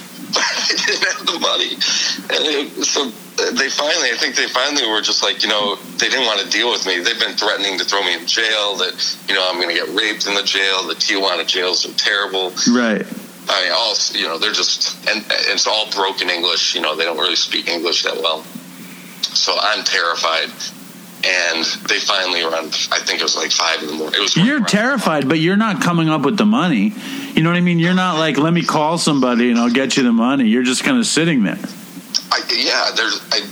I didn't have the money, and it, so they finally, I think they finally were just like, you know, they didn't want to deal with me. They've been threatening to throw me in jail. That you know, I'm going to get raped in the jail. The Tijuana jails are terrible. Right. I mean, all you know, they're just and, it's all broken English. You know, they don't really speak English that well. So I'm terrified. And they finally around, I think it was like five in the morning. It was You're terrified, but you're not coming up with the money. You know what I mean? You're not like, let me call somebody and I'll get you the money. You're just kind of sitting there. I, yeah, there's I.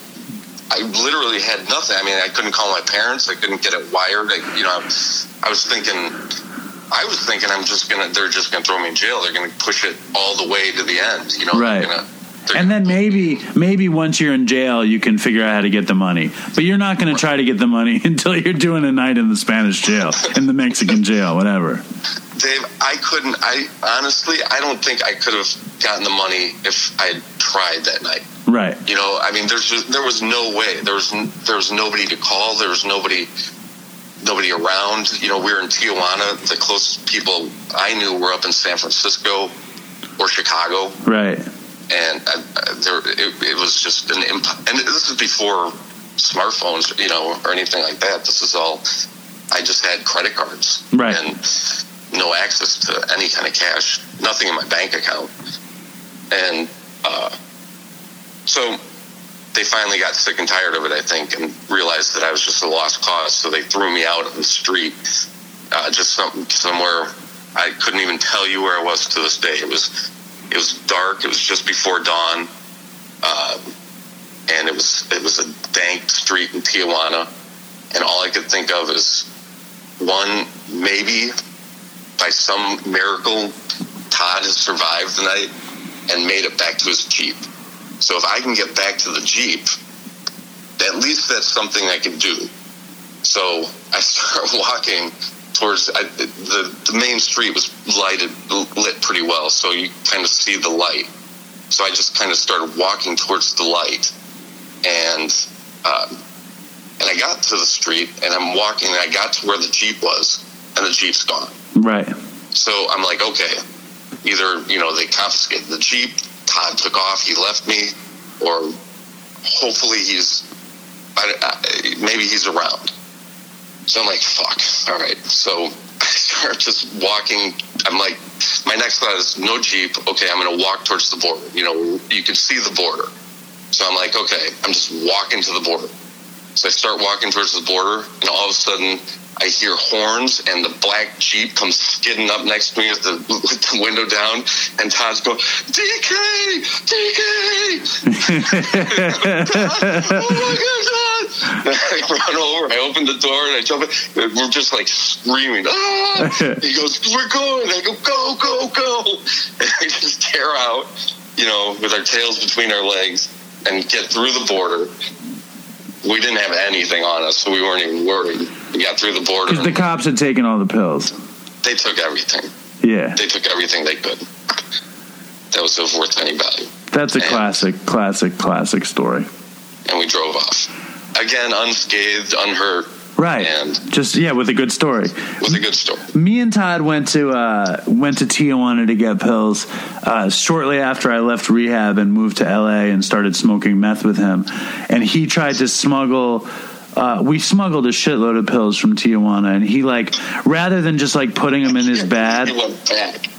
I literally had nothing. I mean, I couldn't call my parents. I couldn't get it wired. I, you know, I was thinking, I was thinking, I'm just gonna. They're just gonna throw me in jail. They're gonna push it all the way to the end. You know, They're Right. gonna- they're And then maybe, maybe once you're in jail, you can figure out how to get the money. But you're not going to try to get the money until you're doing a night in the Spanish jail, in the Mexican jail, whatever. Dave, I couldn't. I honestly, I don't think I could have gotten the money if I had tried that night. Right. You know, I mean, there's just, there was no way. There was there was nobody to call. There was nobody nobody around. You know, we were in Tijuana. The closest people I knew were up in San Francisco or Chicago, Right. and I, I, there it, it was just an imp- and this is before smartphones, you know, or anything like that. This is all. I just had credit cards, Right. and no access to any kind of cash, nothing in my bank account, and uh, so they finally got sick and tired of it, I think, and realized that I was just a lost cause. So they threw me out on the street, uh, just some, somewhere I couldn't even tell you where I was to this day. It was it was dark. It was just before dawn, uh, and it was it was a dank street in Tijuana, and all I could think of is one maybe by some miracle Todd has survived the night and made it back to his jeep. So if I can get back to the jeep, at least that's something I can do. So I start walking towards I, the the main street was lighted lit pretty well, so you kind of see the light. So I just kind of started walking towards the light, and uh, and I got to the street, and I'm walking, and I got to where the jeep was, and the jeep's gone. Right. So I'm like, okay, either you know they confiscated the jeep, Todd took off, he left me, or hopefully he's I, I, maybe he's around. So I'm like, fuck, all right. So I start just walking. I'm like, my next thought is no jeep. Okay, I'm gonna walk towards the border. You know, you can see the border. So I'm like, okay, I'm just walking to the border. So I start walking towards the border, and all of a sudden, I hear horns, and the black Jeep comes skidding up next to me with the, with the window down, and Todd's going, DK! DK! oh my God! I run over, I open the door, and I jump in. We're just like screaming, ah! He goes, We're going! I go, Go, go, go! And I just tear out, you know, with our tails between our legs, and get through the border we didn't have anything on us, so we weren't even worried. We got through the border. Because the cops had taken all the pills. they took everything. Yeah. They took everything they could. That was of worth any value. That's a And- classic, classic, classic story. And we drove off. Again, unscathed, unhurt, Right. And- Just yeah, with a good story. with a good story. Me and Todd went to uh, went to Tijuana to get pills uh, shortly after I left rehab and moved to LA and started smoking meth with him. And he tried to smuggle. Uh, we smuggled a shitload of pills from Tijuana, and he like rather than just like putting them in his bag,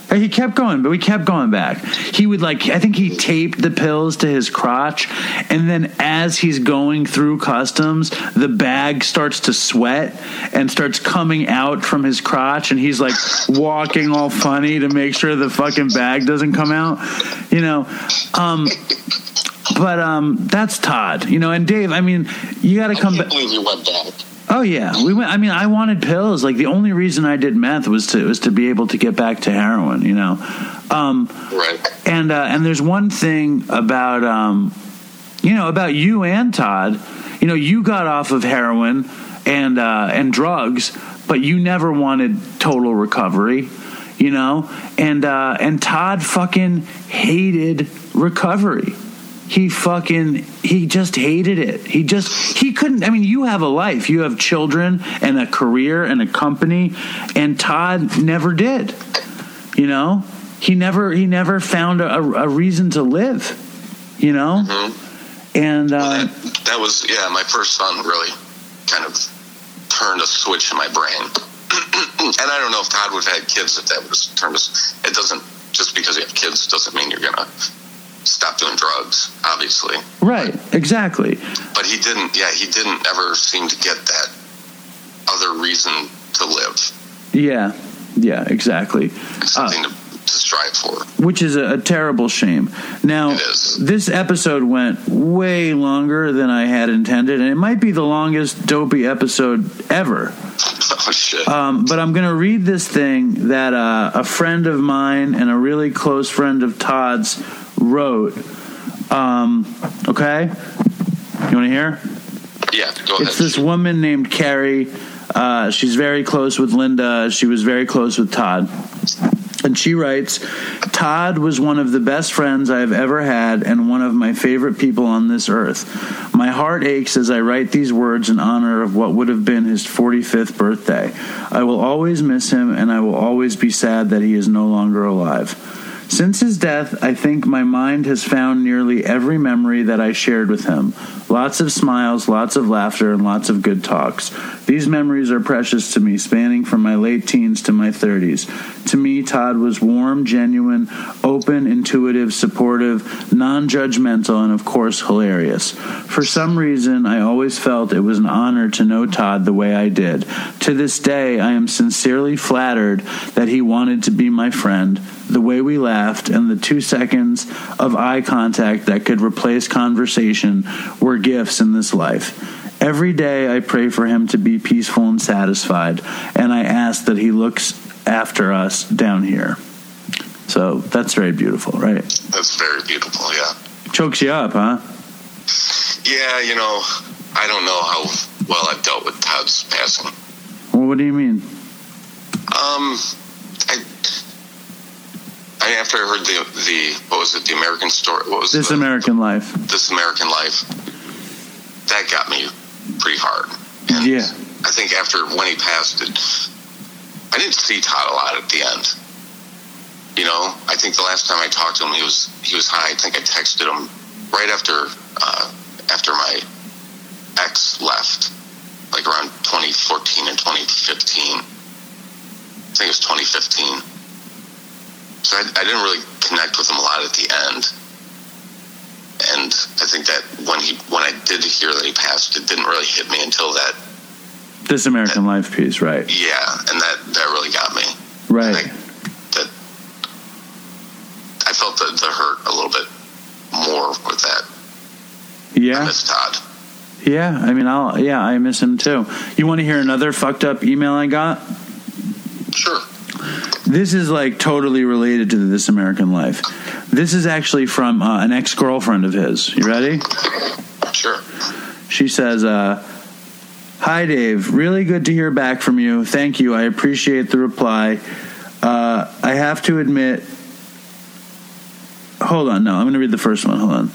He went back. he kept going, but we kept going back. He would like, I think he taped the pills to his crotch, and then as he's going through customs, the bag starts to sweat and starts coming out from his crotch, and he's like walking all funny to make sure the fucking bag doesn't come out, you know. Um, but um, that's Todd, you know. And Dave, I mean, you got to come back. believe you went back. Oh yeah, we went. I mean, I wanted pills. Like the only reason I did meth was to was to be able to get back to heroin. You know, um, Right. and uh, and there's one thing about um, you know about you and Todd. You know, you got off of heroin and uh, and drugs, but you never wanted total recovery. You know, and uh, and Todd fucking hated recovery. He fucking he just hated it. He just he couldn't. I mean, you have a life, you have children and a career and a company, and Todd never did. You know, he never he never found a, a reason to live. You know, and uh, that, that was yeah. My first son really kind of turned a switch in my brain, and I don't know if Todd would have had kids if that was turned. us- It doesn't just because you have kids doesn't mean you're gonna stop doing drugs. Obviously, right, exactly. but he didn't. Yeah, he didn't ever seem to get that other reason to live, Yeah, yeah, exactly. something to, to strive for. which is a, a terrible shame. Now, this episode went way longer than I had intended, and it might be the longest dopey episode ever. oh shit! Um, but I'm going to read this thing that uh, a friend of mine and a really close friend of Todd's wrote. Um, okay, you want to hear? yeah, go ahead. It's this woman named Carrie. Uh, she's very close with Linda. She was very close with Todd. And she writes Todd was one of the best friends I have ever had and one of my favorite people on this earth. My heart aches as I write these words in honor of what would have been his 45th birthday. I will always miss him and I will always be sad that he is no longer alive. Since his death, I think my mind has found nearly every memory that I shared with him. Lots of smiles, lots of laughter, and lots of good talks. These memories are precious to me, spanning from my late teens to my 30s. To me, Todd was warm, genuine, open, intuitive, supportive, non judgmental, and of course, hilarious. For some reason, I always felt it was an honor to know Todd the way I did. To this day, I am sincerely flattered that he wanted to be my friend, the way we laughed, and the two seconds of eye contact that could replace conversation were gifts in this life. Every day I pray for him to be peaceful and satisfied, and I ask that he looks after us down here. So that's very beautiful, right? That's very beautiful. Yeah. Chokes you up, huh? Yeah, you know, I don't know how well I've dealt with Todd's passing. Well, what do you mean? Um, I after I heard the the what was it the American story? What was This the, American Life. This American Life? That got me pretty hard. And Yeah. I think after when he passed, it, I didn't see Todd a lot at the end. You know, I think the last time I talked to him, he was he was high. I think I texted him right after uh, after my ex left, like around 2014 and 2015. I think it was 2015. So I, I didn't really connect with him a lot at the end. And I think that when he when I did hear that he passed, it didn't really hit me until that. This American Life piece, right? Yeah, and that that really got me. Right. Like, that I felt the, the hurt a little bit more with that. I Yeah. miss Todd. Yeah. I mean, I'll, yeah, I miss him too. You want to hear another fucked up email I got? Sure. This is like totally related to This American Life. This is actually from uh, an ex girlfriend of his. You ready? Sure. She says, uh, Hi, Dave. Really good to hear back from you. Thank you. I appreciate the reply. Uh, I have to admit. Hold on. No, I'm going to read the first one. Hold on.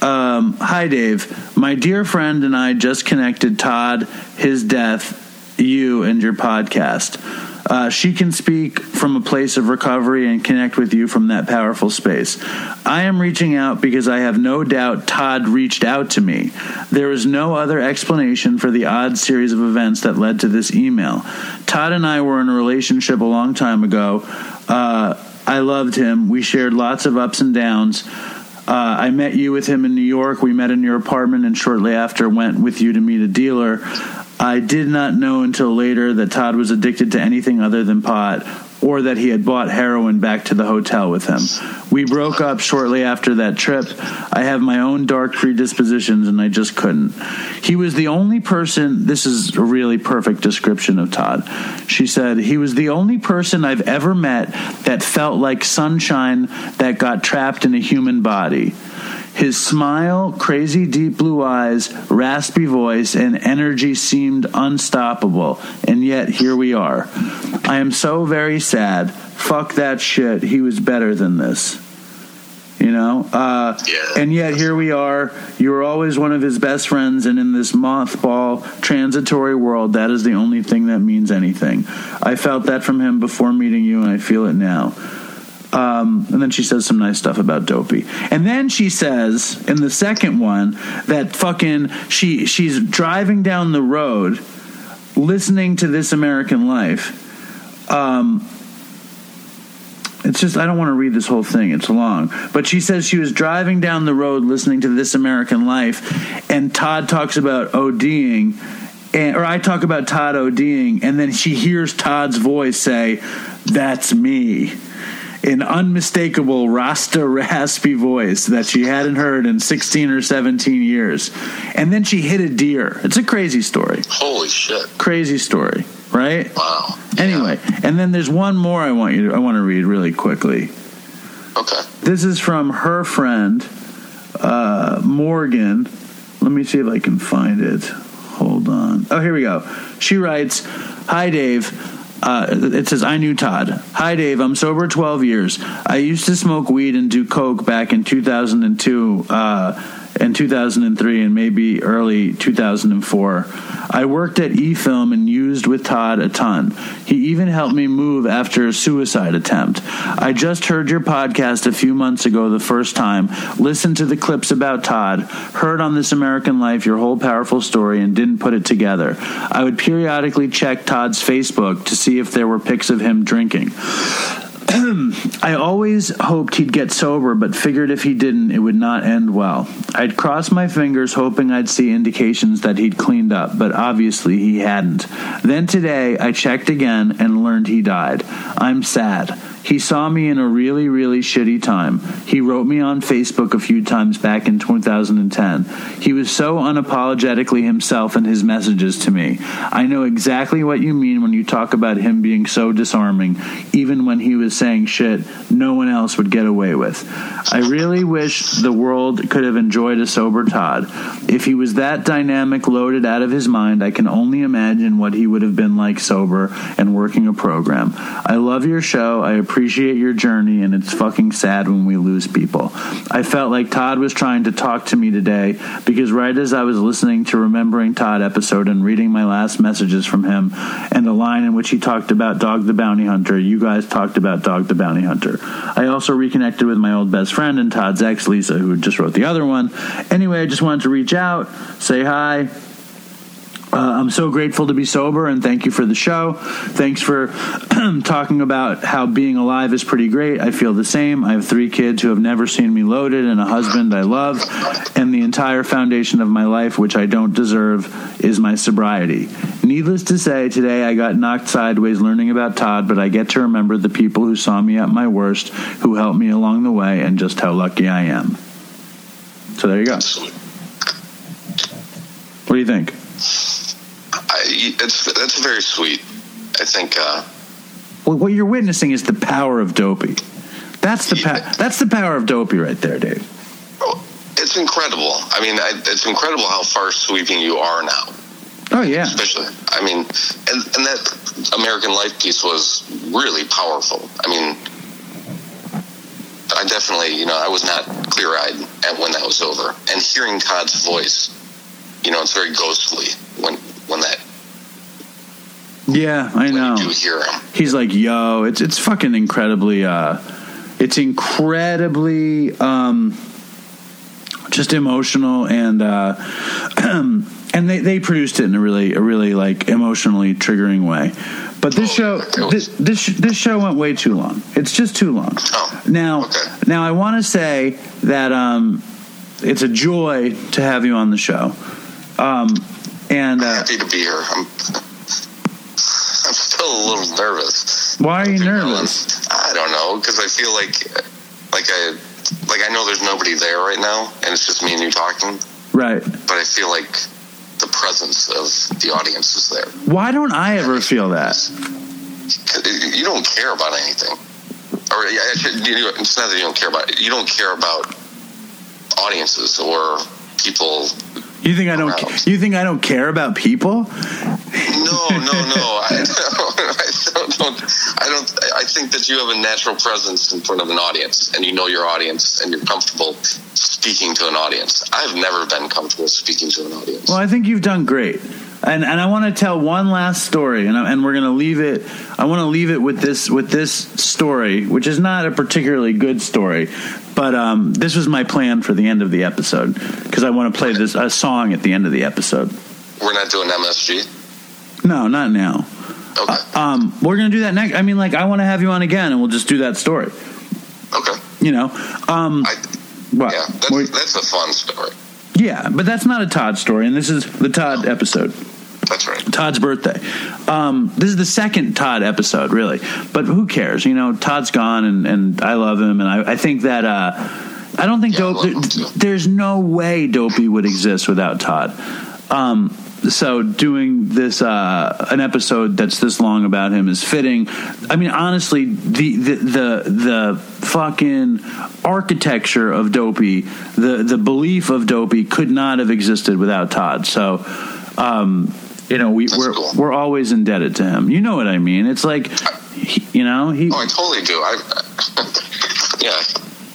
Um, hi, Dave. My dear friend and I just connected Todd, his death, you, and your podcast. Uh, she can speak from a place of recovery and connect with you from that powerful space. I am reaching out because I have no doubt Todd reached out to me. There is no other explanation for the odd series of events that led to this email. Todd and I were in a relationship a long time ago. Uh, I loved him. We shared lots of ups and downs. Uh, I met you with him in New York. We met in your apartment, and shortly after went with you to meet a dealer. I did not know until later that Todd was addicted to anything other than pot, or that he had bought heroin back to the hotel with him. We broke up shortly after that trip. I have my own dark predispositions, and I just couldn't. He was the only person. This is a really perfect description of Todd. She said he was the only person I've ever met that felt like sunshine that got trapped in a human body. His smile, crazy deep blue eyes, raspy voice, and energy seemed unstoppable, and yet here we are. I am so very sad. Fuck that shit. He was better than this. You know? Uh, Yeah. and yet here we are. You were always one of his best friends, and in this mothball, transitory world, that is the only thing that means anything. I felt that from him before meeting you, and I feel it now. Um, and then she says some nice stuff about Dopey. And then she says in the second one that fucking she she's driving down the road listening to This American Life. Um, it's just I don't want to read this whole thing. It's long. But she says she was driving down the road listening to This American Life, and Todd talks about ODing, and, or I talk about Todd ODing, and then she hears Todd's voice say, "That's me." An unmistakable Rasta raspy voice that she hadn't heard in 16 or 17 years. And then she hit a deer. It's a crazy story. Holy shit! Crazy story, right? Wow. Anyway, and then there's one more I want you to, I want to read really quickly. Okay. This is from her friend uh, Morgan. Let me see if I can find it. Hold on. Oh, here we go. She writes, "Hi Dave." Uh, it says, I knew Todd. Hi, Dave. I'm sober 12 years. I used to smoke weed and do coke back in 2002 uh, and 2003 and maybe early 2004. I worked at eFilm and used with Todd a ton. He even helped me move after a suicide attempt. I just heard your podcast a few months ago the first time, listened to the clips about Todd, heard on This American Life your whole powerful story, and didn't put it together. I would periodically check Todd's Facebook to see if there were pics of him drinking. I always hoped he'd get sober, but figured if he didn't, it would not end well. I'd cross my fingers, hoping I'd see indications that he'd cleaned up, but obviously he hadn't. Then today, I checked again and learned he died. I'm sad. He saw me in a really, really shitty time. He wrote me on Facebook a few times back in 2010. He was so unapologetically himself in his messages to me. I know exactly what you mean when you talk about him being so disarming, even when he was saying shit no one else would get away with. I really wish the world could have enjoyed a sober Todd. If he was that dynamic, loaded out of his mind, I can only imagine what he would have been like sober and working a program. I love your show. I appreciate your journey, and it's fucking sad when we lose people. I felt like Todd was trying to talk to me today because right as I was listening to Remembering Todd episode and reading my last messages from him and the line in which he talked about Dog the Bounty Hunter, you guys talked about Dog the Bounty Hunter. I also reconnected with my old best friend and Todd's ex, Lisa, who just wrote the other one. Anyway, I just wanted to reach out, say hi, uh, I'm so grateful to be sober and thank you for the show. Thanks for talking about how being alive is pretty great. I feel the same. I have three kids who have never seen me loaded and a husband I love. And the entire foundation of my life, which I don't deserve, is my sobriety. Needless to say, today I got knocked sideways learning about Todd, but I get to remember the people who saw me at my worst, who helped me along the way, and just how lucky I am. So there you go. What do you think? I, it's that's very sweet. I think. Uh, Well, what you're witnessing is the power of Dopey. That's the pa- that's the power of Dopey right there, Dave. oh, it's incredible. I mean, I, it's incredible how far sweeping you are now. Oh yeah, Especially, I mean, and, and that American Life piece was really powerful. I mean, I definitely, you know, I was not clear eyed at when that was over, and hearing Todd's voice, you know, it's very ghostly when when that yeah, I know. you hear him. He's like, yo, it's it's fucking incredibly, uh, it's incredibly, um, just emotional and uh, and they they produced it in a really a really like emotionally triggering way. But this Oh, show this this this show went way too long. It's just too long. Oh, Now okay. now I want to say that um, it's a joy to have you on the show. Um, and uh, Happy to be here. I'm I'm still a little nervous. why are you nervous? I don't know because I feel like like I like I know there's nobody there right now, and it's just me and you talking. Right. But I feel like the presence of the audience is there. Why don't I ever feel that? You don't care about anything, or yeah, it's not that you don't care about. You don't care about audiences or people. You think I don't? Around. You think I don't care about people? No, no, no. I don't, I don't. I don't. I think that you have a natural presence in front of an audience, and you know your audience, and you're comfortable speaking to an audience. I've never been comfortable speaking to an audience. Well, I think you've done great. And and I want to tell one last story, and I, and we're gonna leave it. I want to leave it with this with this story, which is not a particularly good story, but um, this was my plan for the end of the episode because I want to play this a song at the end of the episode. We're not doing MSG. No, not now. Okay. Um, we're gonna do that next. I mean, like I want to have you on again, and we'll just do that story. okay. You know, um, I, what? yeah, that's, that's a fun story. yeah, but that's not a Todd story, and this is the Todd episode. That's right. Todd's birthday. Um, this is the second Todd episode, really. But who cares? You know, Todd's gone, and, and I love him, and I, I think that uh, I don't think Yeah, Dope. too. there's no way Dopey would exist without Todd. Um, so doing this uh, an episode that's this long about him is fitting. I mean, honestly, the the the, the fucking architecture of Dopey, the the belief of Dopey could not have existed without Todd. So. Um, you know, we we're cool. we're always indebted to him. You know what I mean? It's like, he, you know, he Oh, I totally do. I, yeah.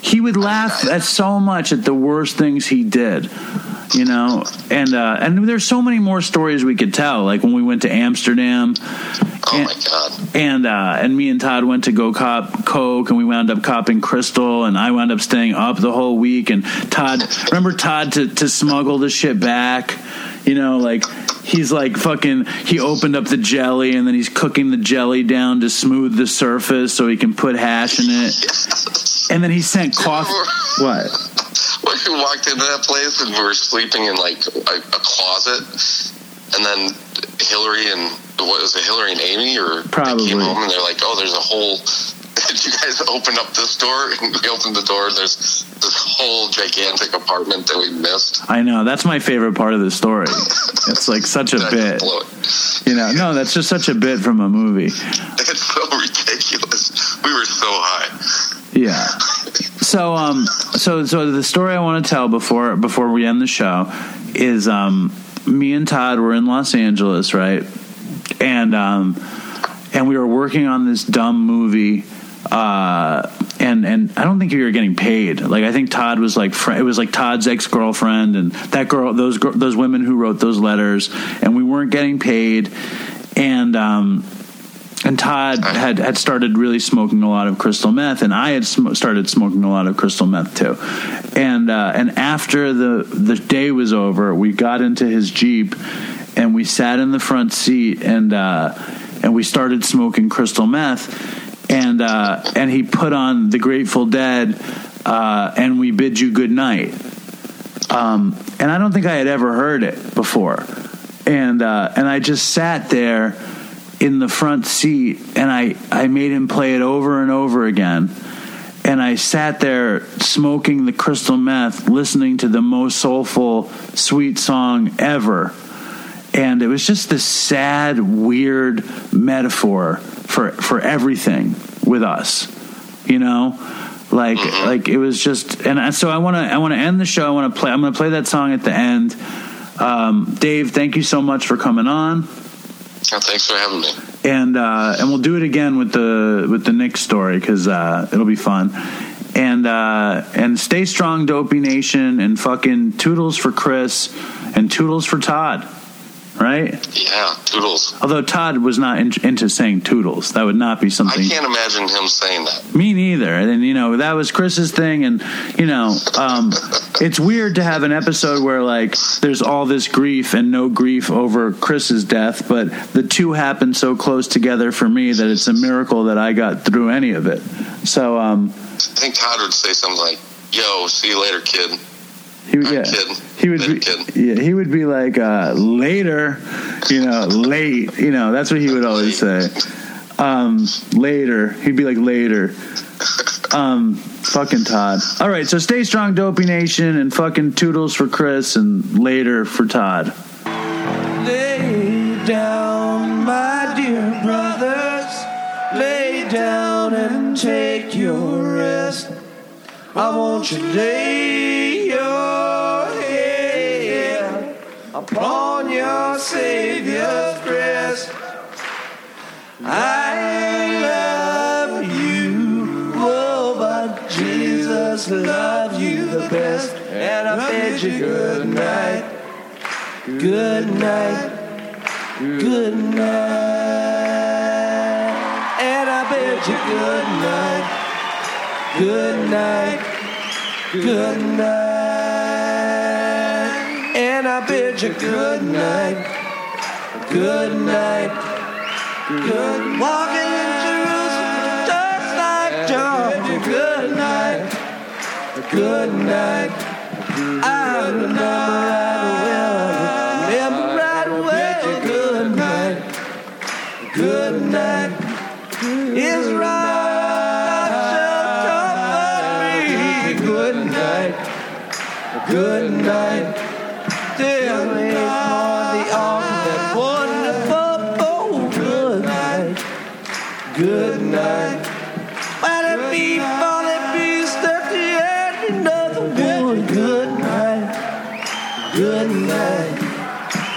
he would laugh at so much at the worst things he did you know and uh and there's so many more stories we could tell like when we went to amsterdam Oh and, my god. and uh and me and todd went to go cop coke and we wound up copping crystal and i wound up staying up the whole week and todd remember todd to to smuggle the shit back you know like he's like fucking he opened up the jelly and then he's cooking the jelly down to smooth the surface so he can put hash in it and then he sent coffee what When we walked into that place and we were sleeping in like a, a closet, and then Hillary and what was it, Hillary and Amy, or Probably. they came home and they're like, "Oh, there's a whole." Did you guys open up this door? And we opened the door. There's this whole gigantic apartment that we missed. I know that's my favorite part of the story. It's like such a bit, just blow it. you know. No, that's just such a bit from a movie. It's so ridiculous. We were so high. Yeah. So, um, so, so the story I want to tell before before we end the show is, um, me and Todd were in Los Angeles, right? And um, and we were working on this dumb movie. Uh, and and I don't think you were getting paid. Like I think Todd was like fr- it was like Todd's ex girlfriend and that girl, those those women who wrote those letters, and we weren't getting paid. And um, and Todd had, had started really smoking a lot of crystal meth, and I had sm- started smoking a lot of crystal meth too. And uh, and after the the day was over, we got into his jeep, and we sat in the front seat, and uh, and we started smoking crystal meth, and uh, and he put on the Grateful Dead, uh, and we bid you good night. Um, and I don't think I had ever heard it before, and uh, and I just sat there in the front seat and I, I made him play it over and over again. And I sat there smoking the crystal meth, listening to the most soulful, sweet song ever. And it was just this sad, weird metaphor for for everything with us. You know? Like like it was just and so I wanna I wanna end the show. I wanna play I'm gonna play that song at the end. Um, Dave, thank you so much for coming on Oh, thanks for having me. and uh, and we'll do it again with the with the Nick story because uh, it'll be fun. And uh, and stay strong, Dopey Nation, and fucking toodles for Chris and toodles for Todd, right? Yeah, toodles. Although Todd was not in, into saying toodles, that would not be something. I can't imagine him saying that. Me neither. And you know that was Chris's thing, and you know um, it's weird to have an episode where like there's all this grief and no grief over Chris's death, but the two happened so close together for me that it's a miracle that I got through any of it. So um, I think Todd would say something like, "Yo, see you later, kid." He would I'm yeah kidding. he would Later, be kid. yeah he would be like uh, later, you know late you know that's what he would always say. Um, later he'd be like later. Um, fucking Todd. All right, so stay strong, Dopey Nation, and fucking toodles for Chris, and later for Todd. Lay down, my dear brothers. Lay down and take your rest. I want you to lay your head upon your Savior's breast. I love you, oh, but Jesus loved you the best. And I bid you good night, good night. good night. And I bid you good night, good night, good night. And I bid you good night, good night, good walking in Jerusalem just like John. Good night, good night. I remember right me. Good night, good night. Still lay on the altar that wonderful. Oh, good night, good night. Let it be, for it be stuck to the end, another one. Good night, good night.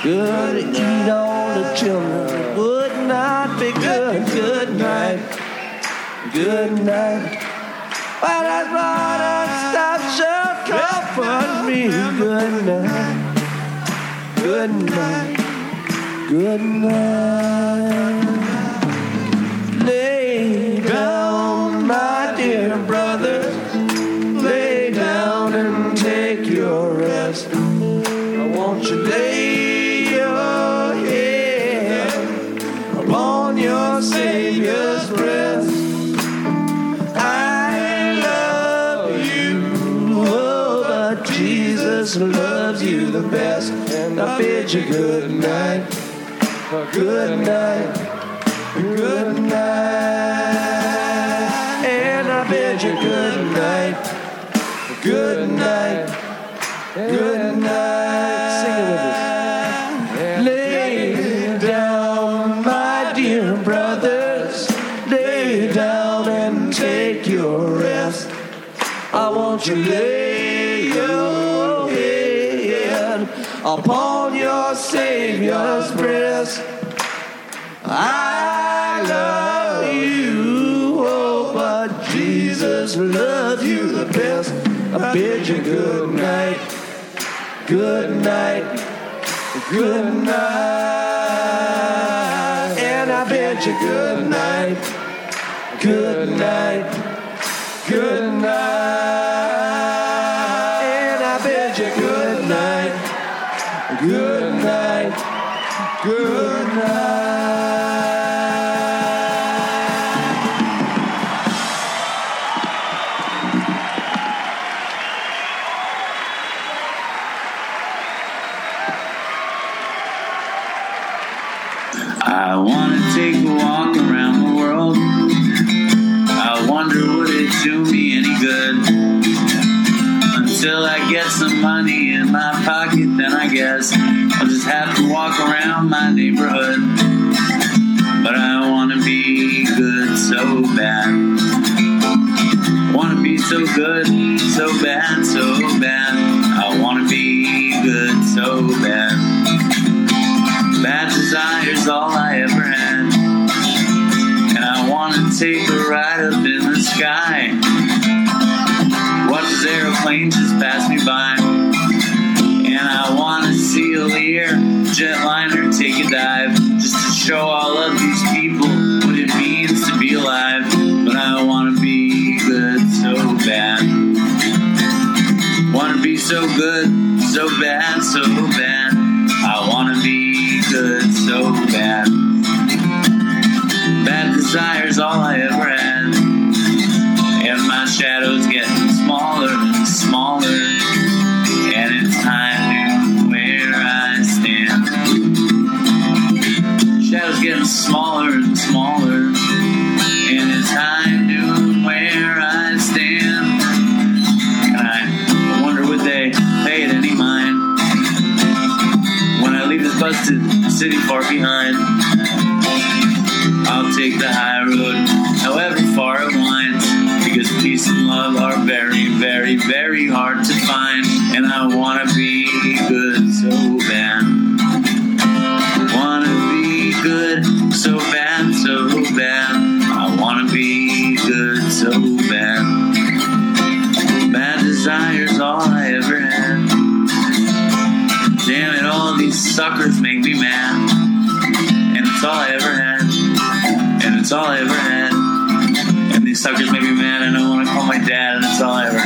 Good to eat all the children. Would not be good. Good night, good night. Comfort me. Good night, good night, good night. I bid you good night, good night. I bid you good night, good night, good night, and I bid you good night, good night, good night, have to walk around my neighborhood. But I want to be good so bad. Want to be so good, so bad, so bad. I want to be good so bad. Bad desire's all I ever had. And I want to take a ride up in the sky. Watch this aeroplane just pass me by. And I want to see a Lear jetliner take a dive. Just to show all of these people what it means to be alive. But I want to be good so bad. Want to be so good, so bad, so bad. I want to be good so bad. Bad desire's all I ever had. And my shadow's getting smaller and smaller. Smaller and smaller. And it's time to where I stand. And I wonder would they pay it any mind when I leave this busted city far behind. I'll take the high road, however far it winds, because peace and love are very, very, very hard to find. And I wanna so bad, so bad. I wanna be good so bad. Bad desire's all I ever had. Damn it, all these suckers make me mad. And it's all I ever had. And it's all I ever had. And these suckers make me mad, and I want to call my dad, and it's all I ever